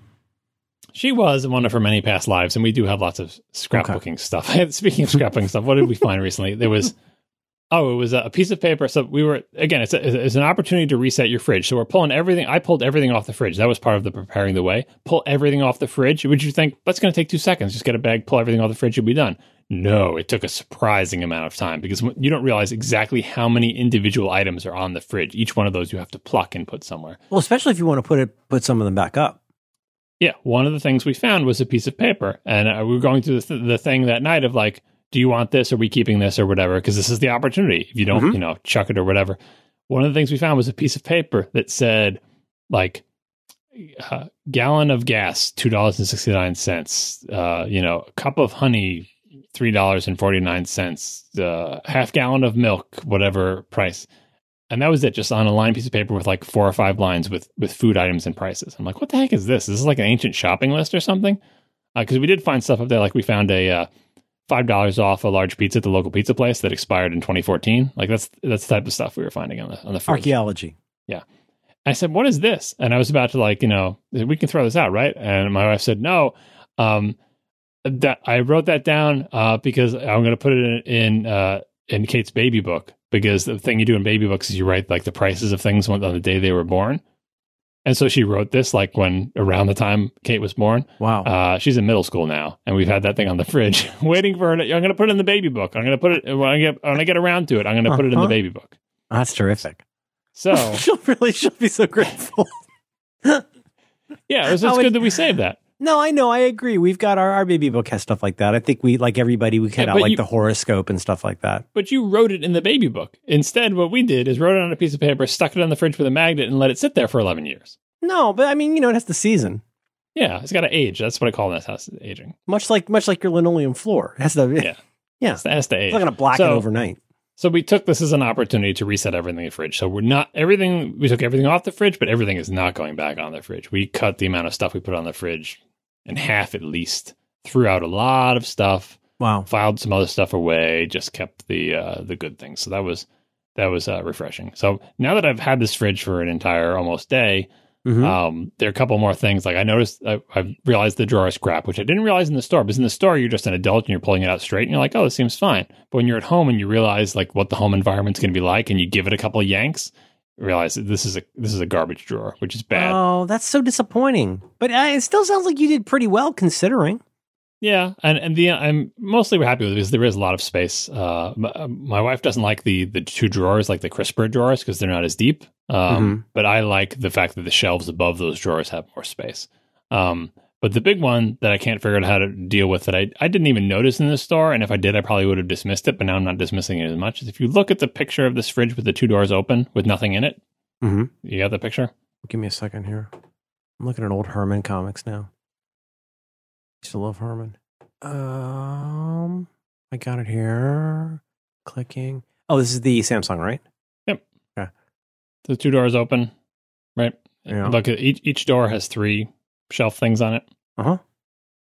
She was in one of her many past lives, and we do have lots of scrapbooking stuff. Speaking of scrapbooking stuff, what did we find recently? There was, oh, it was a piece of paper. So we were again, it's a, it's an opportunity to reset your fridge. So we're pulling everything. I pulled everything off the fridge. That was part of the preparing the way. Pull everything off the fridge. Would you think that's going to take two seconds? Just get a bag, pull everything off the fridge, you'll be done. No, it took a surprising amount of time because you don't realize exactly how many individual items are on the fridge. Each one of those you have to pluck and put somewhere. Well, especially if you want to put it, put some of them back up. Yeah, one of the things we found was a piece of paper, and uh, we were going through the, th- the thing that night of like, do you want this? Are we keeping this or whatever? Because this is the opportunity. If you don't, Mhm. you know, chuck it or whatever. One of the things we found was a piece of paper that said like uh, gallon of gas, two dollars and sixty nine cents. Uh, you know, a cup of honey, three dollars and forty nine cents. Uh, half gallon of milk, whatever price. And that was it, just on a line piece of paper with like four or five lines with with food items and prices. I'm like, what the heck is this? This Is this like an ancient shopping list or something? Because we did find stuff up there, like we found a uh, five dollars off a large pizza at the local pizza place that expired in 2014. Like that's that's the type of stuff we were finding on the on the fridge. Archaeology. Yeah. I said, "What is this?" And I was about to like, you know, we can throw this out, right? And my wife said, "No." Um, that I wrote that down uh, because I'm going to put it in in, uh, in Kate's baby book because the thing you do in baby books is you write like the prices of things on the day they were born. And so she wrote this like when around the time Kate was born. Wow. Uh, she's in middle school now, and we've had that thing on the fridge waiting for her. To, I'm going to put it in the baby book. I'm going to put it when I get when I get around to it. I'm going to put it in Uh-huh. the baby book. That's terrific. So she'll really, she'll be so grateful. yeah, it was I just good that we saved that. No, I know. I agree. We've got our, our baby book has stuff like that. I think we, like everybody, we cut Yeah, out like you- the horoscope and stuff like that. But you wrote it in the baby book. Instead, what we did is wrote it on a piece of paper, stuck it on the fridge with a magnet, and let it sit there for 11 years. No, but I mean, you know, it has the season. Yeah, it's got to age. That's what I call this house aging. Much like much like your linoleum floor. It has to Yeah. Yeah. It has to age. It's not gonna blacken So- overnight. So we took this as an opportunity to reset everything in the fridge. So we're not everything. We took everything off the fridge, but everything is not going back on the fridge. We cut the amount of stuff we put on the fridge in half at least. Threw out a lot of stuff. Wow. Filed some other stuff away. Just kept the uh, the good things. So that was that was uh, refreshing. So now that I've had this fridge for an entire almost day, Mhm. um, there are a couple more things. Like I noticed, I, I realized the drawer is crap, which I didn't realize in the store. Because in the store, you're just an adult and you're pulling it out straight, and you're like, "Oh, this seems fine." But when you're at home and you realize like what the home environment's going to be like, and you give it a couple of yanks, you realize that this is a this is a garbage drawer, which is bad. Oh, that's so disappointing. But uh, it still sounds like you did pretty well considering. Yeah, and and the I'm mostly happy with it because there is a lot of space. Uh, my, my wife doesn't like the the two drawers, like the crisper drawers, because they're not as deep. Um, But I like the fact that the shelves above those drawers have more space. Um, But the big one that I can't figure out how to deal with that I, I didn't even notice in the store, and if I did, I probably would have dismissed it, but now I'm not dismissing it as much. If you look at the picture of this fridge with the two doors open with nothing in it, Mm-hmm. you got the picture? Give me a second here. I'm looking at old Herman comics now. Used to love Herman. Um, I got it here. Clicking. Oh, this is the Samsung, right? Yep. Yeah. The two doors open, right? Yeah. Look, each each door has three shelf things on it. Uh huh.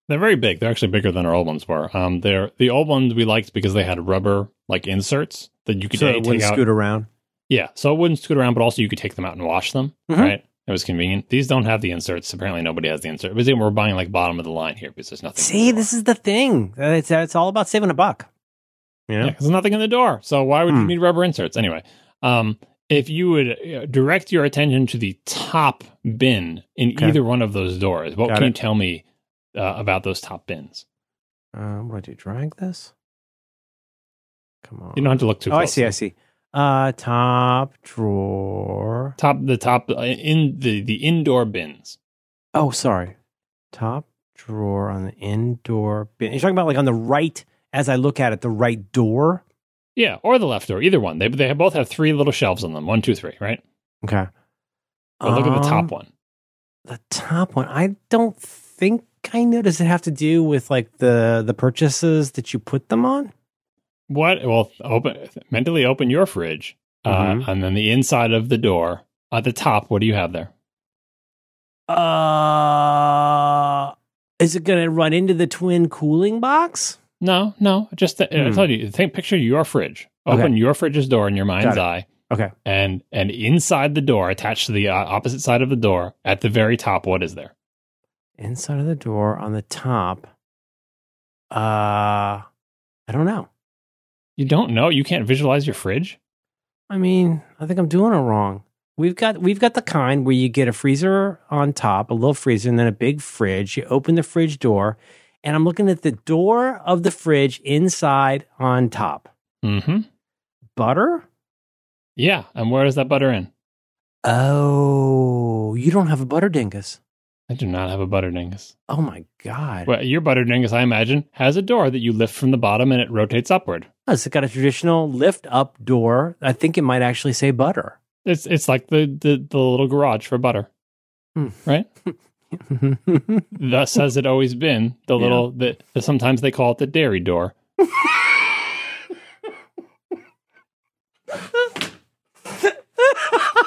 They're very big. They're actually bigger than our old ones were. Um, they're the old ones we liked because they had rubber like inserts that you could So A, it take wouldn't out. scoot around. Yeah, so it wouldn't scoot around, but also you could take them out and wash them. Mhm. Right? It was convenient. These don't have the inserts. Apparently, nobody has the insert. It was we're buying like bottom of the line here because there's nothing. See, the this is the thing. Uh, It's it's all about saving a buck. You know? Yeah, 'cause there's nothing in the door. So why would you Hmm. need rubber inserts anyway? Um, if you would uh, direct your attention to the top bin in Okay. either one of those doors, what Got can it. you tell me uh, about those top bins? Um, what do I do? Drag this? Come on. You don't have to look too oh, I see. I see. Uh, top drawer. Top the top uh, in the the indoor bins. Oh, sorry. Top drawer on the indoor bin. You're talking about like on the right, as I look at it, the right door. Yeah, or the left door, either one. They they both have three little shelves on them. One, two, three, right? Okay. But look at the top Um, one. The top one. I don't think I know. Does it have to do with like the the purchases that you put them on? What? Well, open mentally open your fridge, Mhm. uh, and then the inside of the door at the top. What do you have there? Uh, is it going to run into the twin cooling box? No, no. Just th- I Hmm. told you. Think picture your fridge. Okay. Open your fridge's door in your mind's Got it. eye, Okay. and and inside the door, attached to the uh, opposite side of the door, at the very top, what is there? Inside of the door on the top. Uh, I don't know. You don't know. You can't visualize your fridge. I mean, I think I'm doing it wrong. We've got we've got the kind where you get a freezer on top, a little freezer, and then a big fridge. You open the fridge door, and I'm looking at the door of the fridge inside on top. Mm-hmm. Butter? Yeah. And where is that butter in? Oh, you don't have a butter dingus. I do not have a butter dingus. Oh my god. Well, your butter dingus, I imagine, has a door that you lift from the bottom and it rotates upward. Has it got a traditional lift up door? I think it might actually say butter. It's it's like the the, the little garage for butter, Hmm. right? Thus has it always been. The Yeah. little the, sometimes they call it the dairy door.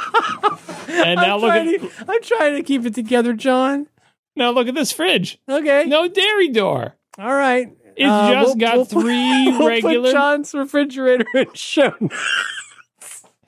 And now I'm look trying at to, I'm trying to keep it together, John. now look at this fridge. Okay. No dairy door. All right. It's Uh, just we'll- got we'll- three we'll regular Put John's refrigerator in show.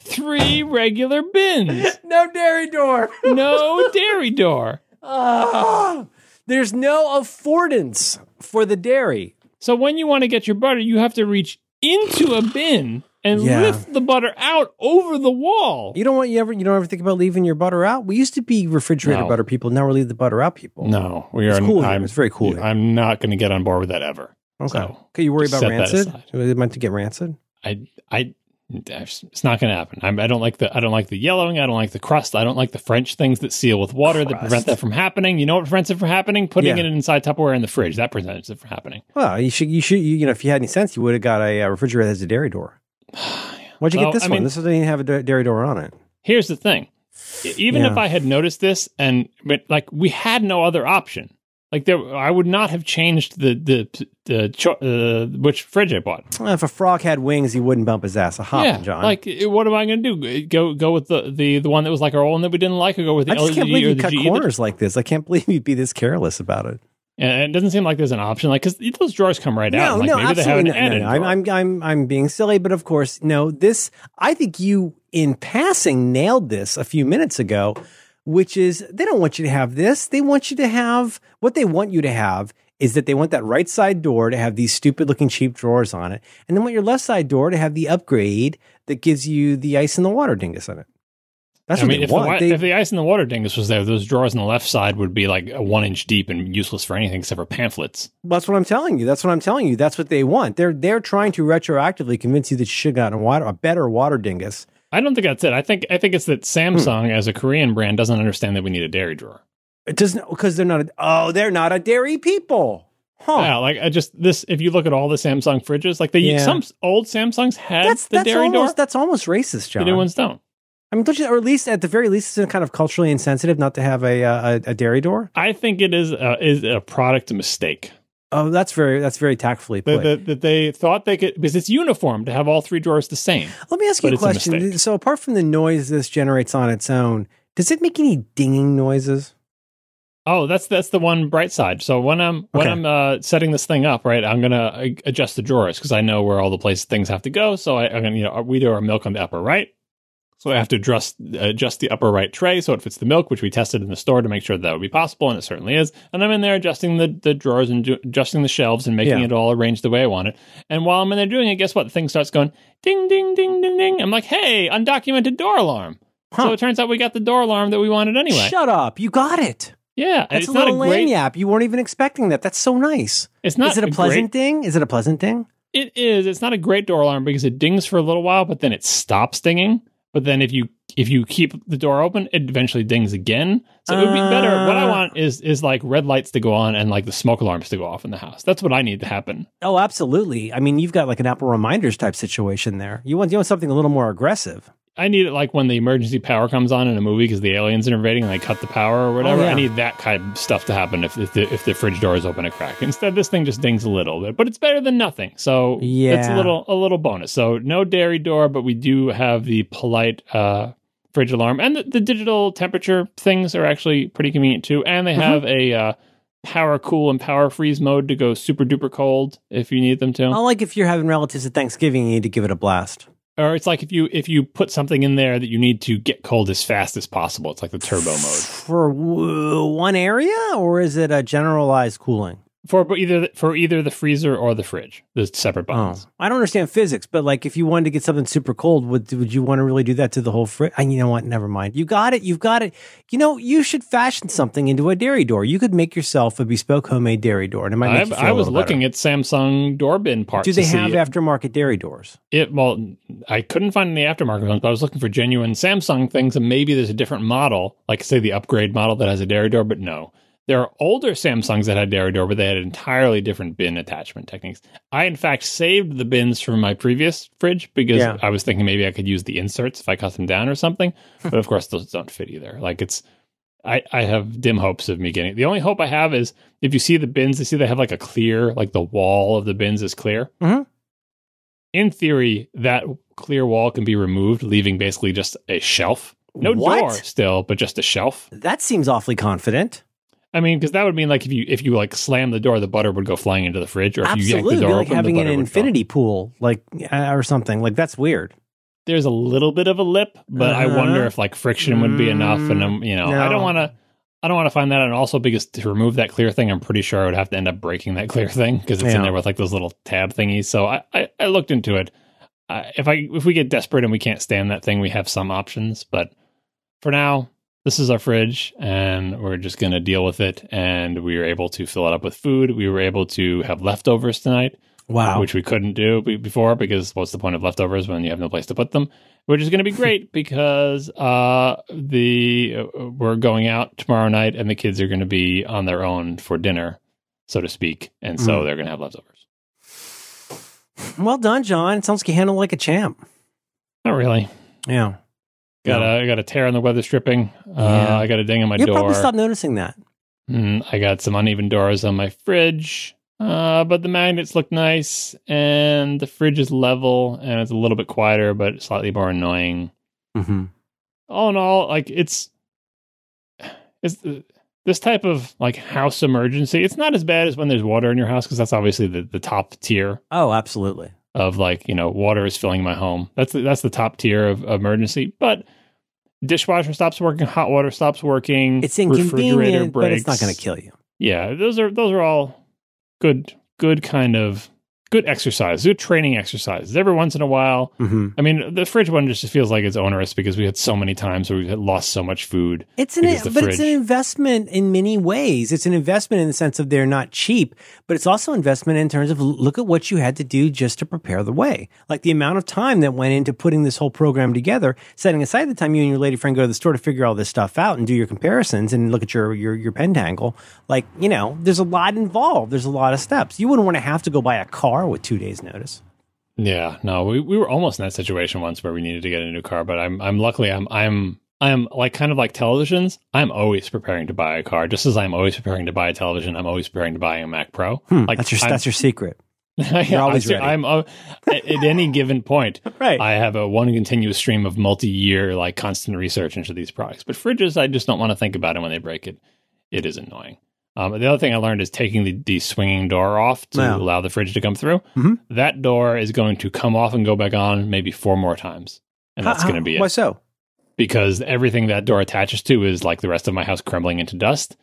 three regular bins. no dairy door. No dairy door. Ah, there's no affordance for the dairy. So when you want to get your butter, you have to reach into a bin and Yeah. lift the butter out over the wall. You don't want you ever you don't ever think about leaving your butter out. We used to be refrigerator No. butter people. Now we leave the butter out people. No, we It's are. cool. I'm, It's very cool here. I'm not going to get on board with that ever. Okay. So, okay. You worry about rancid? Was it meant to get rancid? I, I, it's not going to happen. I'm, I don't like the, I don't like the yellowing. I don't like the crust. I don't like the French things that seal with water that prevent that from happening. You know what prevents it from happening? Putting Yeah. it inside Tupperware in the fridge that prevents it from happening. Well, you should you should you, you know if you had any sense, you would have got a, uh refrigerator that has a dairy door. Why'd you Well, get this I one? mean- this doesn't even have a dairy door on it. Here's the thing. Even Yeah. if I had noticed this and but like we had no other option. Like there I would not have changed the the the cho- uh, which fridge I bought. Well, if a frog had wings, he wouldn't bump his ass a hopping, yeah, John. like uh, what am I going to do? Go go with the, the the one that was like our old one that we didn't like, or go with the I just LG can't believe you cut GE? corners like this. I can't believe you'd be this careless about it. And it doesn't seem like there's an option, like because those drawers come right out. No, Like no, maybe they have absolutely an not. No, no, I'm. I'm, I'm, I'm being silly, but of course, no. This, I think you, in passing, nailed this a few minutes ago, which is they don't want you to have this. They want you to have what they want you to have is that they want that right side door to have these stupid looking cheap drawers on it, and then want your left side door to have the upgrade that gives you the ice and the water dingus on it. That's I what mean, they if the, want. wi- They- if the ice in the water dingus was there, those drawers on the left side would be like a one inch deep and useless for anything except for pamphlets. That's what I'm telling you. That's what I'm telling you. That's what they want. They're they're trying to retroactively convince you that you should have gotten a water a better water dingus. I don't think that's it. I think I think it's that Hmm. Samsung, as a Korean brand, doesn't understand that we need a dairy drawer. It doesn't because they're not. A, oh, they're not a dairy people. Huh. Yeah, like I just this. If you look at all the Samsung fridges, like the Yeah. some old Samsungs had that's the that's dairy almost door, that's almost racist, John. the new ones don't. I mean, don't you, or at least at the very least, it's kind of culturally insensitive not to have a uh, a, a dairy door. I think it is a, is a product mistake Oh, that's very that's very tactfully put. that, that they thought they could because it's uniform to have all three drawers the same. Let me ask you a it's a question. so, apart from the noise this generates on its own, does it make any dinging noises? Oh, that's that's the one bright side. So when I'm when Okay. I'm uh, setting this thing up, right, I'm gonna uh, adjust the drawers because I know where all the places things have to go. So I, I'm gonna, you know, we do our milk on the upper right. So I have to adjust adjust the upper right tray so it fits the milk, which we tested in the store to make sure that, that would be possible, and it certainly is. And I'm in there adjusting the, the drawers and ju- adjusting the shelves and making Yeah. it all arranged the way I want it. And while I'm in there doing it, guess what? The thing starts going ding ding ding ding ding. I'm like, hey, undocumented door alarm. So it turns out we got the door alarm that we wanted anyway. Shut up! You got it. yeah, That's it's a not a little great. lagniappe. You weren't even expecting that. That's so nice. It's not Is it a great- pleasant ding? Is it a pleasant ding? It is. It's not a great door alarm because it dings for a little while, but then it stops dinging. But then if you if you keep the door open, it eventually dings again. So it would be better. What I Uh. want is is like red lights to go on and like the smoke alarms to go off in the house. That's what I need to happen. Oh, absolutely. I mean, you've got like an Apple Reminders type situation there. You want you want something a little more aggressive. I need it like when the emergency power comes on in a movie because the aliens are invading and they cut the power or whatever. Oh, yeah. I need that kind of stuff to happen if, if the if the fridge door is open a crack. Instead, this thing just dings a little bit, but it's better than nothing. So it's a Yeah. little a little bonus. So no dairy door, but we do have the polite uh, fridge alarm and the, the digital temperature things are actually pretty convenient too. And Mm-hmm. they have a uh, power cool and power freeze mode to go super duper cold if you need them to. I like if you're having relatives at Thanksgiving, you need to give it a blast. Or it's like if you if you put something in there that you need to get cold as fast as possible. It's like the turbo mode For w- one area, or is it a generalized cooling? For either for either the freezer or the fridge. the separate Oh. I don't understand physics, but like if you wanted to get something super cold, would would you want to really do that to the whole fridge? You know what? Never mind. You got it. You've got it. You know, you should fashion something into a dairy door. You could make yourself a bespoke homemade dairy door, and it might make I, you feel I a was little looking better. at Samsung door bin parts. Do they to see have aftermarket dairy doors? it? Well, I couldn't find any aftermarket ones, but I was looking for genuine Samsung things, and maybe there's a different model, like say the upgrade model that has a dairy door. But no, there are older Samsungs that had dairy door, but they had entirely different bin attachment techniques. I, in fact, saved the bins from my previous fridge because Yeah. I was thinking maybe I could use the inserts if I cut them down or something. but of course, those don't fit either. Like it's. I, I have dim hopes of me getting it. The only hope I have is if you see the bins, you see they have like a clear, like the wall of the bins is clear. Mhm. In theory, that clear wall can be removed, leaving basically just a shelf. No What? door still, but just a shelf. That seems awfully confident. I mean, because that would mean like if you if you like slam the door, the butter would go flying into the fridge, or if you yank the door like open, having the an butter would fall. infinity pool, like uh, or something. Like that's weird. There's a little bit of a lip, but I Uh-huh. wonder if like friction would be enough. And um, you know, I don't want to. I don't want to find that, and also because to remove that clear thing, I'm pretty sure I would have to end up breaking that clear thing because it's Yeah. in there with like those little tab thingies. So I, I, I looked into it. Uh, if I if we get desperate and we can't stand that thing, we have some options. But for now, this is our fridge, and we're just gonna deal with it. And we were able to fill it up with food. We were able to have leftovers tonight Wow. which we couldn't do be- before because what's the point of leftovers when you have no place to put them? Which is going to be great because uh, the uh, we're going out tomorrow night and the kids are going to be on their own for dinner, so to speak, and so Mm. they're going to have leftovers. well done, John. It sounds like you handled like a champ. Not really. Yeah. Got No. a I got a tear on the weather stripping. Uh, Yeah. I got a ding on my door. You'll door. probably stop noticing that. Mm, I got some uneven doors on my fridge. Uh, but the magnets look nice, and the fridge is level, and it's a little bit quieter, but slightly more annoying. Mm-hmm. all in all, like it's it's this type of like house emergency. It's not as bad as when there's water in your house because that's obviously the, the top tier Oh, absolutely. of like you know water is filling my home. That's the, that's the top tier of emergency. But dishwasher stops working, hot water stops working. It's refrigerator inconvenient, but it's not going to kill you. Yeah, those are those are all good good kind of good exercise, good training exercises. Every once in a while, hmm I mean, the fridge one just feels like it's onerous because we had so many times where we had lost so much food. It's an, Because the but it's an investment in many ways. It's an investment in the sense of they're not cheap, but it's also an investment in terms of look at what you had to do just to prepare the way. Like the amount of time that went into putting this whole program together, setting aside the time you and your lady friend go to the store to figure all this stuff out and do your comparisons and look at your your your pentangle. Like you know, there's a lot involved. There's a lot of steps. You wouldn't want to have to go buy a car with two days notice. Yeah, no, we, we were almost in that situation once where we needed to get a new car, but I'm I'm luckily I'm I'm I'm like kind of like televisions. I'm always preparing to buy a car, just as I'm always preparing to buy a television. I'm always preparing to buy a Mac Pro. Hmm, like that's your I'm, that's your secret, You're always ready. I'm uh, at, at any given point. right? I have a one continuous stream of multi-year, like constant research into these products. But fridges, I just don't want to think about it when they break it. It is annoying. Um, the other thing I learned is taking the, the swinging door off to allow the fridge to come through. Mhm. That door is going to come off and go back on maybe four more times, and that's going to be Why so? Because everything that door attaches to is like the rest of my house crumbling into dust.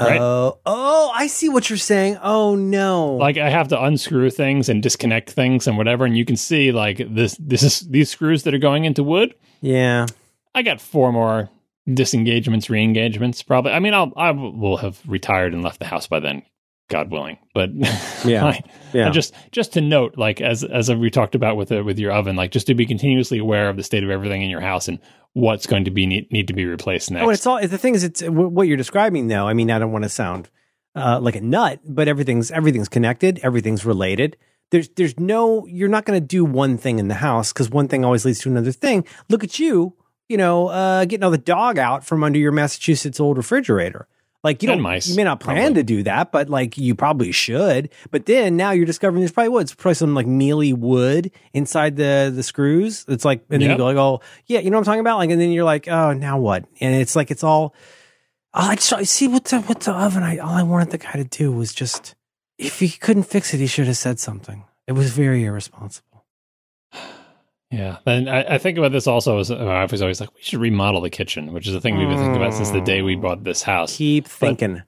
Right. Oh, oh, I see what you're saying. Oh no! Like I have to unscrew things and disconnect things and whatever, and you can see like this. This is these screws that are going into wood. yeah, I got four more disengagements, re-engagements. Probably. I mean, I'll I will have retired and left the house by then, God willing. But Yeah. I, yeah. I just just to note, like as as we talked about with the, with your oven, like just to be continuously aware of the state of everything in your house and what's going to be need, need to be replaced next. Oh, it's all the thing is, it's what you're describing though. I mean, I don't want to sound uh, like a nut, but everything's everything's connected, everything's related. There's there's no you're not going to do one thing in the house because one thing always leads to another thing. Look at you, you know, uh, getting all the dog out from under your Massachusetts old refrigerator. Like you don't, mice, you may not plan probably. to do that, but like you probably should. But then now you're discovering there's probably what it's probably some like mealy wood inside the the screws. It's like, and then Yep. you go like, oh yeah, you know what I'm talking about. Like, and then you're like, oh, now what? And it's like it's all. Oh, I just see what the what the oven. I all I wanted the guy to do was just if he couldn't fix it, he should have said something. It was very irresponsible. Yeah, and I, I think about this also. As my wife was always like, we should remodel the kitchen, which is a thing we've been thinking about since the day we bought this house. Keep thinking.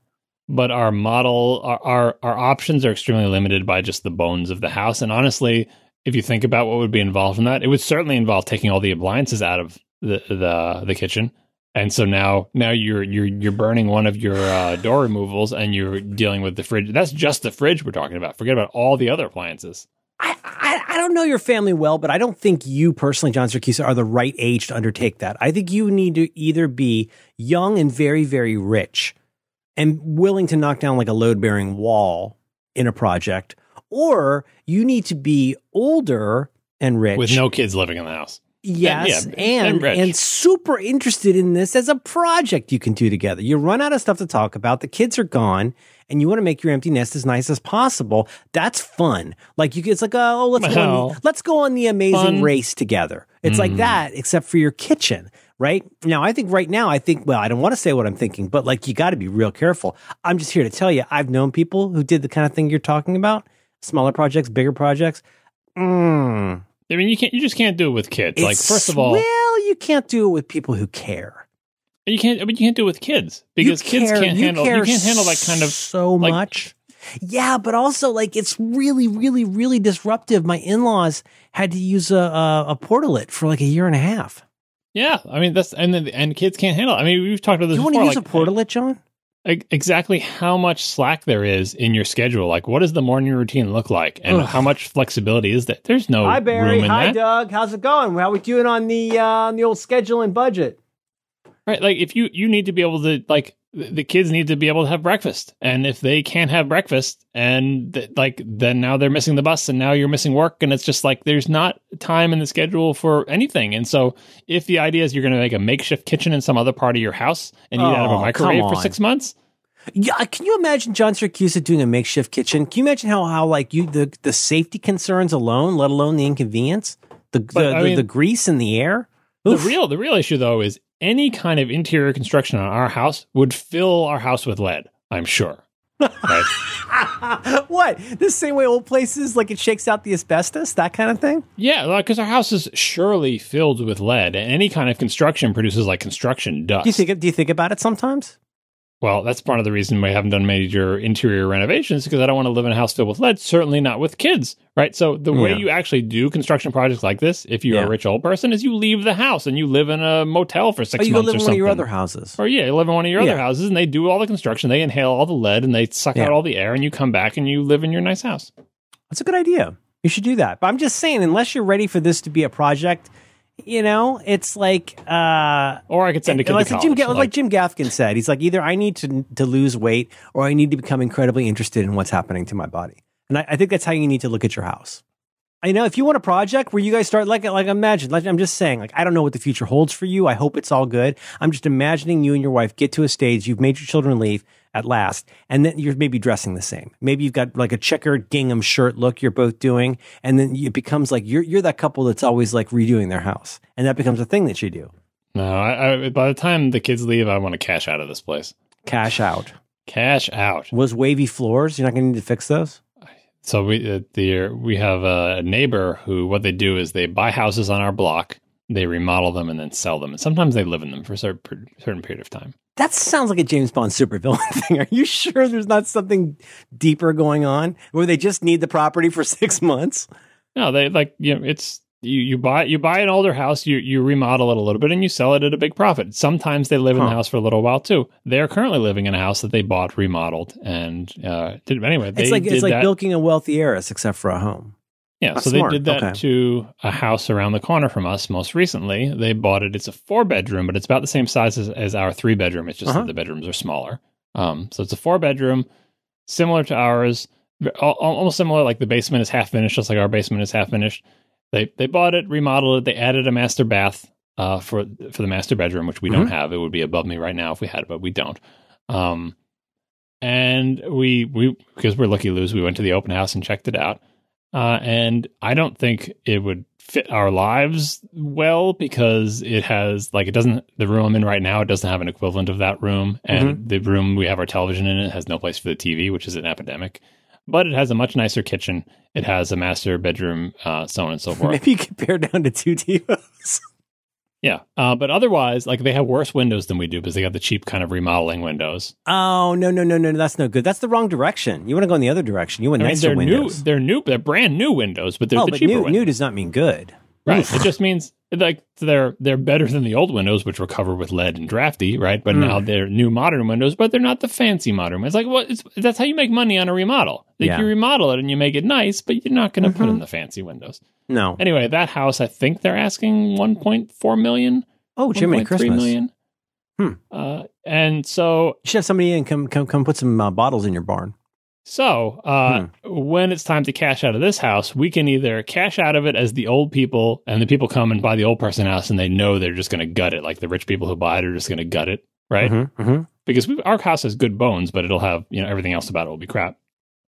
but our model our, our our options are extremely limited by just the bones of the house and honestly if you think about what would be involved in that it would certainly involve taking all the appliances out of the the, the kitchen and so now now you're you're you're burning one of your uh, door removals and you're dealing with the fridge that's just the fridge we're talking about forget about all the other appliances I, I I don't know your family well, but I don't think you personally, John Siracusa, are the right age to undertake that. I think you need to either be young and very, very rich and willing to knock down like a load bearing wall in a project, or you need to be older and rich with no kids living in the house Yes, yeah, and and and super interested in this as a project you can do together. You run out of stuff to talk about. The kids are gone, and you want to make your empty nest as nice as possible. That's fun. Like you, it's like oh, let's go on the, let's go on the amazing fun. race together. It's like Mm. that, except for your kitchen. Right now, I think right now, I think well, I don't want to say what I'm thinking, but like you got to be real careful. I'm just here to tell you, I've known people who did the kind of thing you're talking about, smaller projects, bigger projects. Mm, i mean you can't you just can't do it with kids like first of all well, you can't do it with people who care. You can't but you can't do it with kids because You kids care- can't you handle care you can't handle that kind of so like- much. Yeah, but also like it's really, really, really disruptive. My in-laws had to use a a, a portalet for like a year and a half. Yeah, I mean that's and then and kids can't handle. It. I mean, we've talked about this Do you want to use like, a portalet, John? exactly how much slack there is in your schedule. Like, what does the morning routine look like, and Ugh. how much flexibility is that? There's no room in hi that, Doug. How's it going? How are we doing on the uh, on the old schedule and budget? Right? Like, if you you need to be able to like the kids need to be able to have breakfast, and if they can't have breakfast, and th- like then now they're missing the bus, and now you're missing work, and it's just like there's not time in the schedule for anything. And so, if the idea is you're going to make a makeshift kitchen in some other part of your house and eat out of Oh, a microwave for six months. Yeah, uh, can you imagine John Siracusa doing a makeshift kitchen? Can you imagine how how like you the the safety concerns alone, let alone the inconvenience, the the, the, mean- the grease in the air? The real the real issue though is any kind of interior construction on our house would fill our house with lead. I'm sure. Right? what? The same way old places like it shakes out the asbestos, that kind of thing. yeah, because our house is surely filled with lead. And any kind of construction produces like construction dust. Do you think? Do you think about it sometimes? Well, that's part of the reason we haven't done major interior renovations because I don't want to live in a house filled with lead, certainly not with kids, right? So the way Yeah. you actually do construction projects like this, if you're Yeah. a rich old person, is you leave the house and you live in a motel for six you months live or in one something. of your other houses. or yeah, you live in one of your Yeah. other houses and they do all the construction, they inhale all the lead and they suck out all the air and you come back and you live in your nice house. That's a good idea. You should do that. But I'm just saying, unless you're ready for this to be a project, you know, it's like uh Or I could send a kid like to Jim, college. Ga- like, like- Jim Gaffigan said, he's like either I need to to lose weight or I need to become incredibly interested in what's happening to my body. And I, I think that's how you need to look at your house. I know if you want a project where you guys start like like imagine like I'm just saying like I don't know what the future holds for you. I hope it's all good. I'm just imagining you and your wife get to a stage you've made your children leave at last, and then you're maybe dressing the same. Maybe you've got like a checkered gingham shirt look you're both doing, and then it becomes like you're you're that couple that's always like redoing their house, and that becomes a thing that you do. no, I, I, by the time the kids leave, I want to cash out of this place. Cash out. Cash out. Was wavy floors? You're not going to need to fix those. So we uh, the we have a neighbor who what they do is they buy houses on our block, they remodel them and then sell them, and sometimes they live in them for a certain, certain period of time. That sounds like a James Bond supervillain thing. Are you sure there's not something deeper going on where they just need the property for six months? No, they like you know it's you you buy you buy an older house, you you remodel it a little bit, and you sell it at a big profit. Sometimes they live in the house for a little while too. They're currently living in a house that they bought remodeled and uh, did anyway. They it's like it's like that. bilking a wealthy heiress, except for a home. Yeah, That's so smart. they did that Okay. to a house around the corner from us most recently. They bought it. It's a four bedroom, but it's about the same size as, as our three bedroom. It's just Uh-huh. that the bedrooms are smaller. Um, so it's a four bedroom, similar to ours, al- al- almost similar. Like the basement is half finished, just like our basement is half finished. They they bought it, remodeled it. They added a master bath uh, for for the master bedroom, which we don't have. It would be above me right now if we had it, but we don't. Um, and we we because we're looky loos, we went to the open house and checked it out. Uh, and I don't think it would fit our lives well because it has like it doesn't the room I'm in right now it doesn't have an equivalent of that room. And the room we have our television in it has no place for the TV which is an epidemic. But it has a much nicer kitchen. It has a master bedroom uh, so on and so forth. Maybe you could pare down to two TiVos. yeah uh, but otherwise like they have worse windows than we do because they got the cheap kind of remodeling windows oh no no no no that's no good. That's the wrong direction. You want to go in the other direction. You want I mean, nicer they're windows. new they're new they're brand new windows but they're oh, the but cheaper new, windows new does not mean good. Right. Oof. It just means like they're they're better than the old windows, which were covered with lead and drafty, right? But Mm. now they're new modern windows, but they're not the fancy modern ones. Like what? It's, that's how you make money on a remodel. Like Yeah. you remodel it and you make it nice, but you're not going to put Mhm. in the fancy windows. No. Anyway, that house, I think they're asking 1.4 million. Oh, Jimmy, 1.3 Christmas. million. Hmm. Uh, and so You should have somebody in come come come put some uh, bottles in your barn. So, uh, Hmm. when it's time to cash out of this house, we can either cash out of it as the old people, and the people come and buy the old person house, and they know they're just going to gut it. Like the rich people who buy it are just going to gut it, right? Mhm, mhm. Because we, our house has good bones, but it'll have you know everything else about it will be crap.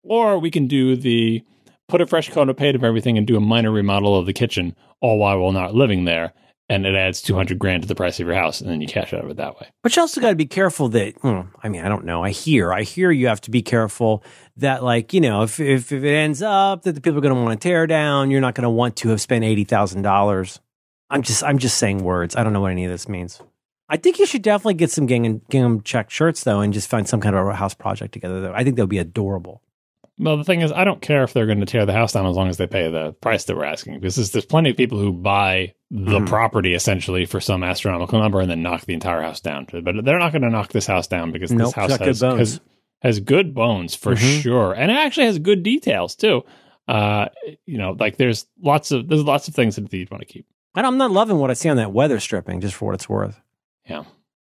Or we can do the put a fresh coat of paint of everything and do a minor remodel of the kitchen, all while we're not living there, and it adds two hundred grand to the price of your house, and then you cash out of it that way. But you also got to be careful that, hmm, I mean, I don't know. I hear, I hear you have to be careful that, like, you know, if, if, if it ends up that the people are going to want to tear down, you're not going to want to have spent $80,000. I'm just, I'm just saying words. I don't know what any of this means. I think you should definitely get some gingham, gingham check shirts, though, and just find some kind of a house project together, though. I think would be adorable. Well, the thing is, I don't care if they're going to tear the house down as long as they pay the price that we're asking. Because there's, there's plenty of people who buy the Mhm. property essentially for some astronomical number and then knock the entire house down. But they're not going to knock this house down because Nope, this house has. Has good bones for Mhm. sure, and it actually has good details too. Uh, you know, like there's lots of there's lots of things that you'd want to keep. And I'm not loving what I see on that weather stripping, just for what it's worth. Yeah.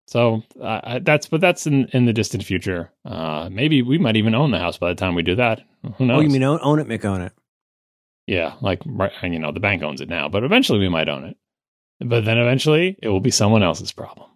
So uh, that's but that's in in the distant future. Uh, maybe we might even own the house by the time we do that. Who knows? Oh, you mean own, own it, Mick, own it? Yeah, like you know the bank owns it now, but eventually we might own it. But then eventually it will be someone else's problem.